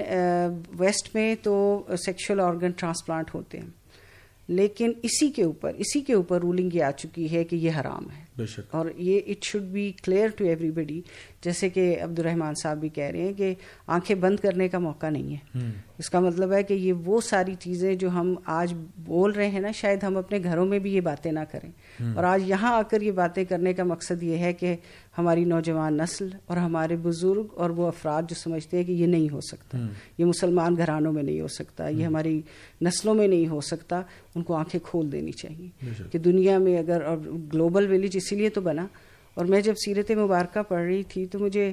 ویسٹ میں تو سیکشل آرگن ٹرانسپلانٹ ہوتے ہیں۔ لیکن اسی کے اوپر اسی کے اوپر رولنگ یہ آ چکی ہے کہ یہ حرام ہے۔ اور یہ it should be clear to everybody جیسے کہ عبد الرحمان صاحب بھی کہہ رہے ہیں کہ آنکھیں بند کرنے کا موقع نہیں ہے۔ اس کا مطلب ہے کہ یہ وہ ساری چیزیں جو ہم آج بول رہے ہیں نا شاید ہم اپنے گھروں میں بھی یہ باتیں نہ کریں۔ اور آج یہاں آ کر یہ باتیں کرنے کا مقصد یہ ہے کہ ہماری نوجوان نسل اور ہمارے بزرگ اور وہ افراد جو سمجھتے ہیں کہ یہ نہیں ہو سکتا۔ یہ مسلمان گھرانوں میں نہیں ہو سکتا۔ یہ ہماری نسلوں میں نہیں ہو سکتا۔ ان کو آنکھیں کھول دینی چاہیے کہ دنیا میں اگر اور گلوبل ویلیج اسی لیے تو بنا۔ اور میں جب سیرت مبارکہ پڑھ رہی تھی تو مجھے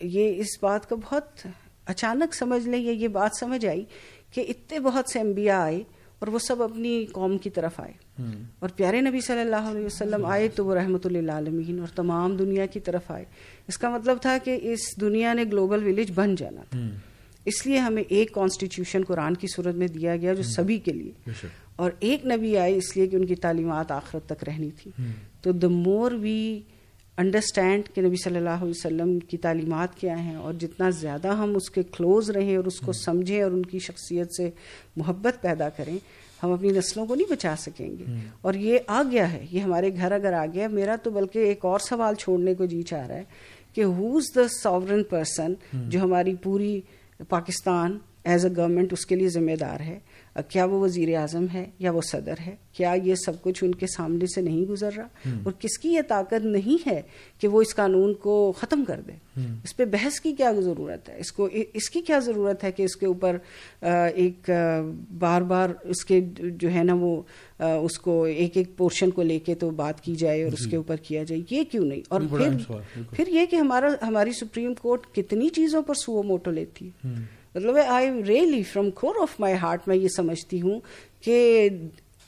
یہ اس بات کا بہت اچانک سمجھ لیں یا یہ بات سمجھ آئی کہ اتنے بہت سے انبیاء آئے اور وہ سب اپنی قوم کی طرف آئے۔ اور پیارے نبی صلی اللہ علیہ وسلم آئے تو وہ رحمۃ اللہ عالمین اور تمام دنیا کی طرف آئے۔ اس کا مطلب تھا کہ اس دنیا نے گلوبل ولیج بن جانا تھا۔ اس لیے ہمیں ایک کانسٹیٹیوشن قرآن کی صورت میں دیا گیا جو سبھی کے لیے۔ اور ایک نبی آئے اس لیے کہ ان کی تعلیمات آخرت تک رہنی تھی۔ تو دا مور وی انڈرسٹینڈ کہ نبی صلی اللہ علیہ وسلم کی تعلیمات کیا ہیں اور جتنا زیادہ ہم اس کے کلوز رہیں اور اس کو سمجھیں اور ان کی شخصیت سے محبت پیدا کریں ہم اپنی نسلوں کو نہیں بچا سکیں گے۔ اور یہ آ گیا ہے یہ ہمارے گھر اگر آ گیا میرا تو بلکہ ایک اور سوال چھوڑنے کو جی چاہ رہا ہے کہ ہوز دا ساورن پرسن جو ہماری پوری پاکستان ایز اے گورنمنٹ اس کے لیے ذمہ دار ہے؟ کیا وہ وزیر اعظم ہے یا وہ صدر ہے؟ کیا یہ سب کچھ ان کے سامنے سے نہیں گزر رہا؟ اور کس کی یہ طاقت نہیں ہے کہ وہ اس قانون کو ختم کر دے؟ اس پہ بحث کی کیا ضرورت ہے؟ اس کو اس کی کیا ضرورت ہے کہ اس کے اوپر ایک بار بار اس کے جو ہے نا وہ اس کو ایک ایک پورشن کو لے کے تو بات کی جائے اور اس جی۔ کے اوپر کیا جائے؟ یہ کیوں نہیں؟ اور پھر پھر یہ کہ ہمارا ہماری سپریم کورٹ کتنی چیزوں پر سو موٹو لیتی ہے؟ مطلب I really from core of my heart میں یہ سمجھتی ہوں کہ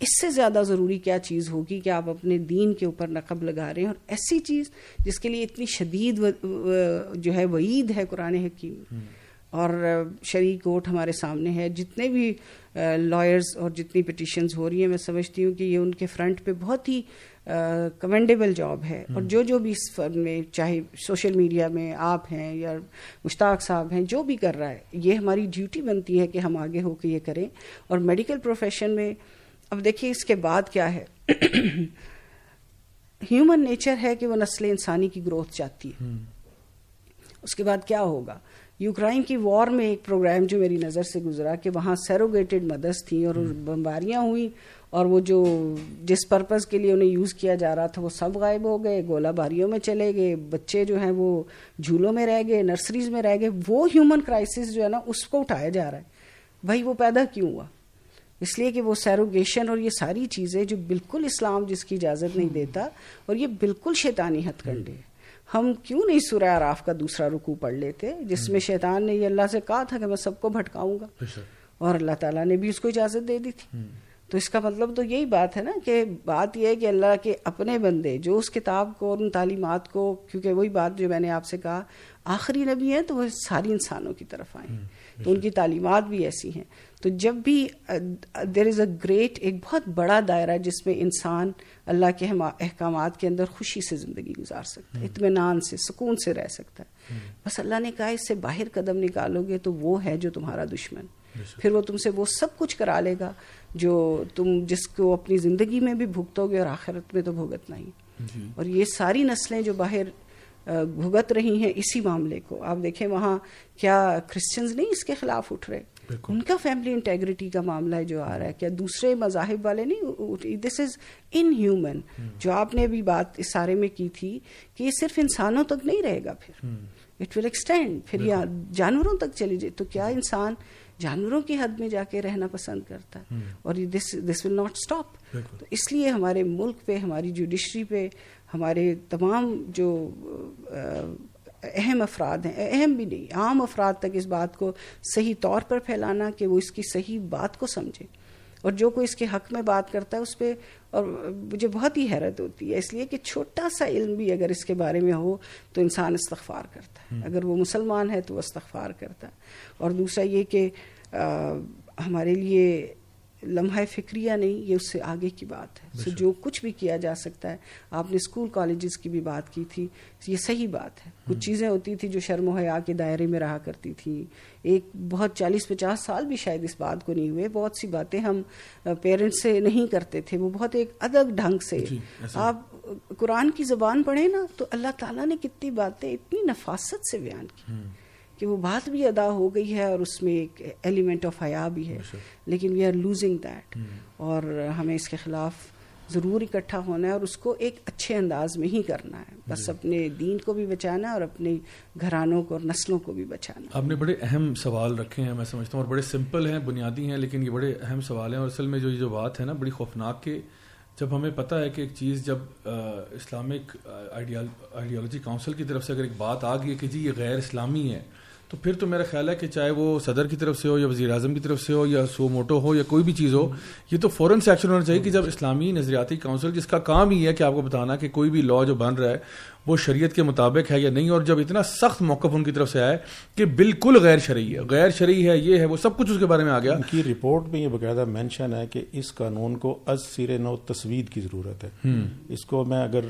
اس سے زیادہ ضروری کیا چیز ہوگی کہ آپ اپنے دین کے اوپر نقب لگا رہے ہیں اور ایسی چیز جس کے لیے اتنی شدید جو ہے وعید ہے قرآن حکیم۔ اور شریع کوٹ ہمارے سامنے ہے۔ جتنے بھی لائرز اور جتنی پٹیشنز ہو رہی ہیں میں سمجھتی ہوں کہ یہ ان کے فرنٹ پہ بہت ہی کمنڈیبل جاب ہے۔ اور جو جو بھی اس فرم میں چاہے سوشل میڈیا میں آپ ہیں یا مشتاق صاحب ہیں جو بھی کر رہا ہے یہ ہماری ڈیوٹی بنتی ہے کہ ہم آگے ہو کے یہ کریں۔ اور میڈیکل پروفیشن میں اب دیکھیے اس کے بعد کیا ہے۔ (coughs) ہیومن نیچر ہے کہ وہ نسل انسانی کی گروتھ چاہتی ہے۔ اس کے بعد کیا ہوگا؟ یوکرائن کی وار میں ایک پروگرام جو میری نظر سے گزرا کہ وہاں سیروگیٹڈ مدرس تھیں اور بمباریاں ہوئیں اور وہ جو جس پرپز کے لیے انہیں یوز کیا جا رہا تھا وہ سب غائب ہو گئے گولہ باریوں میں چلے گئے بچے جو ہیں وہ جھولوں میں رہ گئے نرسریز میں رہ گئے وہ ہیومن کرائسس جو ہے نا اس کو اٹھایا جا رہا ہے۔ بھائی وہ پیدا کیوں ہوا؟ اس لیے کہ وہ سیروگیشن اور یہ ساری چیزیں جو بالکل اسلام جس کی اجازت نہیں دیتا اور یہ بالکل شیطانی ہتھ کنڈے ہے ہم کیوں نہیں سورہ عراف کا دوسرا رکو پڑھ لیتے؟ جس میں شیطان نے یہ اللہ سے کہا تھا کہ میں سب کو بھٹکاؤں گا۔ اور اللہ تعالیٰ نے بھی اس کو اجازت دے دی تھی۔ تو اس کا مطلب تو یہی بات ہے نا کہ بات یہ ہے کہ اللہ کے اپنے بندے جو اس کتاب کو اور ان تعلیمات کو کیونکہ وہی بات جو میں نے آپ سے کہا آخری نبی ہیں تو وہ ساری انسانوں کی طرف آئیں تو ان کی تعلیمات بھی ایسی ہیں۔ تو جب بھی دیر از اے گریٹ ایک بہت بڑا دائرہ جس میں انسان اللہ کے احکامات کے اندر خوشی سے زندگی گزار سکتا ہے اطمینان سے سکون سے رہ سکتا ہے۔ بس اللہ نے کہا اس سے باہر قدم نکالو گے تو وہ ہے جو تمہارا دشمن۔ پھر وہ تم سے وہ سب کچھ کرا لے گا جو تم جس کو اپنی زندگی میں بھی بھگتو گے اور آخرت میں تو بھگتنا ہی۔ جی۔ اور یہ ساری نسلیں جو باہر بھگت رہی ہیں اسی معاملے کو۔ آپ دیکھیں وہاں کیا کرسچنز نہیں اس کے خلاف اٹھ رہے۔ ان کا فیملی انٹیگریٹی کا معاملہ ہے جو آ رہا ہے۔ کیا دوسرے مذاہب والے نہیں؟ دس از ان ہیومن جو آپ نے ابھی بات اس سارے میں کی تھی کہ یہ صرف انسانوں تک نہیں رہے گا پھر۔ اٹ ول ایکسٹینڈ پھر یہ جانوروں تک چلی جائے۔ تو کیا انسان جانوروں کی حد میں جا کے رہنا پسند کرتا ہے؟ اور دس دس ول ناٹ اسٹاپ تو اس لیے ہمارے ملک پہ ہماری جوڈیشری پہ ہمارے تمام جو اہم افراد ہیں اہم بھی نہیں عام افراد تک اس بات کو صحیح طور پر پھیلانا کہ وہ اس کی صحیح بات کو سمجھے۔ اور جو کوئی اس کے حق میں بات کرتا ہے اس پہ اور مجھے بہت ہی حیرت ہوتی ہے اس لیے کہ چھوٹا سا علم بھی اگر اس کے بارے میں ہو تو انسان استغفار کرتا ہے۔ اگر وہ مسلمان ہے تو وہ استغفار کرتا ہے۔ اور دوسرا یہ کہ ہمارے لیے لمحہ فکریہ نہیں یہ اس سے آگے کی بات ہے۔ سو جو کچھ بھی کیا جا سکتا ہے آپ نے اسکول کالجز کی بھی بات کی تھی یہ صحیح بات ہے۔ کچھ چیزیں ہوتی تھی جو شرم و حیا کے دائرے میں رہا کرتی تھی ایک بہت چالیس پچاس سال بھی شاید اس بات کو نہیں ہوئے۔ بہت سی باتیں ہم پیرنٹس سے نہیں کرتے تھے۔ وہ بہت ایک ادب ڈھنگ سے جی، آپ قرآن کی زبان پڑھیں نا تو اللہ تعالیٰ نے کتنی باتیں اتنی نفاست سے بیان کی۔ کہ وہ بات بھی ادا ہو گئی ہے اور اس میں ایک ایلیمنٹ آف حیا بھی ہے۔ لیکن وی آر لوزنگ دیٹ اور ہمیں اس کے خلاف ضرور اکٹھا ہونا ہے اور اس کو ایک اچھے انداز میں ہی کرنا ہے۔ بس جی۔ اپنے دین کو بھی بچانا ہے اور اپنے گھرانوں کو اور نسلوں کو بھی بچانا۔ آپ نے بڑے اہم سوال رکھے ہیں میں سمجھتا ہوں اور بڑے سمپل ہیں بنیادی ہیں لیکن یہ بڑے اہم سوال ہیں۔ اور اصل میں جو یہ جو بات ہے نا بڑی خوفناک کہ جب ہمیں پتہ ہے کہ ایک چیز جب اسلامک آئیڈیالوجی کاؤنسل کی طرف سے اگر ایک بات آ گئی کہ جی یہ غیر اسلامی ہے تو پھر تو میرا خیال ہے کہ چاہے وہ صدر کی طرف سے ہو یا وزیر اعظم کی طرف سے ہو یا سو موٹو ہو یا کوئی بھی چیز ہو یہ تو فوراً سے ایکشن ہونا چاہیے کہ جب اسلامی نظریاتی کونسل جس کا کام ہی ہے کہ آپ کو بتانا کہ کوئی بھی لا جو بن رہا ہے وہ شریعت کے مطابق ہے یا نہیں اور جب اتنا سخت موقف ان کی طرف سے آئے کہ بالکل غیر شرعی ہے۔ غیر شرعی ہے یہ ہے وہ سب کچھ اس کے بارے میں آ گیا۔ ان کی رپورٹ میں یہ باقاعدہ مینشن ہے کہ اس قانون کو از سیر نو تصویر کی ضرورت ہے۔ اس کو میں اگر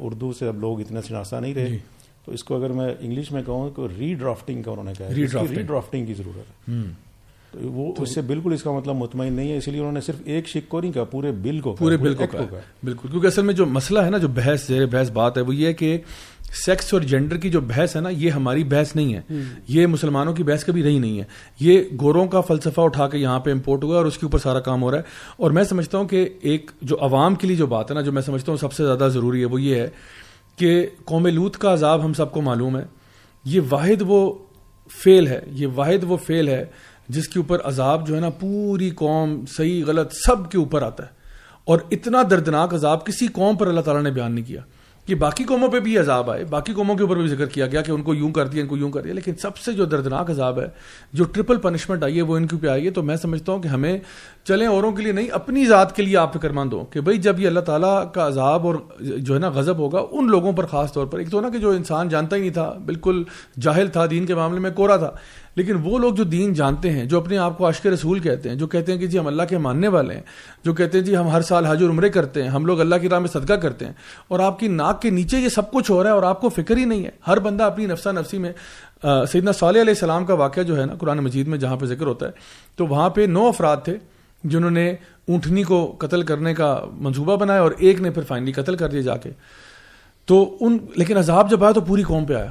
اردو سے اب لوگ اتنا شناسا نہیں رہے جی۔ تو اس کو اگر میں انگلش میں کہوں تو ری ڈرافٹنگ کا انہوں نے کہا ری ڈرافٹنگ کی ضرورت ہے۔ تو وہ اس سے بالکل اس کا مطلب مطمئن نہیں ہے اسی لیے انہوں نے صرف ایک شک کو نہیں کہا پورے بل کو پورے بل کو بالکل کیونکہ اصل میں جو مسئلہ ہے نا جو بحث زیر بحث بات ہے وہ یہ کہ سیکس اور جینڈر کی جو بحث ہے نا یہ ہماری بحث نہیں ہے۔ یہ مسلمانوں کی بحث کبھی رہی نہیں ہے۔ یہ گوروں کا فلسفہ اٹھا کے یہاں پہ امپورٹ ہوا اور اس کے اوپر سارا کام ہو رہا ہے۔ اور میں سمجھتا ہوں کہ ایک جو عوام کے لیے جو بات ہے نا جو میں سمجھتا ہوں سب سے زیادہ ضروری ہے وہ یہ ہے کہ قوم لوت کا عذاب ہم سب کو معلوم ہے۔ یہ واحد وہ فیل ہے، یہ واحد وہ فیل ہے جس کے اوپر عذاب جو ہے نا پوری قوم صحیح غلط سب کے اوپر آتا ہے۔ اور اتنا دردناک عذاب کسی قوم پر اللہ تعالیٰ نے بیان نہیں کیا۔ کہ باقی قوموں پہ بھی عذاب آئے، باقی قوموں کے اوپر بھی ذکر کیا گیا کہ ان کو یوں کر دیا، ان کو یوں کر دیا، لیکن سب سے جو دردناک عذاب ہے، جو ٹرپل پنشمنٹ آئی ہے، وہ ان کے اوپر آئی ہے، تو میں سمجھتا ہوں کہ ہمیں چلیں اوروں کے لیے نہیں، اپنی ذات کے لیے آپ فکر مند ہو کہ بھائی جب یہ اللہ تعالیٰ کا عذاب اور جو ہے نا غضب ہوگا، ان لوگوں پر خاص طور پر، ایک تو نا کہ جو انسان جانتا ہی نہیں تھا، بالکل جاہل تھا دین کے معاملے میں کورا تھا لیکن وہ لوگ جو دین جانتے ہیں، جو اپنے آپ کو عشق رسول کہتے ہیں، جو کہتے ہیں کہ جی ہم اللہ کے ماننے والے ہیں، جو کہتے ہیں جی ہم ہر سال حج اور عمرے کرتے ہیں، ہم لوگ اللہ کی راہ میں صدقہ کرتے ہیں، اور آپ کی ناک کے نیچے یہ سب کچھ ہو رہا ہے اور آپ کو فکر ہی نہیں ہے۔ ہر بندہ اپنی نفسا نفسی میں سیدنا صالح علیہ السلام کا واقعہ جو ہے نا، قرآن مجید میں جہاں پہ ذکر ہوتا ہے، تو وہاں پہ نو افراد تھے جنہوں نے اونٹنی کو قتل کرنے کا منصوبہ بنایا اور ایک نے پھر فائنلی قتل کر دیا جا کے۔ تو ان، لیکن عذاب جب آیا تو پوری قوم پہ آیا۔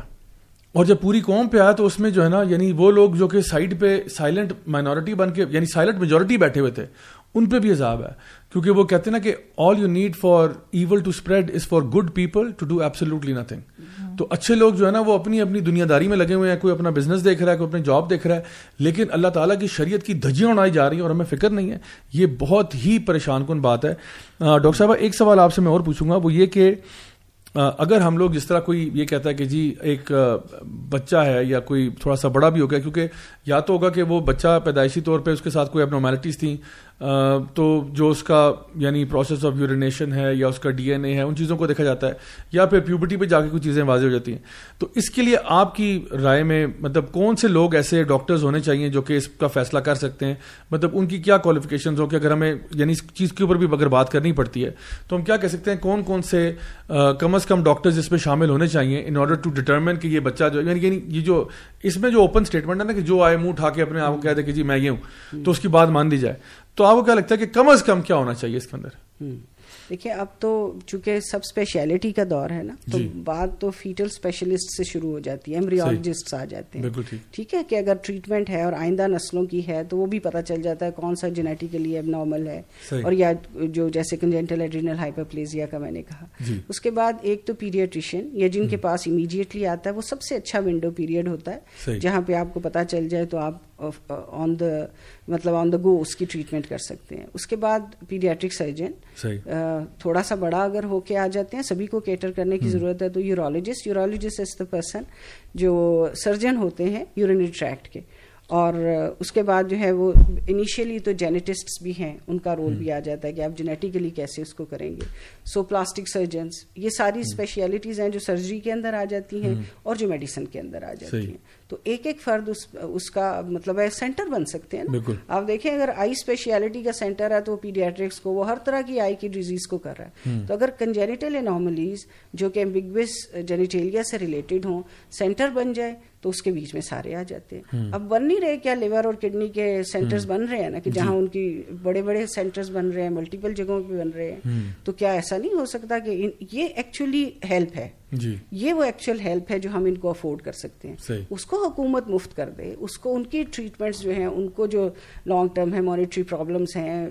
اور جب پوری قوم پہ آیا تو اس میں جو ہے نا یعنی وہ لوگ جو کہ سائڈ پہ سائلنٹ مائنورٹی بن کے یعنی سائلنٹ میجورٹی بیٹھے ہوئے تھے، ان پہ بھی عذاب ہے۔ کیونکہ وہ کہتے ہیں نا کہ all you need for evil to spread is for good people to do absolutely nothing تو اچھے لوگ جو ہے نا، وہ اپنی اپنی دنیا داری میں لگے ہوئے ہیں، کوئی اپنا بزنس دیکھ رہا ہے، کوئی اپنی جاب دیکھ رہا ہے، لیکن اللہ تعالیٰ کی شریعت کی دھجیاں اڑائی جا رہی ہیں اور ہمیں فکر نہیں ہے۔ یہ بہت ہی پریشان کن بات ہے۔ ڈاکٹر صاحب ایک سوال آپ سے میں اور پوچھوں گا، وہ یہ کہ اگر ہم لوگ جس طرح کوئی یہ کہتا ہے کہ جی ایک بچہ ہے یا کوئی تھوڑا سا بڑا بھی ہو گیا، کیونکہ یا تو ہوگا کہ وہ بچہ پیدائشی طور پہ اس کے ساتھ کوئی اب نارملٹیز تھیں تو جو اس کا یعنی پروسیس آف یورینیشن ہے یا اس کا ڈی این اے ہے، ان چیزوں کو دیکھا جاتا ہے، یا پھر پیوبرٹی پہ جا کے کچھ چیزیں واضح ہو جاتی ہیں۔ تو اس کے لیے آپ کی رائے میں مطلب کون سے لوگ ایسے ڈاکٹرز ہونے چاہیے جو کہ اس کا فیصلہ کر سکتے ہیں؟ مطلب ان کی کیا کوالیفکیشن ہو کہ اگر ہمیں یعنی اس چیز کے اوپر بھی اگر بات کرنی پڑتی ہے، تو ہم کیا کہہ سکتے ہیں کون کون سے کم از کم ڈاکٹرز اس میں شامل ہونے چاہیے ان آرڈر ٹو ڈیٹرمن کہ یہ بچہ جو یعنی, یعنی یہ جو، اس میں جو اوپن اسٹیٹمنٹ ہے نا کہ جو آئے منہ اٹھا کے اپنے آپ کو کہہ دے کہ جی میں یہ ہوں، تو اس کی بات مان دی جائے۔ تو آپ کو کیا لگتا ہے کہ کم از کم کیا ہونا چاہیے اس کے اندر؟ دیکھیے اب تو چونکہ سب اسپیشلٹی کا دور ہے نا تو جی۔ بات تو فیٹل اسپیشلسٹ سے شروع ہو جاتی ہے ایمبریولوجسٹ آ جاتے ہیں۔ ٹھیک۔ ہے کہ اگر ٹریٹمنٹ ہے اور آئندہ نسلوں کی ہے تو وہ بھی پتا چل جاتا ہے کون سا جینیٹیکلی اب نارمل ہے اور یا جو جیسے کنجینٹل ایڈرینل ہائپرپلیزیا کا میں نے کہا۔ جی۔ اس کے بعد ایک تو پیریٹریشین یا جن کے پاس امیڈیٹلی آتا ہے وہ سب سے اچھا ونڈو پیریڈ ہوتا ہے جہاں پہ آپ کو پتا چل جائے تو آپ آن دا مطلب آن دا گو اس کی ٹریٹمنٹ کر سکتے ہیں۔ اس کے بعد پیڈیاٹرک سرجن تھوڑا سا بڑا اگر ہو کے آ جاتے ہیں سبھی کو کیٹر کرنے کی ضرورت ہے۔ تو urologist urologist is the person جو سرجن ہوتے ہیں یورینری ٹریکٹ کے۔ اور اس کے بعد جو ہے وہ انیشیلی تو جینیٹسٹ بھی ہیں ان کا رول بھی آ جاتا ہے کہ آپ جینیٹیکلی کیسے اس کو کریں گے۔ سو پلاسٹک سرجنس یہ ساری اسپیشلٹیز ہیں جو سرجری کے اندر آ جاتی ہیں اور جو میڈیسن کے اندر آ جاتی ہیں۔ تو ایک ایک فرد اس اس کا مطلب ہے سینٹر بن سکتے ہیں نا۔ آپ دیکھیں اگر آئی اسپیشلٹی کا سینٹر ہے تو پیڈیاٹرکس کو وہ ہر طرح کی آئی کی ڈیزیز کو کر رہا ہے۔ تو اگر کنجینیٹل اناملیز جو کہ بگوس جینیٹیلیا سے ریلیٹڈ ہوں سینٹر بن جائے تو اس کے بیچ میں سارے آ جاتے ہیں۔ اب بن نہیں رہے کیا لیور اور کڈنی کے سینٹرز بن رہے ہیں نا کہ جہاں جی۔ ان کی بڑے بڑے سینٹرز بن رہے ہیں ملٹیپل جگہوں پہ بن رہے ہیں۔ تو کیا ایسا نہیں ہو سکتا کہ یہ ایکچولی ہیلپ ہے۔ جی۔ یہ وہ ایکچوئل ہیلپ ہے جو ہم ان کو افورڈ کر سکتے ہیں۔ اس کو حکومت مفت کر دے۔ اس کو ان کی ٹریٹمنٹس جو ہیں ان کو جو لانگ ٹرم ہے مانیٹری پرابلمس ہیں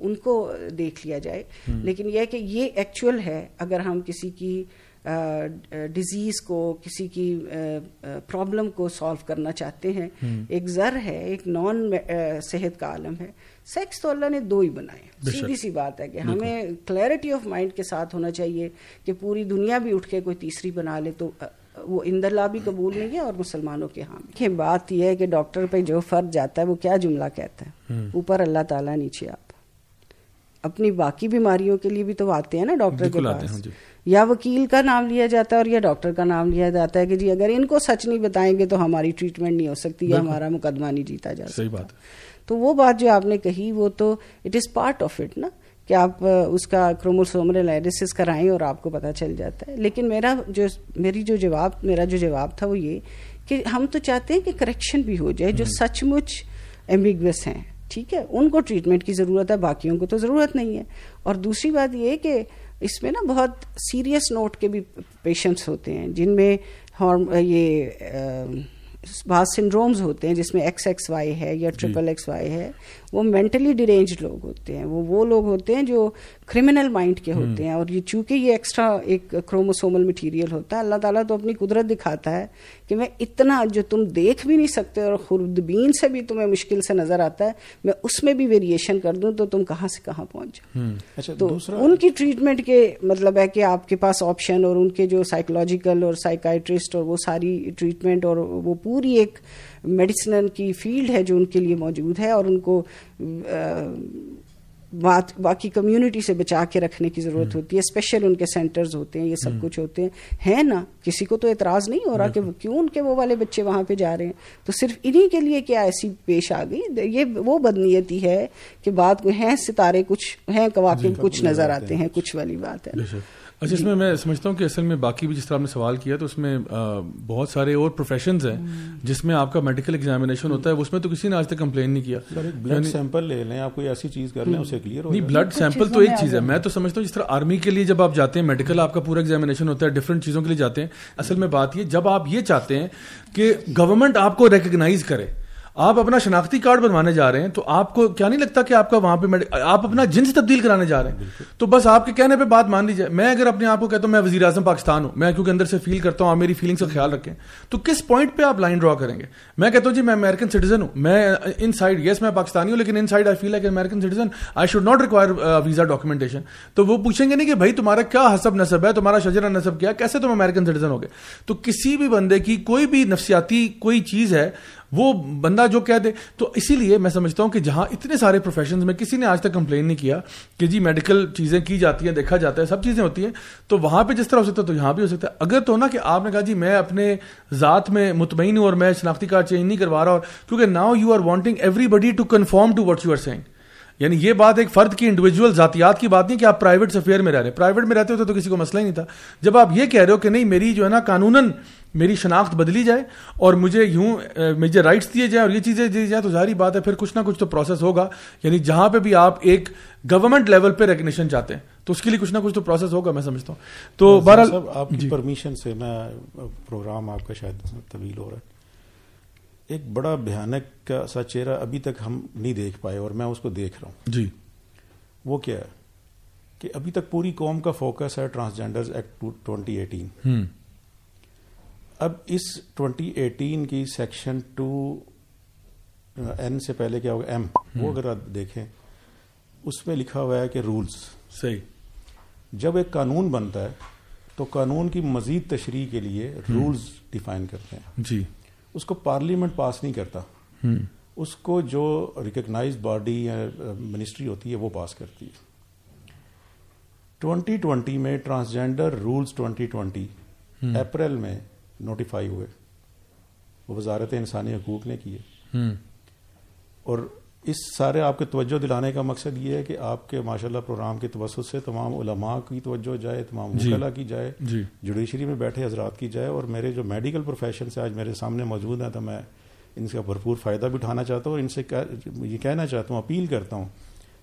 ان کو دیکھ لیا جائے۔ لیکن یہ کہ یہ ایکچوئل ہے۔ اگر ہم کسی کی ڈیزیز کو کسی کی پرابلم کو سالو کرنا چاہتے ہیں۔ ایک زر ہے ایک نان صحت کا عالم ہے۔ سیکس تو اللہ نے دو ہی بنائے۔ سیدھی سی بات ہے کہ ہمیں کلیئرٹی آف مائنڈ کے ساتھ ہونا چاہیے کہ پوری دنیا بھی اٹھ کے کوئی تیسری بنا لے تو وہ اندر بھی قبول نہیں ہے اور مسلمانوں کے ہاں کہ بات یہ ہے کہ ڈاکٹر پہ جو فرد جاتا ہے وہ کیا جملہ کہتا ہے؟ اوپر اللہ تعالیٰ نیچے آپ۔ اپنی باقی بیماریوں کے لیے بھی تو آتے ہیں نا ڈاکٹر کے پاس۔ جی۔ یا وکیل کا نام لیا جاتا ہے اور یا ڈاکٹر کا نام لیا جاتا ہے کہ جی اگر ان کو سچ نہیں بتائیں گے تو ہماری ٹریٹمنٹ نہیں ہو سکتی یا ہمارا مقدمہ نہیں جیتا جا سکتا۔ تو وہ بات جو آپ نے کہی وہ تو it is part of it نا کہ آپ اس کا کروموسومل انالیسس کرائیں اور آپ کو پتہ چل جاتا ہے۔ لیکن میرا جو میری جو جواب میرا جو جواب تھا وہ یہ کہ ہم تو چاہتے ہیں کہ کریکشن بھی ہو جائے جو سچ مچ ایمبیگوس ہیں ٹھیک ہے؟ ان کو ٹریٹمنٹ کی ضرورت ہے باقیوں کو تو ضرورت نہیں ہے۔ اور دوسری بات یہ کہ اس میں نا بہت سیریس نوٹ کے بھی پیشنٹس ہوتے ہیں جن میں یہ بعض سنڈرومز ہوتے ہیں جس میں ایکس ایکس وائی ہے یا ٹریپل ایکس وائی ہے۔ وہ مینٹلی ڈیرینج لوگ ہوتے ہیں۔ وہ وہ لوگ ہوتے ہیں جو کرمنل مائنڈ کے ہوتے ہیں۔ اور یہ چونکہ یہ ایکسٹرا ایک کروموسومل مٹیریل ہوتا ہے اللہ تعالیٰ تو اپنی قدرت دکھاتا ہے کہ میں اتنا جو تم دیکھ بھی نہیں سکتے اور خوردبین سے بھی تمہیں مشکل سے نظر آتا ہے میں اس میں بھی ویریشن کر دوں تو تم کہاں سے کہاں پہنچ اچھا تو ان کی ٹریٹمنٹ کے مطلب ہے کہ آپ کے پاس آپشن اور ان کے جو سائیکولوجیکل اور سائیکائٹرسٹ اور وہ ساری ٹریٹمنٹ اور وہ پوری ایک میڈیسن کی فیلڈ ہے جو ان کے لیے موجود ہے اور ان کو باقی کمیونٹی سے بچا کے رکھنے کی ضرورت ہوتی ہے اسپیشل ان کے سینٹرز ہوتے ہیں یہ سب کچھ ہوتے ہیں۔ ہے نا کسی کو تو اعتراض نہیں ہو رہا کہ کیوں ان کے وہ والے بچے وہاں پہ جا رہے ہیں؟ تو صرف انہی کے لیے کیا ایسی پیش آ گئی؟ یہ وہ بدنیتی ہے کہ بات ہیں ستارے کچھ ہیں کواقب جی، کچھ نظر آتے ہیں کچھ والی بات ہے۔ اچھا اس میں میں سمجھتا ہوں کہ اصل میں باقی بھی جس طرح آپ نے سوال کیا تو اس میں بہت سارے اور پروفیشنز ہیں جس میں آپ کا میڈیکل ایگزامینیشن ہوتا ہے اس میں تو کسی نے آج تک کمپلین نہیں کیا۔ بلڈ سیمپل لے لیں آپ کوئی ایسی چیز کر لیں اسے کلیئر نہیں بلڈ سیمپل تو ایک چیز ہے۔ میں تو سمجھتا ہوں جس طرح آرمی کے لیے جب آپ جاتے ہیں میڈیکل آپ کا پورا ایگزامینیشن ہوتا ہے ڈفرنٹ چیزوں کے لیے جاتے ہیں۔ اصل میں بات یہ جب آپ یہ چاہتے ہیں کہ گورنمنٹ آپ کو ریکگنائز کرے آپ اپنا شناختی کارڈ بنوانے جا رہے ہیں تو آپ کو کیا نہیں لگتا کہ آپ کا وہاں پہ آپ اپنا جنس تبدیل کرانے جا رہے ہیں؟ تو بس آپ کے کہنے پہ بات مان لی جائے میں اگر اپنے آپ کو کہتا ہوں میں وزیر اعظم پاکستان ہوں میں کیونکہ اندر سے فیل کرتا ہوں آپ میری فیلنگس کا خیال رکھیں۔ تو کس پوائنٹ پہ آپ لائن ڈرا کریں گے؟ میں کہتا ہوں جی میں امیرکن سٹیزن ہوں۔ میں ان سائڈ یس میں پاکستانی ہوں لیکن ان سائڈ آئی فیل ہے کہ American citizen I should not require visa documentation تو وہ پوچھیں گے نہیں کہ بھائی تمہارا کیا حسب نصب ہے؟ تمہارا شجرا نصب کیا کیسے تم امیرکن سٹیزن ہو گے تو کسی بھی بندے کی کوئی بھی نفسیاتی کوئی چیز ہے وہ بندہ جو کہہ دے۔ تو اسی لیے میں سمجھتا ہوں کہ جہاں اتنے سارے پروفیشنز میں کسی نے آج تک کمپلین نہیں کیا کہ جی میڈیکل چیزیں کی جاتی ہیں، دیکھا جاتا ہے، سب چیزیں ہوتی ہیں۔ تو وہاں پہ جس طرح ہو سکتا ہے تو یہاں بھی ہو سکتا ہے۔ اگر تو نا کہ آپ نے کہا جی میں اپنے ذات میں مطمئن ہوں اور میں شناختی کارڈ چینج نہیں کروا رہا اور کیونکہ now you are wanting everybody to conform to what you are saying یعنی یہ بات ایک فرد کی انڈیویجول ذاتیات کی بات نہیں کہ آپ پرائیویٹ افیئر میں رہ رہے ہیں۔ پرائیویٹ میں رہتے ہوتے تو کسی کو مسئلہ ہی نہیں تھا۔ جب آپ یہ کہہ رہے ہو کہ نہیں، میری جو ہے نا قانون میری شناخت بدلی جائے اور مجھے یوں مجھے رائٹس دیے جائیں اور یہ چیزیں دی جائیں تو ظاہری بات ہے پھر کچھ نہ کچھ تو پروسیس ہوگا۔ یعنی جہاں پہ بھی آپ ایک گورنمنٹ لیول پہ ریکگنیشن چاہتے ہیں تو اس کے لیے کچھ نہ کچھ تو پروسیس ہوگا میں سمجھتا ہوں۔ تو بہرحال آپ کی پرمیشن جی۔ سے میں پروگرام آپ کا شاید طویل ہو رہا ہے۔ ایک بڑا بھیانک کا سا چہرہ ابھی تک ہم نہیں دیکھ پائے اور میں اس کو دیکھ رہا ہوں۔ جی۔ وہ کیا ہے کہ ابھی تک پوری قوم کا فوکس ہے ٹرانسجینڈر ایکٹ ٹوینٹی ایٹین اب اس ٹوینٹی ایٹین کی سیکشن ٹو این سے پہلے کیا ہوگا? ایم وہ اگر آپ دیکھیں اس میں لکھا ہوا ہے کہ رولز صحیح۔ جب ایک قانون بنتا ہے تو قانون کی مزید تشریح کے لیے رولز ڈیفائن کرتے ہیں۔ جی۔ اس کو پارلیمنٹ پاس نہیں کرتا۔ اس کو جو ریکگنائز باڈی یا منسٹری ہوتی ہے وہ پاس کرتی ہے۔ ٹوینٹی ٹوینٹی میں transgender rules twenty twenty April میں نوٹیفائی ہوئے۔ وہ وزارت انسانی حقوق نے کیے۔ اور اس سارے آپ کے توجہ دلانے کا مقصد یہ ہے کہ آپ کے ماشاء اللہ پروگرام کے توسط سے تمام علماء کی توجہ جائے تمام جی۔ کی جائے جی۔ جوڈیشری میں بیٹھے حضرات کی جائے۔ اور میرے جو میڈیکل پروفیشن سے آج میرے سامنے موجود ہیں تو میں ان کا بھرپور فائدہ بھی اٹھانا چاہتا ہوں اور ان سے یہ کہنا چاہتا ہوں اپیل کرتا ہوں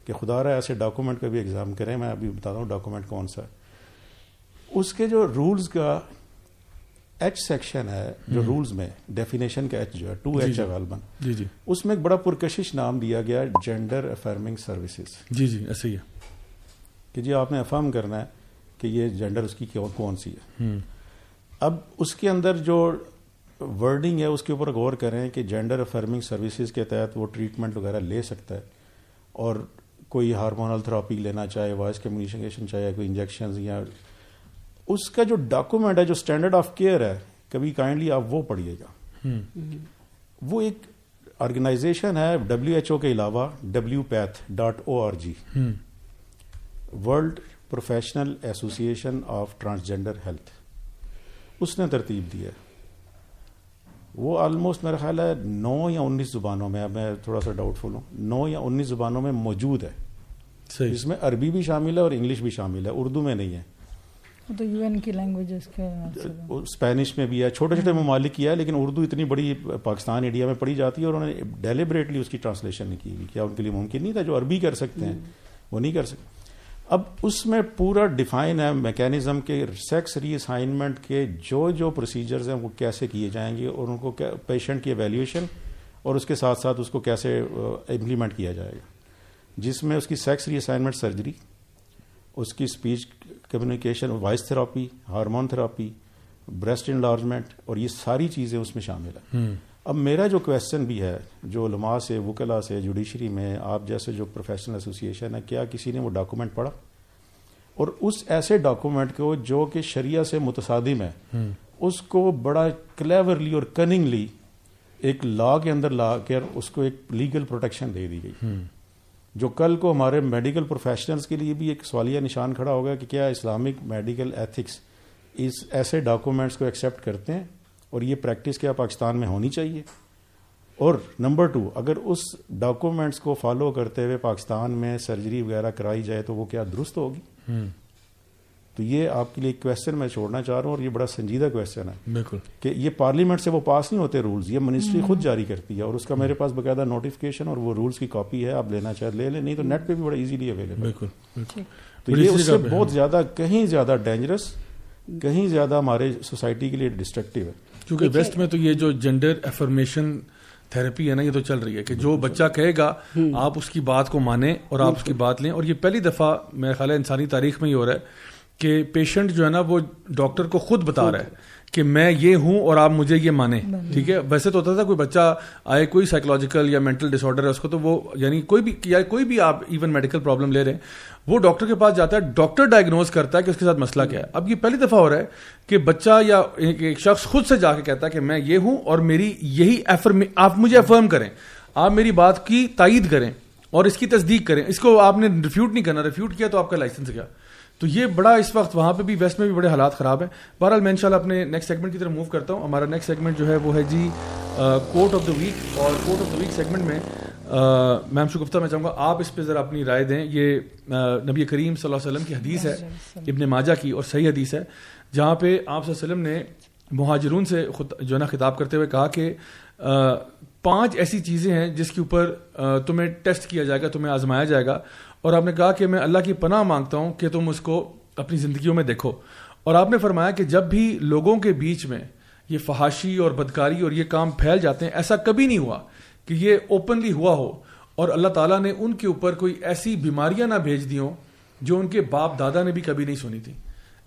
کہ خدا رہا ایسے ڈاکومنٹ کا بھی ایگزام کریں۔ میں ابھی بتاتا ہوں ڈاکومنٹ کون سا ہے۔ اس کے جو رولز کا ایچ سیکشن ہے جو رولز میں ڈیفینیشن کا ایچ جو ہے ٹو ایچ ہے غالباً۔ جی جی۔ اس میں ایک بڑا پرکشش نام دیا گیا جینڈر افرمنگ سروسز جی جی ایسے ہی ہے۔ کہ جی آپ نے افرم کرنا ہے کہ یہ جینڈر اس کی کون سی ہے۔ اب اس کے اندر جو ورڈنگ ہے اس کے اوپر غور کریں کہ جینڈر افرمنگ سروسز کے تحت وہ ٹریٹمنٹ وغیرہ لے سکتا ہے۔ اور کوئی ہارمونل تھراپی لینا چاہے وائس کمیونیکیشن چاہے کوئی انجیکشن یا اس کا جو ڈاکومنٹ ہے جو اسٹینڈرڈ آف کیئر ہے کبھی کائنڈلی آپ وہ پڑھیے گا. وہ ایک آرگنائزیشن ہے ڈبلو ایچ او کے علاوہ W PATH dot O R G world professional association of transgender health اس نے ترتیب دی ہے. وہ آلموسٹ میرا خیال ہے نو یا انیس زبانوں میں میں تھوڑا سا ڈاؤٹ فل ہوں. نو یا انیس زبانوں میں موجود ہے. اس میں عربی بھی شامل ہے اور انگلش بھی شامل ہے. اردو میں نہیں ہے. تو یو این کی لینگویج اسپینش میں بھی ہے، چھوٹے چھوٹے ممالک کیا ہے، لیکن اردو اتنی بڑی پاکستان، انڈیا میں پڑھی جاتی ہے اور انہوں نے ڈیلیبریٹلی اس کی ٹرانسلیشن نہیں کی کیا ان کے لیے ممکن نہیں تھا؟ جو عربی کر سکتے ہیں، وہ نہیں کر سکتے۔ اب اس میں پورا ڈیفائن ہے میکینزم کے سیکس ری اسائنمنٹ کے جو جو پروسیجرز ہیں، وہ کیسے کیے جائیں گے اور ان کو پیشنٹ کی ایویلیویشن اور اس کے ساتھ ساتھ اس کو کیسے uh, امپلیمنٹ کیا جائے گا۔ جس میں اس کی سیکس ری اسائنمنٹ سرجری اس کی speech communication voice therapy hormone therapy breast enlargement اور یہ ساری چیزیں اس میں شامل ہیں۔ اب میرا جو کوشچن بھی ہے جو علماء سے وکلا سے جوڈیشری میں آپ جیسے جو پروفیشنل ایسوسیشن ہے کیا کسی نے وہ ڈاکومنٹ پڑھا؟ اور اس ایسے ڈاکومنٹ کو جو کہ شریعہ سے متصادم ہے اس کو بڑا کلیورلی اور کننگلی ایک لا کے اندر لا کر اس کو ایک لیگل پروٹیکشن دے دی گئی۔ جو کل کو ہمارے میڈیکل پروفیشنلز کے لیے بھی ایک سوالیہ نشان کھڑا ہوگا کہ کیا اسلامک میڈیکل ایتھکس اس ایسے ڈاکومنٹس کو ایکسیپٹ کرتے ہیں اور یہ پریکٹس کیا پاکستان میں ہونی چاہیے؟ اور نمبر ٹو اگر اس ڈاکومنٹس کو فالو کرتے ہوئے پاکستان میں سرجری وغیرہ کرائی جائے تو وہ کیا درست ہوگی؟ تو یہ آپ کے لیے ایک کوشچن میں چھوڑنا چاہ رہا ہوں اور یہ بڑا سنجیدہ کوشچن ہے بالکل۔ کہ یہ پارلیمنٹ سے وہ پاس نہیں ہوتے رولز یہ منسٹری خود جاری کرتی ہے اور اس کا میرے پاس باقاعدہ نوٹیفکیشن اور وہ رولز کی کاپی ہے آپ لینا چاہے لے لیں نہیں تو نیٹ پہ بھی بڑا ایزیلی اویلیبل بالکل تو یہ اس سے بہت زیادہ کہیں زیادہ ڈینجرس کہیں زیادہ ہمارے سوسائٹی کے لیے ڈسٹرکٹیو ہے۔ کیونکہ ویسٹ میں تو یہ جو جینڈر افرمیشن تھراپی ہے نا یہ تو چل رہی ہے کہ جو بچہ کہے گا آپ اس کی بات کو مانیں اور آپ اس کی بات لیں۔ اور یہ پہلی دفعہ میرا خیال ہے انسانی تاریخ میں ہی ہو رہا ہے کہ پیشنٹ جو ہے نا وہ ڈاکٹر کو خود بتا رہا ہے کہ میں یہ ہوں اور آپ مجھے یہ مانیں۔ ٹھیک ہے؟ ویسے تو ہوتا تھا کوئی بچہ آئے کوئی سائیکولوجیکل یا مینٹل ڈس آرڈر ہے اس کو تو وہ یعنی کوئی بھی یا کوئی بھی آپ ایون میڈیکل پرابلم لے رہے ہیں وہ ڈاکٹر کے پاس جاتا ہے ڈاکٹر ڈائگنوز کرتا ہے کہ اس کے ساتھ مسئلہ کیا ہے۔ اب یہ پہلی دفعہ ہو رہا ہے کہ بچہ یا ایک شخص خود سے جا کے کہتا ہے کہ میں یہ ہوں اور میری یہی ایفرم آپ مجھے افرم کریں۔ آپ میری بات کی تائید کریں اور اس کی تصدیق کریں۔ اس کو آپ نے ریفیوٹ نہیں کرنا ریفیوٹ کیا تو آپ کا لائسنس گیا تو یہ بڑا اس وقت وہاں پہ بھی ویسٹ میں بھی بڑے حالات خراب ہیں۔ بہرحال میں انشاءاللہ اپنے نیکسٹ سیگمنٹ کی طرف موو کرتا ہوں۔ ہمارا نیکسٹ سیگمنٹ جو ہے وہ ہے جی کوٹ آف دا ویک اور quote of the week segment میں میم شگفتہ میں چاہوں گا آپ اس پہ ذرا اپنی رائے دیں۔ یہ نبی کریم صلی اللہ علیہ وسلم کی حدیث ہے ابن ماجہ کی اور صحیح حدیث ہے جہاں پہ آپ صلی اللہ علیہ وسلم نے مہاجرون سے جو ہے نا خطاب کرتے ہوئے کہا کہ پانچ ایسی چیزیں ہیں جس کے اوپر تمہیں ٹیسٹ کیا جائے گا تمہیں آزمایا جائے گا۔ اور آپ نے کہا کہ میں اللہ کی پناہ مانگتا ہوں کہ تم اس کو اپنی زندگیوں میں دیکھو۔ اور آپ نے فرمایا کہ جب بھی لوگوں کے بیچ میں یہ فحاشی اور بدکاری اور یہ کام پھیل جاتے ہیں، ایسا کبھی نہیں ہوا کہ یہ اوپنلی ہوا ہو اور اللہ تعالیٰ نے ان کے اوپر کوئی ایسی بیماریاں نہ بھیج دی ہوں جو ان کے باپ دادا نے بھی کبھی نہیں سنی تھی۔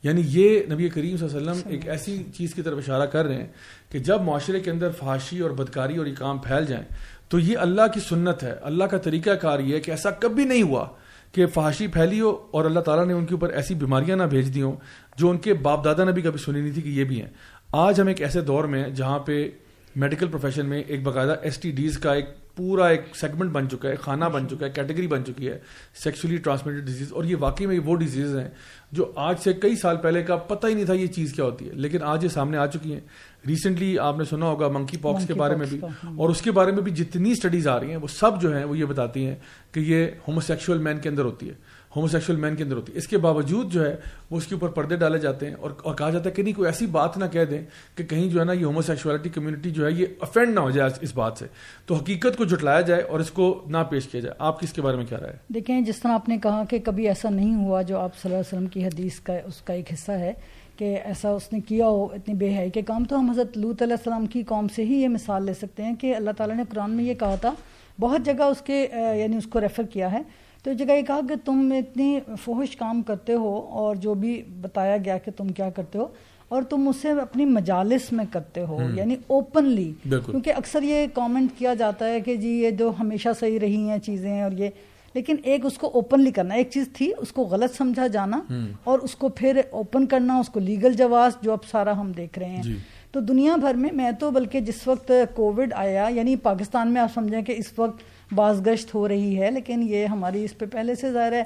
یعنی یہ نبی کریم صلی اللہ علیہ وسلم ایک ایسی چیز کی طرف اشارہ کر رہے ہیں کہ جب معاشرے کے اندر فحاشی اور بدکاری اور یہ کام پھیل جائیں تو یہ اللہ کی سنت ہے، اللہ کا طریقہ کار یہ ہے کہ ایسا کبھی نہیں ہوا کہ فحاشی پھیلی ہو اور اللہ تعالیٰ نے ان کے اوپر ایسی بیماریاں نہ بھیج دی ہوں جو ان کے باپ دادا نے بھی کبھی سنی نہیں تھی کہ یہ بھی ہیں۔ آج ہم ایک ایسے دور میں جہاں پہ میڈیکل پروفیشن میں ایک باقاعدہ ایس ٹی ڈیز کا ایک پورا ایک سیگمنٹ بن چکا ہے کھانا بن چکا ہے کیٹیگری بن چکی ہے سیکسولی ٹرانسمیٹڈ ڈیزیز اور یہ واقعی میں وہ ڈیزیز ہیں جو آج سے کئی سال پہلے کا پتہ ہی نہیں تھا یہ چیز کیا ہوتی ہے لیکن آج یہ سامنے آ چکی ہیں۔ ریسنٹلی آپ نے سنا ہوگا منکی پاکس کے بارے میں بھی۔ اور اس کے بارے میں بھی جتنی اسٹڈیز آ رہی ہیں وہ سب جو ہیں وہ یہ بتاتی ہیں کہ یہ ہوموسیکشل مین کے اندر ہوتی ہے۔ ہوموسیکشل مین کے اندر ہوتی ہے۔ اس کے باوجود جو ہے، وہ اس کے اوپر پردے ڈالے جاتے ہیں اور اور کہا جاتا ہے کہ نہیں، کوئی ایسی بات نہ کہہ دیں کہ کہیں جو ہے نا، یہ ہوموسیکشولیٹی کمیونٹی جو ہے، یہ افینڈ نہ ہو جائے اس بات سے۔ تو حقیقت کو جٹلایا جائے اور اس کو نہ پیش کیا جائے۔ آپ کس کے بارے میں کیا رہا ہے؟ دیکھیں، جس طرح آپ نے کہا کہ کبھی ایسا نہیں ہوا جو آپ صلی اللہ علیہ وسلم کی حدیث کا، اس کا ایک حصہ ہے کہ ایسا اس نے کیا ہو، اتنی بے حی کے کام۔ تو ہم حضرت لوت علیہ السلام کی قوم سے ہی یہ مثال لے سکتے ہیں کہ اللہ تعالیٰ نے قرآن میں یہ کہا تھا، بہت جگہ اس کے یعنی اس کو ریفر کیا ہے۔ تو جگہ یہ کہا کہ تم اتنی فوہش کام کرتے ہو اور جو بھی بتایا گیا کہ تم کیا کرتے ہو اور تم اسے اپنی مجالس میں کرتے ہو یعنی اوپنلی کیونکہ اکثر یہ کامنٹ کیا جاتا ہے کہ جی یہ جو ہمیشہ صحیح رہی ہیں چیزیں اور یہ لیکن ایک اس کو اوپنلی کرنا ایک چیز تھی اس کو غلط سمجھا جانا اور اس کو پھر اوپن کرنا اس کو لیگل جواز جو اب سارا ہم دیکھ رہے ہیں۔ جی۔ تو دنیا بھر میں میں تو بلکہ جس وقت کووڈ آیا یعنی پاکستان میں آپ سمجھیں کہ اس وقت باز گشت ہو رہی ہے لیکن یہ ہماری اس پہ پہلے سے ظاہر ہے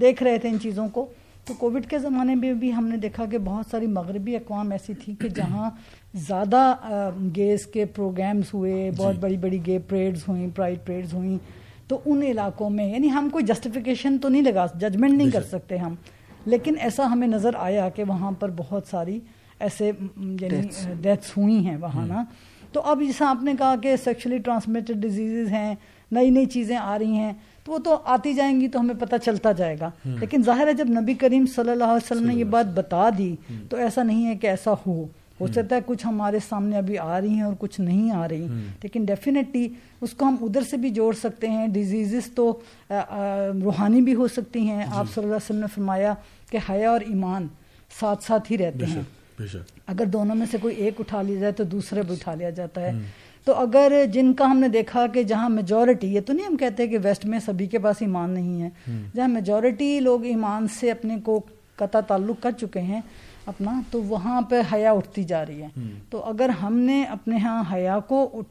دیکھ رہے تھے ان چیزوں کو۔ تو کووڈ کے زمانے میں بھی ہم نے دیکھا کہ بہت ساری مغربی اقوام ایسی تھی کہ جہاں زیادہ گیس کے پروگرامز ہوئے بہت جی۔ بڑی بڑی گے پریڈز ہوئیں پرائڈ پریڈز ہوئیں۔ تو ان علاقوں میں یعنی ہم کوئی جسٹیفیکیشن تو نہیں لگا ججمنٹ نہیں کر سکتے ہم۔ لیکن ایسا ہمیں نظر آیا کہ وہاں پر بہت ساری ایسے یعنی ڈیتھس ہوئی ہیں وہاں نا۔ تو اب جیسا آپ نے کہا کہ سیکشلی ٹرانسمیٹڈ ڈیزیزز ہیں نئی نئی چیزیں آ رہی ہیں تو وہ تو آتی جائیں گی تو ہمیں پتہ چلتا جائے گا۔ لیکن ظاہر ہے جب نبی کریم صلی اللہ علیہ وسلم نے یہ بات بتا دی تو ایسا نہیں ہے کہ ایسا ہو۔ ہو سکتا ہے کچھ ہمارے سامنے ابھی آ رہی ہیں اور کچھ نہیں آ رہی۔ لیکن ڈیفینیٹلی اس کو ہم ادھر سے بھی جوڑ سکتے ہیں۔ ڈیزیزز تو روحانی بھی ہو سکتی ہیں۔ جی۔ آپ صلی اللہ علیہ وسلم نے فرمایا کہ حیا اور ایمان ساتھ ساتھ ہی رہتے ہیں۔ اگر دونوں میں سے کوئی ایک اٹھا لیا جائے تو دوسرے بھی اٹھا لیا جاتا ہے۔ تو اگر جن کا ہم نے دیکھا کہ جہاں میجورٹی یہ تو نہیں ہم کہتے کہ ویسٹ میں سبھی کے پاس ایمان نہیں ہے جہاں میجورٹی لوگ ایمان سے اپنے کو قطع تعلق کر چکے ہیں اپنا تو وہاں پہ حیا اٹھتی جا رہی ہے۔ تو اگر ہم نے اپنے ہاں حیا کو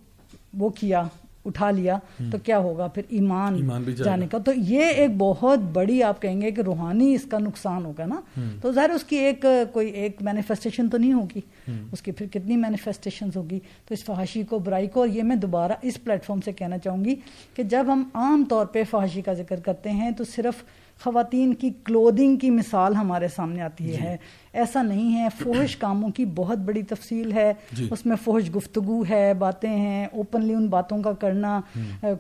وہ کیا اٹھا لیا تو کیا ہوگا؟ پھر ایمان جانے کا۔ تو یہ ایک بہت بڑی آپ کہیں گے کہ روحانی اس کا نقصان ہوگا نا۔ تو ظاہر اس کی ایک کوئی ایک مینیفیسٹیشن تو نہیں ہوگی۔ اس کی پھر کتنی مینیفیسٹیشن ہوگی؟ تو اس فحاشی کو برائی کو اور یہ میں دوبارہ اس پلیٹ فارم سے کہنا چاہوں گی کہ جب ہم عام طور پہ فحاشی کا ذکر کرتے ہیں تو صرف خواتین کی کلودنگ کی مثال ہمارے سامنے آتی جی۔ ہے۔ ایسا نہیں ہے فوہش کاموں کی بہت بڑی تفصیل ہے۔ جی۔ اس میں فوہش گفتگو ہے باتیں ہیں اوپنلی ان باتوں کا کرنا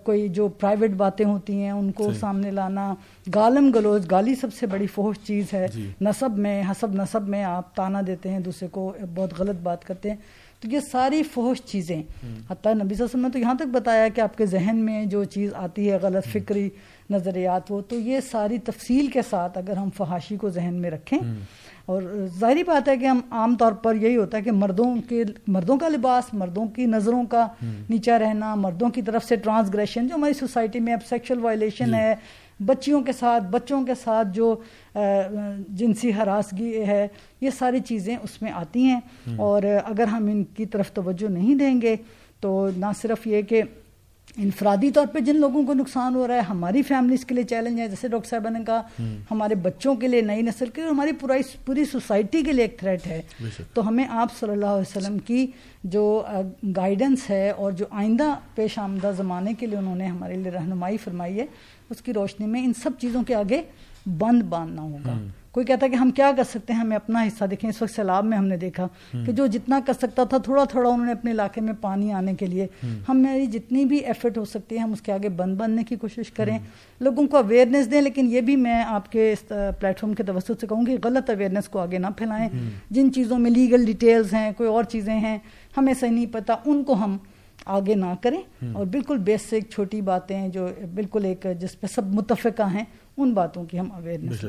کوئی جو پرائیویٹ باتیں ہوتی ہیں ان کو سامنے لانا۔ گالم گلوز گالی سب سے بڑی فوہش چیز ہے۔ جی۔ نصب میں حسب نصب میں آپ تانا دیتے ہیں دوسرے کو بہت غلط بات کرتے ہیں۔ تو یہ ساری فوہش چیزیں۔ حتیٰ نبی صلی اللہ علیہ وسلم نے تو یہاں تک بتایا کہ آپ کے ذہن میں جو چیز آتی ہے غلط فکری نظریات ہو تو یہ ساری تفصیل کے ساتھ اگر ہم فحاشی کو ذہن میں رکھیں اور ظاہری بات ہے کہ ہم عام طور پر یہی ہوتا ہے کہ مردوں کے مردوں کا لباس مردوں کی نظروں کا نیچا رہنا مردوں کی طرف سے ٹرانسگریشن جو ہماری سوسائٹی میں اب سیکشل وائلیشن جی۔ ہے بچیوں کے ساتھ بچوں کے ساتھ جو جنسی ہراسگی ہے یہ ساری چیزیں اس میں آتی ہیں۔ اور اگر ہم ان کی طرف توجہ نہیں دیں گے تو نہ صرف یہ کہ انفرادی طور پہ جن لوگوں کو نقصان ہو رہا ہے ہماری فیملیز کے لیے چیلنج ہے جیسے ڈاکٹر صاحبہ نے کہا ہمارے بچوں کے لیے نئی نسل کے لیے ہماری پوری سوسائٹی کے لیے ایک تھریٹ ہے۔ تو ہمیں آپ صلی اللہ علیہ وسلم کی جو گائیڈنس ہے اور جو آئندہ پیش آمدہ زمانے کے لیے انہوں نے ہمارے لیے رہنمائی فرمائی ہے اس کی روشنی میں ان سب چیزوں کے آگے بند باندھنا ہوگا۔ کوئی کہتا ہے کہ ہم کیا کر سکتے ہیں ہمیں اپنا حصہ دیکھیں اس وقت سیلاب میں ہم نے دیکھا کہ جو جتنا کر سکتا تھا تھوڑا تھوڑا انہوں نے اپنے علاقے میں پانی آنے کے لیے۔ ہم۔ میری جتنی بھی ایفرٹ ہو سکتی ہے ہم اس کے آگے بند بننے کی کوشش کریں۔ لوگوں کو اویئرنیس دیں لیکن یہ بھی میں آپ کے اس پلیٹ فارم کے توسط سے کہوں گی غلط اویئرنیس کو آگے نہ پھیلائیں۔ جن چیزوں میں لیگل ڈیٹیلز ہیں کوئی اور چیزیں ہیں ہمیں صحیح نہیں پتا ان کو ہم آگے نہ کریں۔ اور بالکل بیسک چھوٹی باتیں جو بالکل ایک جس پہ سب متفقہ ہیں ان باتوں کی ہم اویئرنیس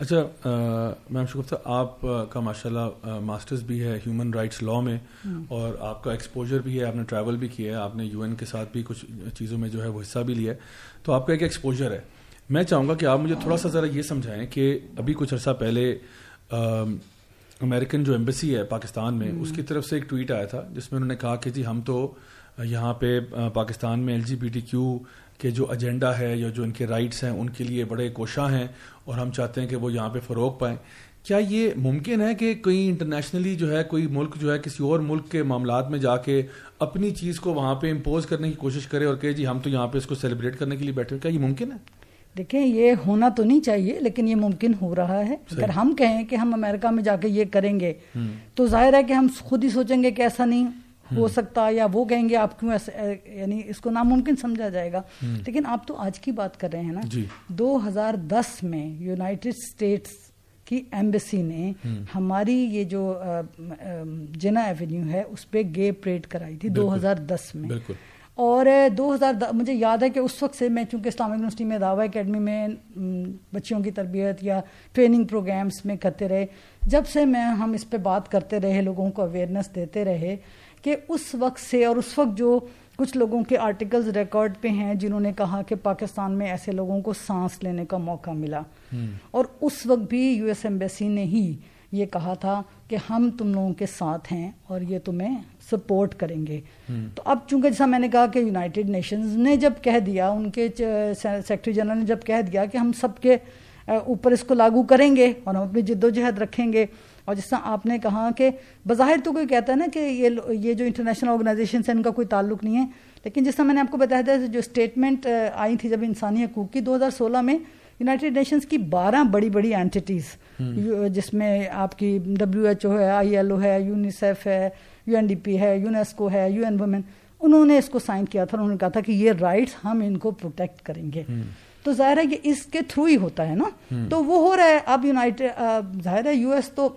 اچھا میم شکفتہ آپ کا ماشاء اللہ ماسٹرز بھی ہے ہیومن رائٹس لاء میں اور آپ کا ایکسپوجر بھی ہے آپ نے ٹریول بھی کیا ہے آپ نے یو این کے ساتھ بھی کچھ چیزوں میں جو ہے وہ حصہ بھی لیا ہے۔ تو آپ کا ایک ایکسپوجر ہے۔ میں چاہوں گا کہ آپ مجھے تھوڑا سا ذرا یہ سمجھائیں کہ ابھی کچھ عرصہ پہلے امریکن جو ایمبیسی ہے پاکستان میں اس کی طرف سے ایک ٹویٹ آیا تھا جس میں انہوں نے کہا کہ جی ہم تو یہاں پہ پاکستان میں L G B T Q کے جو ایجنڈا ہے یا جو ان کے رائٹس ہیں ان کے لیے بڑے کوشاں ہیں اور ہم چاہتے ہیں کہ وہ یہاں پہ فروغ پائیں۔ کیا یہ ممکن ہے کہ کوئی انٹرنیشنلی جو ہے کوئی ملک جو ہے کسی اور ملک کے معاملات میں جا کے اپنی چیز کو وہاں پہ امپوز کرنے کی کوشش کرے اور کہ جی ہم تو یہاں پہ اس کو سیلیبریٹ کرنے کے لیے بیٹھے کیا یہ ممکن ہے؟ دیکھیں یہ ہونا تو نہیں چاہیے لیکن یہ ممکن ہو رہا ہے۔ اگر ہم کہیں کہ ہم امریکہ میں جا کے یہ کریں گے تو ظاہر ہے کہ ہم خود ہی سوچیں گے کہ ایسا نہیں۔ ہو سکتا یا وہ کہیں گے آپ کیوں ایسے یعنی اس کو ناممکن سمجھا جائے گا۔ لیکن آپ تو آج کی بات کر رہے ہیں نا۔ جی۔ دو ہزار دس میں یونائٹڈ اسٹیٹس کی ایمبیسی نے ہماری یہ جو جنا ایونیو ہے اس پہ گے پریڈ کرائی تھی دو ہزار دس میں۔ اور دو ہزار مجھے یاد ہے کہ اس وقت سے میں چونکہ اسلامک یونیورسٹی میں دعوی اکیڈمی میں بچیوں کی تربیت یا ٹریننگ پروگرامس میں کرتے رہے۔ جب سے میں ہم اس پہ بات کرتے رہے لوگوں کو اویئرنیس دیتے رہے کہ اس وقت سے اور اس وقت جو کچھ لوگوں کے آرٹیکلز ریکارڈ پہ ہیں جنہوں نے کہا کہ پاکستان میں ایسے لوگوں کو سانس لینے کا موقع ملا۔ اور اس وقت بھی یو ایس ایمبیسی نے ہی یہ کہا تھا کہ ہم تم لوگوں کے ساتھ ہیں اور یہ تمہیں سپورٹ کریں گے۔ تو اب چونکہ جیسا میں نے کہا کہ یونائٹڈ نیشنز نے جب کہہ دیا ان کے سیکرٹری جنرل نے جب کہہ دیا کہ ہم سب کے اوپر اس کو لاگو کریں گے اور ہم اپنی جد و جہد رکھیں گے اور جس طرح آپ نے کہا کہ بظاہر تو کوئی کہتا ہے نا کہ یہ یہ جو انٹرنیشنل آرگنائزیشن سے ان کا کوئی تعلق نہیں ہے۔ لیکن جس طرح میں نے آپ کو بتایا تھا جو اسٹیٹمنٹ آئی تھی جب انسانی حقوق کی دو ہزار سولہ میں یونائٹیڈ نیشنز کی بارہ بڑی بڑی اینٹیز جس میں آپ کی ڈبلیو ایچ او ہے آئی ایل او ہے یونیسیف ہے یو این ڈی پی ہے یونیسکو ہے یو این وومین انہوں نے اس کو سائن کیا تھا انہوں نے کہا تھا کہ یہ رائٹس ہم ان کو پروٹیکٹ کریں گے۔ تو ظاہر ہے کہ اس کے تھرو ہی ہوتا ہے نا۔ تو وہ ہو رہا ہے اب یونائٹیڈ ظاہر ہے یو ایس تو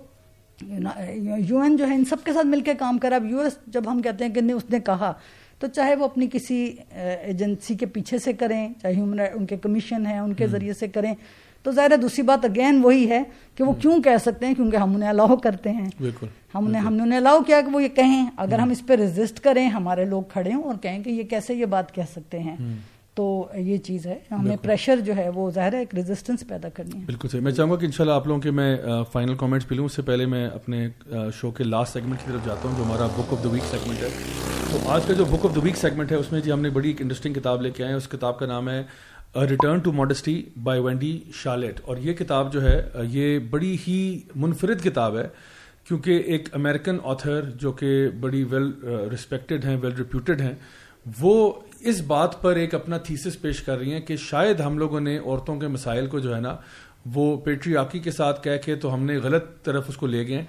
یو این جو ہے ان سب کے ساتھ مل کے کام کرا۔ اب یو ایس جب ہم کہتے ہیں کہ اس نے کہا تو چاہے وہ اپنی کسی ایجنسی کے پیچھے سے کریں چاہے ہیومن ان کے کمیشن ہیں ان کے ذریعے سے کریں۔ تو ظاہر ہے دوسری بات اگین وہی ہے کہ وہ کیوں کہہ سکتے ہیں؟ کیونکہ ہم انہیں الاؤ کرتے ہیں۔ ہم نے ہم نے انہیں الاؤ کیا کہ وہ یہ کہیں۔ اگر ہم اس پہ ریزسٹ کریں ہمارے لوگ کھڑے ہوں اور کہیں کہ یہ کیسے یہ بات کہہ سکتے ہیں۔ تو یہ چیز ہے۔ ہمیں پریشر جو ہے وہ ظاہر ہے ایک ریزسٹنس پیدا کرنی ہے۔ بالکل صحیح۔ میں چاہوں گا کہ انشاءاللہ آپ لوگوں کے میں فائنل کامنٹس بھی لوں۔ اس سے پہلے میں اپنے شو کے لاسٹ سیگمنٹ کی طرف جاتا ہوں جو ہمارا book of the week segment ہے۔ تو آج کا جو book of the week segment ہے اس میں جی ہم نے بڑی ایک انٹرسٹنگ کتاب لے کے آئے ہیں۔ اس کتاب کا نام ہے return to modesty by Wendy Shalit اور یہ کتاب جو ہے یہ بڑی ہی منفرد کتاب ہے۔ کیونکہ ایک امریکن آتھر جو کہ بڑی ویل رسپیکٹڈ ہیں ویل ریپیوٹیڈ ہیں وہ اس بات پر ایک اپنا تھیسس پیش کر رہی ہیں کہ شاید ہم لوگوں نے عورتوں کے مسائل کو جو ہے نا، وہ پیٹری آکی کے ساتھ کہہ کے تو ہم نے غلط طرف اس کو لے گئے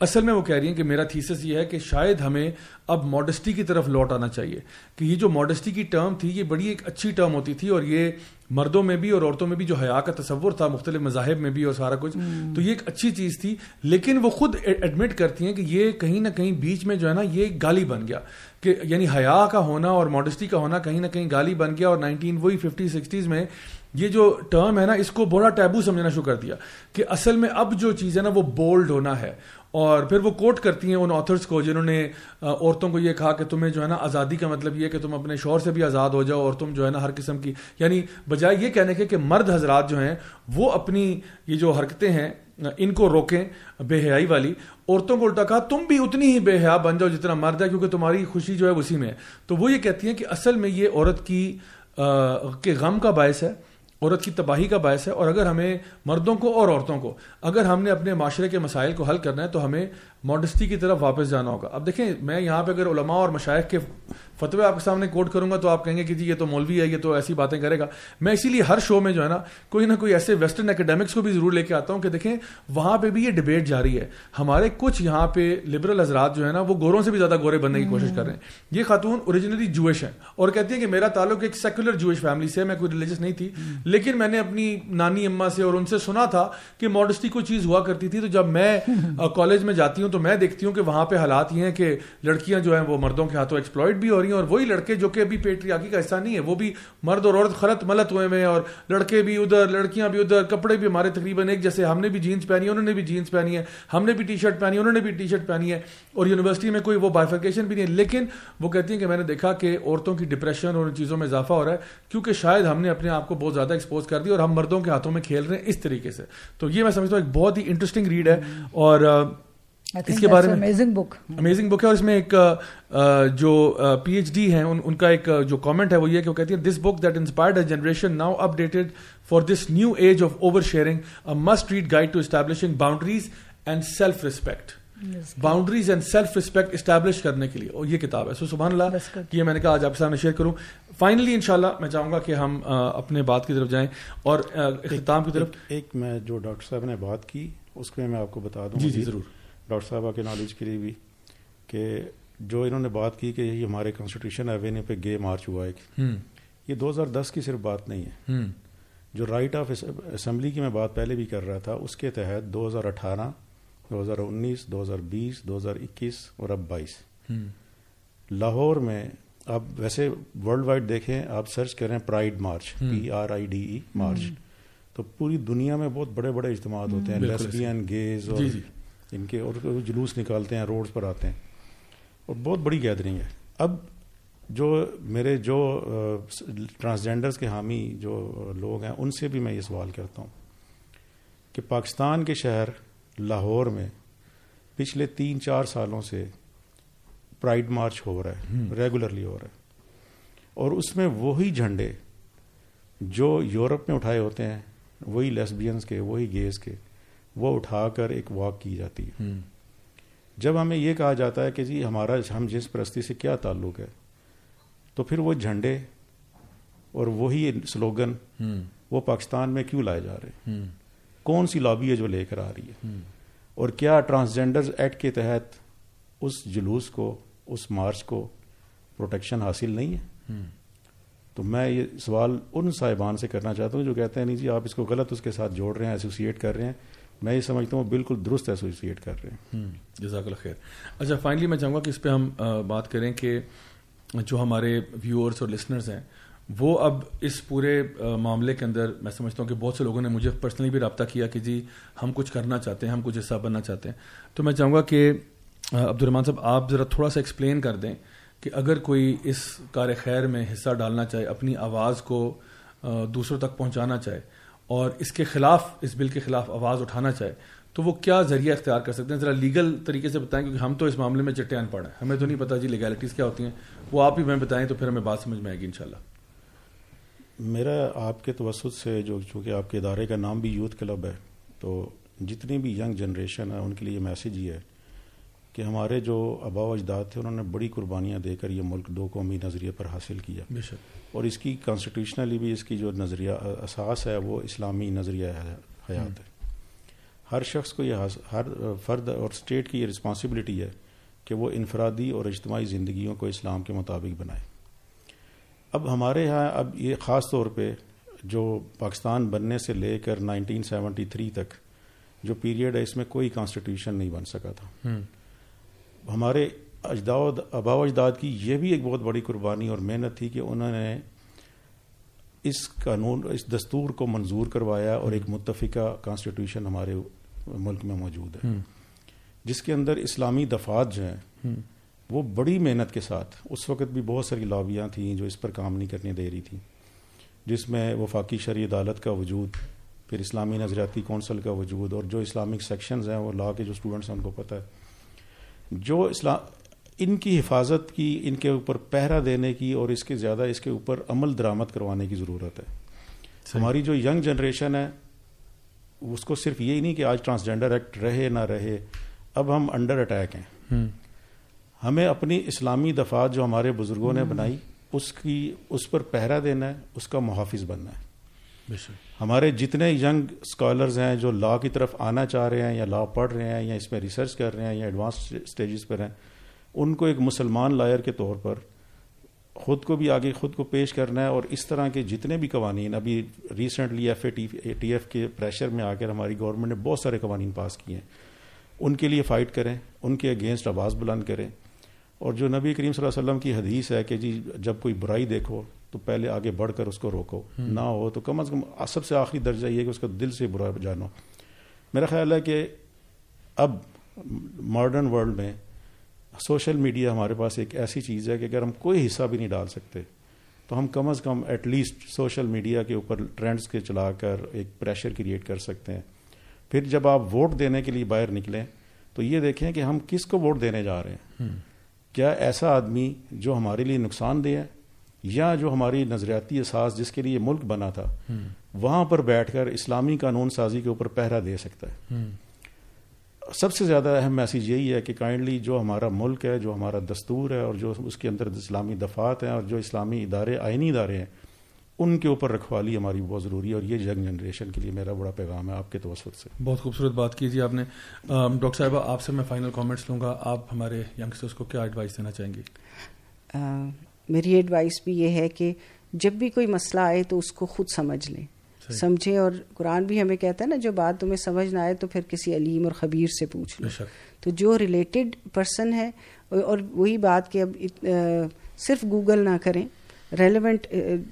اصل میں وہ کہہ رہی ہیں کہ میرا تھیسس یہ ہے کہ شاید ہمیں اب ماڈسٹی کی طرف لوٹ آنا چاہیے۔ کہ یہ جو ماڈسٹی کی ٹرم تھی، یہ بڑی ایک اچھی ٹرم ہوتی تھی اور یہ مردوں میں بھی اور عورتوں میں بھی جو حیا کا تصور تھا، مختلف مذاہب میں بھی اور سارا کچھ، تو یہ ایک اچھی چیز تھی۔ لیکن وہ خود ایڈمٹ کرتی ہیں کہ یہ کہیں نہ کہیں بیچ میں جو ہے نا، یہ گالی بن گیا۔ کہ یعنی حیا کا ہونا اور ماڈسٹی کا ہونا کہیں نہ کہیں گالی بن گیا اور نائنٹین وہی ففٹی سکسٹیز میں یہ جو ٹرم ہے نا، اس کو بڑا ٹیبو سمجھنا شروع کر دیا کہ اصل میں اب جو چیز ہے نا، وہ بولڈ ہونا ہے اور پھر وہ کوٹ کرتی ہیں ان آتھرس کو جنہوں نے عورتوں کو یہ کہا کہ تمہیں جو ہے نا آزادی کا مطلب یہ کہ تم اپنے شور سے بھی آزاد ہو جاؤ اور تم جو ہے نا ہر قسم کی یعنی بجائے یہ کہنے کے کہ مرد حضرات جو ہیں، وہ اپنی یہ جو حرکتیں ہیں ان کو روکیں بے حیائی والی۔ عورتوں کو الٹا کہا، تم بھی اتنی ہی بے حیا بن جاؤ جتنا مرد ہے، کیونکہ تمہاری خوشی جو ہے اسی میں ہے۔ تو وہ یہ کہتی ہیں کہ اصل میں یہ عورت کی کے غم کا باعث ہے، عورت کی تباہی کا باعث ہے، اور اگر ہمیں مردوں کو اور عورتوں کو، اگر ہم نے اپنے معاشرے کے مسائل کو حل کرنا ہے، تو ہمیں ماڈسٹی کی طرف واپس جانا ہوگا۔ اب دیکھیں میں یہاں پہ اگر علماء اور مشائق کے فتوے آپ کے سامنے کوٹ کروں گا تو آپ کہیں گے کہ جی یہ تو مولوی ہے یہ تو ایسی باتیں کرے گا۔ میں اسی لیے ہر شو میں جو ہے نا کوئی نہ کوئی ایسے ویسٹرن اکیڈیمکس کو بھی ضرور لے کے آتا ہوں کہ دیکھیں وہاں پہ بھی یہ ڈبیٹ جاری ہے۔ ہمارے کچھ یہاں پہ لبرل حضرات جو ہے نا وہ گوروں سے بھی زیادہ گورے بننے کی کوشش کر رہے ہیں۔ یہ خاتون اوریجنلی جوش ہے اور کہتی ہے کہ میرا تعلق ایک سیکولر جوش فیملی سے میں کوئی ریلیجس نہیں تھی۔ لیکن میں نے اپنی نانی اما سے اور ان سے سنا تھا کہ ماڈسٹی کو چیز ہوا کرتی تھی۔ تو جب میں (laughs) کالج میں جاتی ہوں تو میں دیکھتی ہوں کہ وہاں پہ حالات یہ ہیں کہ لڑکیاں جو ہیں وہ مردوں کے ہاتھوں ایکسپلائڈ بھی ہو رہی ہیں اور وہی لڑکے جو کہ ابھی پیٹریاکی کا حصہ نہیں ہے، وہ بھی مرد اور عورت خلط ملت ہوئے ہوئے ہیں اور لڑکے بھی ادھر، لڑکیاں بھی ادھر، کپڑے بھی ہمارے تقریباً ایک جیسے، ہم نے بھی جینس پہنی ہے انہوں نے بھی جینس پہنی ہے ہم نے بھی ٹی شرٹ پہنی انہوں نے بھی ٹی شرٹ پہنی ہے اور یونیورسٹی میں کوئی وہ بائفرکیشن بھی نہیں ہے۔ لیکن وہ کہتی ہیں کہ میں نے دیکھا کہ عورتوں کی ڈپریشن اور ان چیزوں میں اضافہ ہو رہا ہے کیونکہ شاید ہم نے اپنے آپ کو بہت زیادہ ایکسپوز کر دیا اور ہم مردوں کے ہاتھوں میں کھیل رہے ہیں، اس طریقے سے۔ تو یہ میں سمجھتا ہوں ایک بہت ہی انٹرسٹنگ ریڈ ہے اور اس کے بارے میں امیزنگ بک امیزنگ بک ہے اور اس میں ایک جو پی ایچ ڈی ہیں ان کا ایک جو کامنٹ ہے وہ یہ کہ وہ کہتی ہے this book that inspired generation now updated for this new age of oversharing must read guide to establishing boundaries and self respect boundaries and self respect establish کرنے کے لیے. اور یہ کتاب ہے. سو سبحان اللہ یہ میں نے کہا آج آپ کے سامنے شیئر کروں. فائنلی انشاءاللہ میں چاہوں گا کہ ہم اپنے بات کی طرف جائیں اور اختتام کی طرف ایک میں جو ڈاکٹر صاحب نے بات کی اس میں میں آپ کو بتا دوں جی جی ضرور۔ ڈاکٹر صاحبہ کے نالج کے لیے بھی کہ جو انہوں نے بات کی کہ یہ ہمارے کانسٹیٹیوشن ایوینیو پہ گے مارچ ہوا ہے۔ یہ دو ہزار دس کی صرف بات نہیں ہے۔ جو رائٹ آف اسمبلی کی میں بات پہلے بھی کر رہا تھا اس کے تحت دو ہزار اٹھارہ دو ہزار انیس دو ہزار بیس دو ہزار اکیس اور اب بائیس۔ لاہور میں آپ ویسے ورلڈ وائڈ دیکھیں آپ سرچ کریں pride march P R I D E march تو پوری دنیا میں بہت بڑے بڑے اجتماعات ہوتے ہیں۔ لیسبین گیز اور جی، جی۔ ان کے اور جلوس نکالتے ہیں روڈز پر آتے ہیں۔ اور بہت بڑی گیدرنگ ہے۔ اب جو میرے جو ٹرانسجینڈرز کے حامی جو لوگ ہیں ان سے بھی میں یہ سوال کرتا ہوں کہ پاکستان کے شہر لاہور میں پچھلے تین چار سالوں سے پرائڈ مارچ ہو رہا ہے ریگولرلی ہو رہا ہے۔ اور اس میں وہی جھنڈے جو یورپ میں اٹھائے ہوتے ہیں وہی لیسبینس کے وہی گیز کے وہ اٹھا کر ایک واک کی جاتی ہے۔ جب ہمیں یہ کہا جاتا ہے کہ جی ہمارا ہم جس پرستی سے کیا تعلق ہے تو پھر وہ جھنڈے اور وہی سلوگن وہ پاکستان میں کیوں لائے جا رہے ہیں؟ کون سی لابی ہے جو لے کر آ رہی ہے؟ اور کیا ٹرانسجینڈر ایکٹ کے تحت اس جلوس کو اس مارچ کو پروٹیکشن حاصل نہیں ہے؟ تو میں یہ سوال ان صاحبان سے کرنا چاہتا ہوں جو کہتے ہیں نہیں جی آپ اس کو غلط اس کے ساتھ جوڑ رہے ہیں ایسوسیٹ کر رہے ہیں۔ میں یہ سمجھتا ہوں بالکل درست ایسوسیٹ کر رہے ہیں۔ جزاک اللہ خیر۔ اچھا فائنلی میں چاہوں گا کہ اس پہ ہم بات کریں کہ جو ہمارے ویورس اور لسنرز ہیں، وہ اب اس پورے معاملے کے اندر، میں سمجھتا ہوں کہ بہت سے لوگوں نے مجھے پرسنلی بھی رابطہ کیا کہ جی ہم کچھ کرنا چاہتے ہیں، ہم کچھ حصہ بننا چاہتے ہیں۔ تو میں چاہوں گا کہ عبد الرحمان صاحب، آپ ذرا تھوڑا سا ایکسپلین کر دیں کہ اگر کوئی اس کار خیر میں حصہ ڈالنا چاہے، اپنی آواز کو دوسروں تک پہنچانا چاہے اور اس کے خلاف اس بل کے خلاف آواز اٹھانا چاہے تو وہ کیا ذریعہ اختیار کر سکتے ہیں؟ ذرا لیگل طریقے سے بتائیں کیونکہ ہم تو اس معاملے میں چٹے ان پڑھ ہیں۔ ہمیں تو نہیں پتا جی لیگلٹیز کیا ہوتی ہیں۔ وہ آپ ہی میں بتائیں تو پھر ہمیں بات سمجھ میں آئے گی انشاءاللہ۔ میرا آپ کے توسط سے جو چونکہ آپ کے ادارے کا نام بھی یوتھ کلب ہے تو جتنی بھی ینگ جنریشن ہے ان کے لیے میسج یہ ہے کہ ہمارے جو آبا و اجداد تھے انہوں نے بڑی قربانیاں دے کر یہ ملک دو قومی نظریے پر حاصل کیا۔ اور اس کی کانسٹیٹیوشنلی بھی اس کی جو نظریہ اساس ہے وہ اسلامی نظریہ حیات ہے۔ ہر شخص کو یہ ہر فرد اور اسٹیٹ کی یہ رسپانسبلٹی ہے کہ وہ انفرادی اور اجتماعی زندگیوں کو اسلام کے مطابق بنائے۔ اب ہمارے ہاں اب یہ خاص طور پہ جو پاکستان بننے سے لے کر نائنٹین سیونٹی تھری تک جو پیریڈ ہے اس میں کوئی کانسٹیٹیوشن نہیں بن سکا تھا۔ ہمارے اجداد آبا اجداد کی یہ بھی ایک بہت بڑی قربانی اور محنت تھی کہ انہوں نے اس قانون اس دستور کو منظور کروایا اور ایک متفقہ کانسٹیٹیوشن ہمارے ملک میں موجود ہے۔ جس کے اندر اسلامی دفات جو ہیں وہ بڑی محنت کے ساتھ اس وقت بھی بہت ساری لابیاں تھیں جو اس پر کام نہیں کرنے دے رہی تھیں۔ جس میں وفاقی شرعی عدالت کا وجود پھر اسلامی نظریاتی کونسل کا وجود اور جو اسلامک سیکشنز ہیں وہ لا کے جو اسٹوڈنٹس ہیں ان کو پتہ ہے۔ جو اسلام ان کی حفاظت کی ان کے اوپر پہرا دینے کی اور اس کے زیادہ اس کے اوپر عمل درآمد کروانے کی ضرورت ہے۔ ہماری جو ینگ جنریشن ہے اس کو صرف یہی نہیں کہ آج ٹرانسجینڈر ایکٹ رہے نہ رہے اب ہم انڈر اٹیک ہیں۔ ہمیں اپنی اسلامی دفات جو ہمارے بزرگوں نے بنائی اس کی اس پر پہرا دینا ہے اس کا محافظ بننا ہے۔ ہمارے جتنے ینگ اسکالرز ہیں جو لا کی طرف آنا چاہ رہے ہیں یا لا پڑھ رہے ہیں یا اس میں ریسرچ کر رہے ہیں یا ایڈوانس اسٹیجز پر ہیں ان کو ایک مسلمان لائر کے طور پر خود کو بھی آگے خود کو پیش کرنا ہے اور اس طرح کے جتنے بھی قوانین ابھی recently F A T F کے پریشر میں آ کر ہماری گورنمنٹ نے بہت سارے قوانین پاس کیے ہیں۔ ان کے لیے فائٹ کریں ان کے اگینسٹ آواز بلند کریں۔ اور جو نبی کریم صلی اللہ علیہ وسلم کی حدیث ہے کہ جی جب کوئی برائی دیکھو تو پہلے آگے بڑھ کر اس کو روکو۔ نہ ہو تو کم از کم سب سے آخری درجہ یہ کہ اس کا دل سے برا جانو۔ میرا خیال ہے کہ اب ماڈرن ورلڈ میں سوشل میڈیا ہمارے پاس ایک ایسی چیز ہے کہ اگر ہم کوئی حصہ بھی نہیں ڈال سکتے تو ہم کم از کم ایٹ لیسٹ سوشل میڈیا کے اوپر ٹرینڈس کے چلا کر ایک پریشر کریٹ کر سکتے ہیں۔ پھر جب آپ ووٹ دینے کے لیے باہر نکلیں تو یہ دیکھیں کہ ہم کس کو ووٹ دینے جا رہے ہیں۔ کیا ایسا آدمی جو ہمارے لیے نقصان دہ ہے یا جو ہماری نظریاتی احساس جس کے لیے ملک بنا تھا وہاں پر بیٹھ کر اسلامی قانون سازی کے اوپر پہرا دے سکتا ہے۔ سب سے زیادہ اہم میسیج یہی ہے کہ کائنڈلی جو ہمارا ملک ہے جو ہمارا دستور ہے اور جو اس کے اندر اسلامی دفات ہیں اور جو اسلامی ادارے آئینی ادارے ہیں ان کے اوپر رکھوالی ہماری بہت ضروری ہے اور یہ ینگ جنریشن کے لیے میرا بڑا پیغام ہے آپ کے توسط سے۔ بہت خوبصورت بات کیجیے آپ نے۔ ڈاکٹر صاحبہ آپ سے میں فائنل کامنٹس لوں گا۔ آپ ہمارے ینگسٹرس کو کیا ایڈوائس دینا چاہیں گے میری ایڈوائس بھی یہ ہے کہ جب بھی کوئی مسئلہ آئے تو اس کو خود سمجھ لیں۔ سمجھیں اور قرآن بھی ہمیں کہتا ہے نا جو بات تمہیں سمجھ نہ آئے تو پھر کسی علیم اور خبیر سے پوچھ لو۔ تو جو ریلیٹڈ پرسن ہے اور وہی بات کہ اب صرف گوگل نہ کریں۔ ریلیونٹ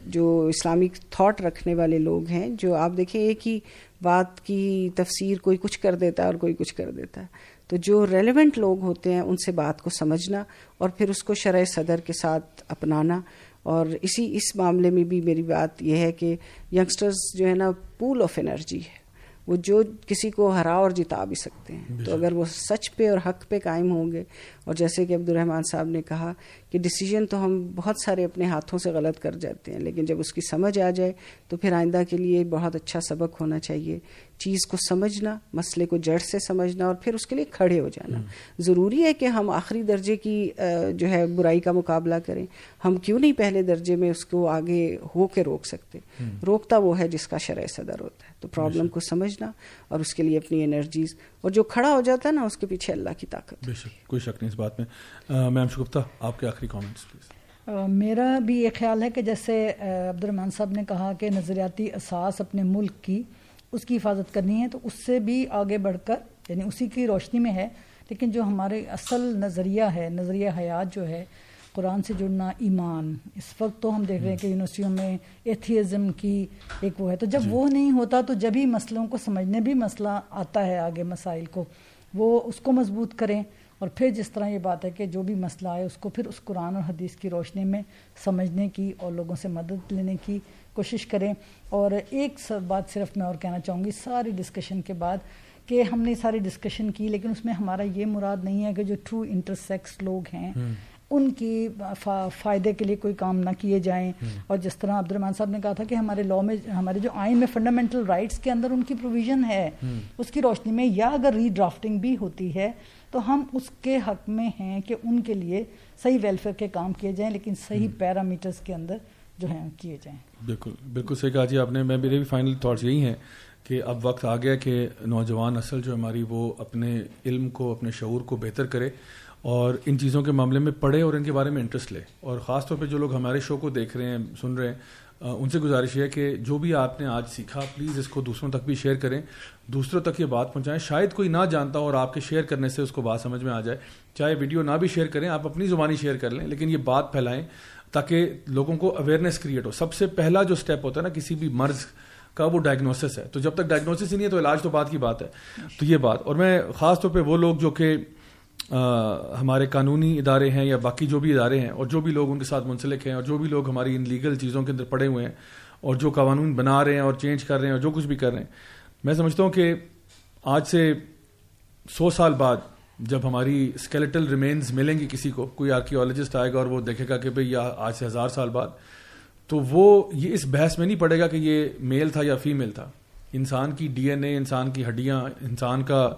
جو اسلامک تھاٹ رکھنے والے لوگ ہیں جو آپ دیکھیں ایک ہی بات کی تفسیر کوئی کچھ کر دیتا ہے اور کوئی کچھ کر دیتا ہے۔ تو جو ریلیونٹ لوگ ہوتے ہیں ان سے بات کو سمجھنا اور پھر اس کو شرح صدر کے ساتھ اپنانا۔ اور اسی اس معاملے میں بھی میری بات یہ ہے کہ ینگسٹرز جو ہے نا پول آف انرجی ہے۔ وہ جو کسی کو ہرا اور جتا بھی سکتے ہیں۔ تو اگر وہ سچ پہ اور حق پہ قائم ہوں گے اور جیسے کہ عبد الرحمان صاحب نے کہا کہ ڈسیزن تو ہم بہت سارے اپنے ہاتھوں سے غلط کر جاتے ہیں لیکن جب اس کی سمجھ آ جائے تو پھر آئندہ کے لیے بہت اچھا سبق ہونا چاہیے۔ چیز کو سمجھنا مسئلے کو جڑ سے سمجھنا اور پھر اس کے لیے کھڑے ہو جانا۔ ضروری ہے کہ ہم آخری درجے کی جو ہے برائی کا مقابلہ کریں۔ ہم کیوں نہیں پہلے درجے میں اس کو آگے ہو کے روک سکتے؟ روکتا وہ ہے جس کا شرح صدر ہوتا ہے۔ تو پرابلم کو سمجھنا اور اس کے لیے اپنی انرجیز اور جو کھڑا ہو جاتا ہے نا اس کے پیچھے اللہ کی طاقت۔ کوئی شک نہیں اس بات میں۔ میم شگفتہ آپ کے آخری کامنٹس پلیز میرا بھی یہ خیال ہے کہ جیسے عبد الرحمان صاحب نے کہا کہ نظریاتی اساس اپنے ملک کی اس کی حفاظت کرنی ہے تو اس سے بھی آگے بڑھ کر یعنی اسی کی روشنی میں ہے لیکن جو ہمارے اصل نظریہ ہے نظریہ حیات جو ہے قرآن سے جڑنا ایمان اس وقت تو ہم دیکھ رہے ہیں کہ یونیورسٹیوں میں ایتھیزم کی ایک وہ ہے۔ تو جب جی۔ وہ نہیں ہوتا تو جب ہی مسئلوں کو سمجھنے بھی مسئلہ آتا ہے آگے مسائل کو وہ اس کو مضبوط کریں۔ اور پھر جس طرح یہ بات ہے کہ جو بھی مسئلہ آئے اس کو پھر اس قرآن اور حدیث کی روشنی میں سمجھنے کی اور لوگوں سے مدد لینے کی کوشش کریں۔ اور ایک بات صرف میں اور کہنا چاہوں گی ساری ڈسکشن کے بعد کہ ہم نے ساری ڈسکشن کی لیکن اس میں ہمارا یہ مراد نہیں ہے کہ جو ٹرو انٹرسیکس لوگ ہیں ان کی فائدے کے لیے کوئی کام نہ کیے جائیں۔ اور جس طرح عبد الرحمان صاحب نے کہا تھا کہ ہمارے لا میں ہمارے جو آئین میں فنڈامنٹل رائٹس کے اندر ان کی پروویژن ہے اس کی روشنی میں یا اگر ری ڈرافٹنگ بھی ہوتی ہے تو ہم اس کے حق میں ہیں کہ ان کے لیے صحیح ویلفیئر کے کام کیے جائیں لیکن صحیح پیرامیٹرز کے اندر جو ہیں کیے جائیں۔ بالکل بالکل صحیح کہا جی آپ نے۔ میں میرے بھی فائنل تھاٹس یہی ہیں کہ اب وقت آ گیا کہ نوجوان اصل جو ہماری وہ اپنے علم کو اپنے شعور کو بہتر کرے اور ان چیزوں کے معاملے میں پڑھے اور ان کے بارے میں انٹرسٹ لے۔ اور خاص طور پہ جو لوگ ہمارے شو کو دیکھ رہے ہیں سن رہے ہیں ان سے گزارش ہے کہ جو بھی آپ نے آج سیکھا پلیز اس کو دوسروں تک بھی شیئر کریں۔ دوسروں تک یہ بات پہنچائیں۔ شاید کوئی نہ جانتا ہو اور آپ کے شیئر کرنے سے اس کو بات سمجھ میں آ جائے۔ چاہے ویڈیو نہ بھی شیئر کریں، آپ اپنی زبانی شیئر کر لیں، لیکن یہ بات پھیلائیں تاکہ لوگوں کو اویئرنیس کریٹ ہو۔ سب سے پہلا جو اسٹیپ ہوتا ہے نا، کسی بھی مرض کا وہ ڈائگنوسس ہے۔ تو جب تک ڈائگنوسس ہی نہیں ہے تو علاج تو بات کی بات ہے۔ تو یہ بات۔ اور میں خاص طور پہ وہ لوگ جو کہ ہمارے قانونی ادارے ہیں یا باقی جو بھی ادارے ہیں، اور جو بھی لوگ ان کے ساتھ منسلک ہیں، اور جو بھی لوگ ہماری ان لیگل چیزوں کے اندر پڑے ہوئے ہیں، اور جو قانون بنا رہے ہیں اور چینج کر رہے ہیں، اور جو کچھ بھی کر رہے ہیں میں سمجھتا ہوں کہ آج سے سو سال بعد جب ہماری اسکیلیٹل ریمینز ملیں گی کسی کو، کوئی آرکیولوجسٹ آئے گا اور وہ دیکھے گا کہ بھائی آج سے ہزار سال بعد، تو وہ یہ اس بحث میں نہیں پڑے گا کہ یہ میل تھا یا فیمیل تھا۔ انسان کی ڈی این اے انسان کی ہڈیاں، انسان کا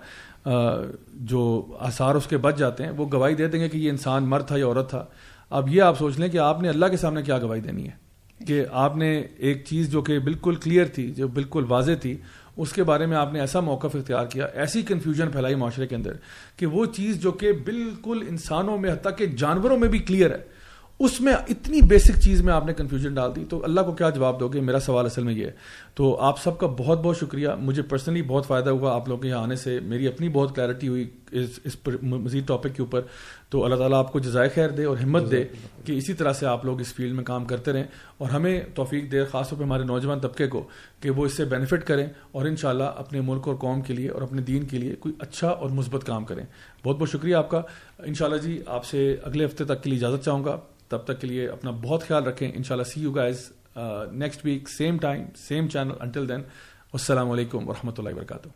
جو آثار اس کے بچ جاتے ہیں، وہ گواہی دے دیں گے کہ یہ انسان مرد تھا یا عورت تھا۔ اب یہ آپ سوچ لیں کہ آپ نے اللہ کے سامنے کیا گواہی دینی ہے؟ کہ آپ نے ایک چیز جو کہ بالکل کلیئر تھی، جو بالکل واضح تھی اس کے بارے میں آپ نے ایسا موقف اختیار کیا، ایسی کنفیوژن پھیلائی معاشرے کے اندر کہ وہ چیز جو کہ بالکل انسانوں میں، حتیٰ کہ جانوروں میں بھی کلیئر ہے، اس میں اتنی بیسک چیز میں آپ نے کنفیوژن ڈال دی۔ تو اللہ کو کیا جواب دو گے؟ میرا سوال اصل میں یہ ہے تو آپ سب کا بہت بہت شکریہ۔ مجھے پرسنلی بہت فائدہ ہوا آپ لوگوں کے یہاں آنے سے۔ میری اپنی بہت کلیئرٹی ہوئی اس اس پر، مزید ٹاپک کے اوپر۔ تو اللہ تعالیٰ آپ کو جزائے خیر دے اور ہمت دے کہ اسی طرح سے آپ لوگ اس فیلڈ میں کام کرتے رہیں اور ہمیں توفیق دے، خاص طور پہ ہمارے نوجوان طبقے کو کہ وہ اس سے بینیفٹ کریں اور ان اپنے ملک اور قوم کے لیے اور اپنے دین کے لیے کوئی اچھا اور مثبت کام کریں۔ بہت بہت شکریہ آپ کا۔ ان جی آپ سے اگلے ہفتے تک کے لیے اجازت چاہوں گا۔ تب تک کے لیے اپنا بہت خیال رکھیں۔ ان شاء اللہ see you guys next week same time same channel until then السلام علیکم ورحمۃ اللہ وبرکاتہ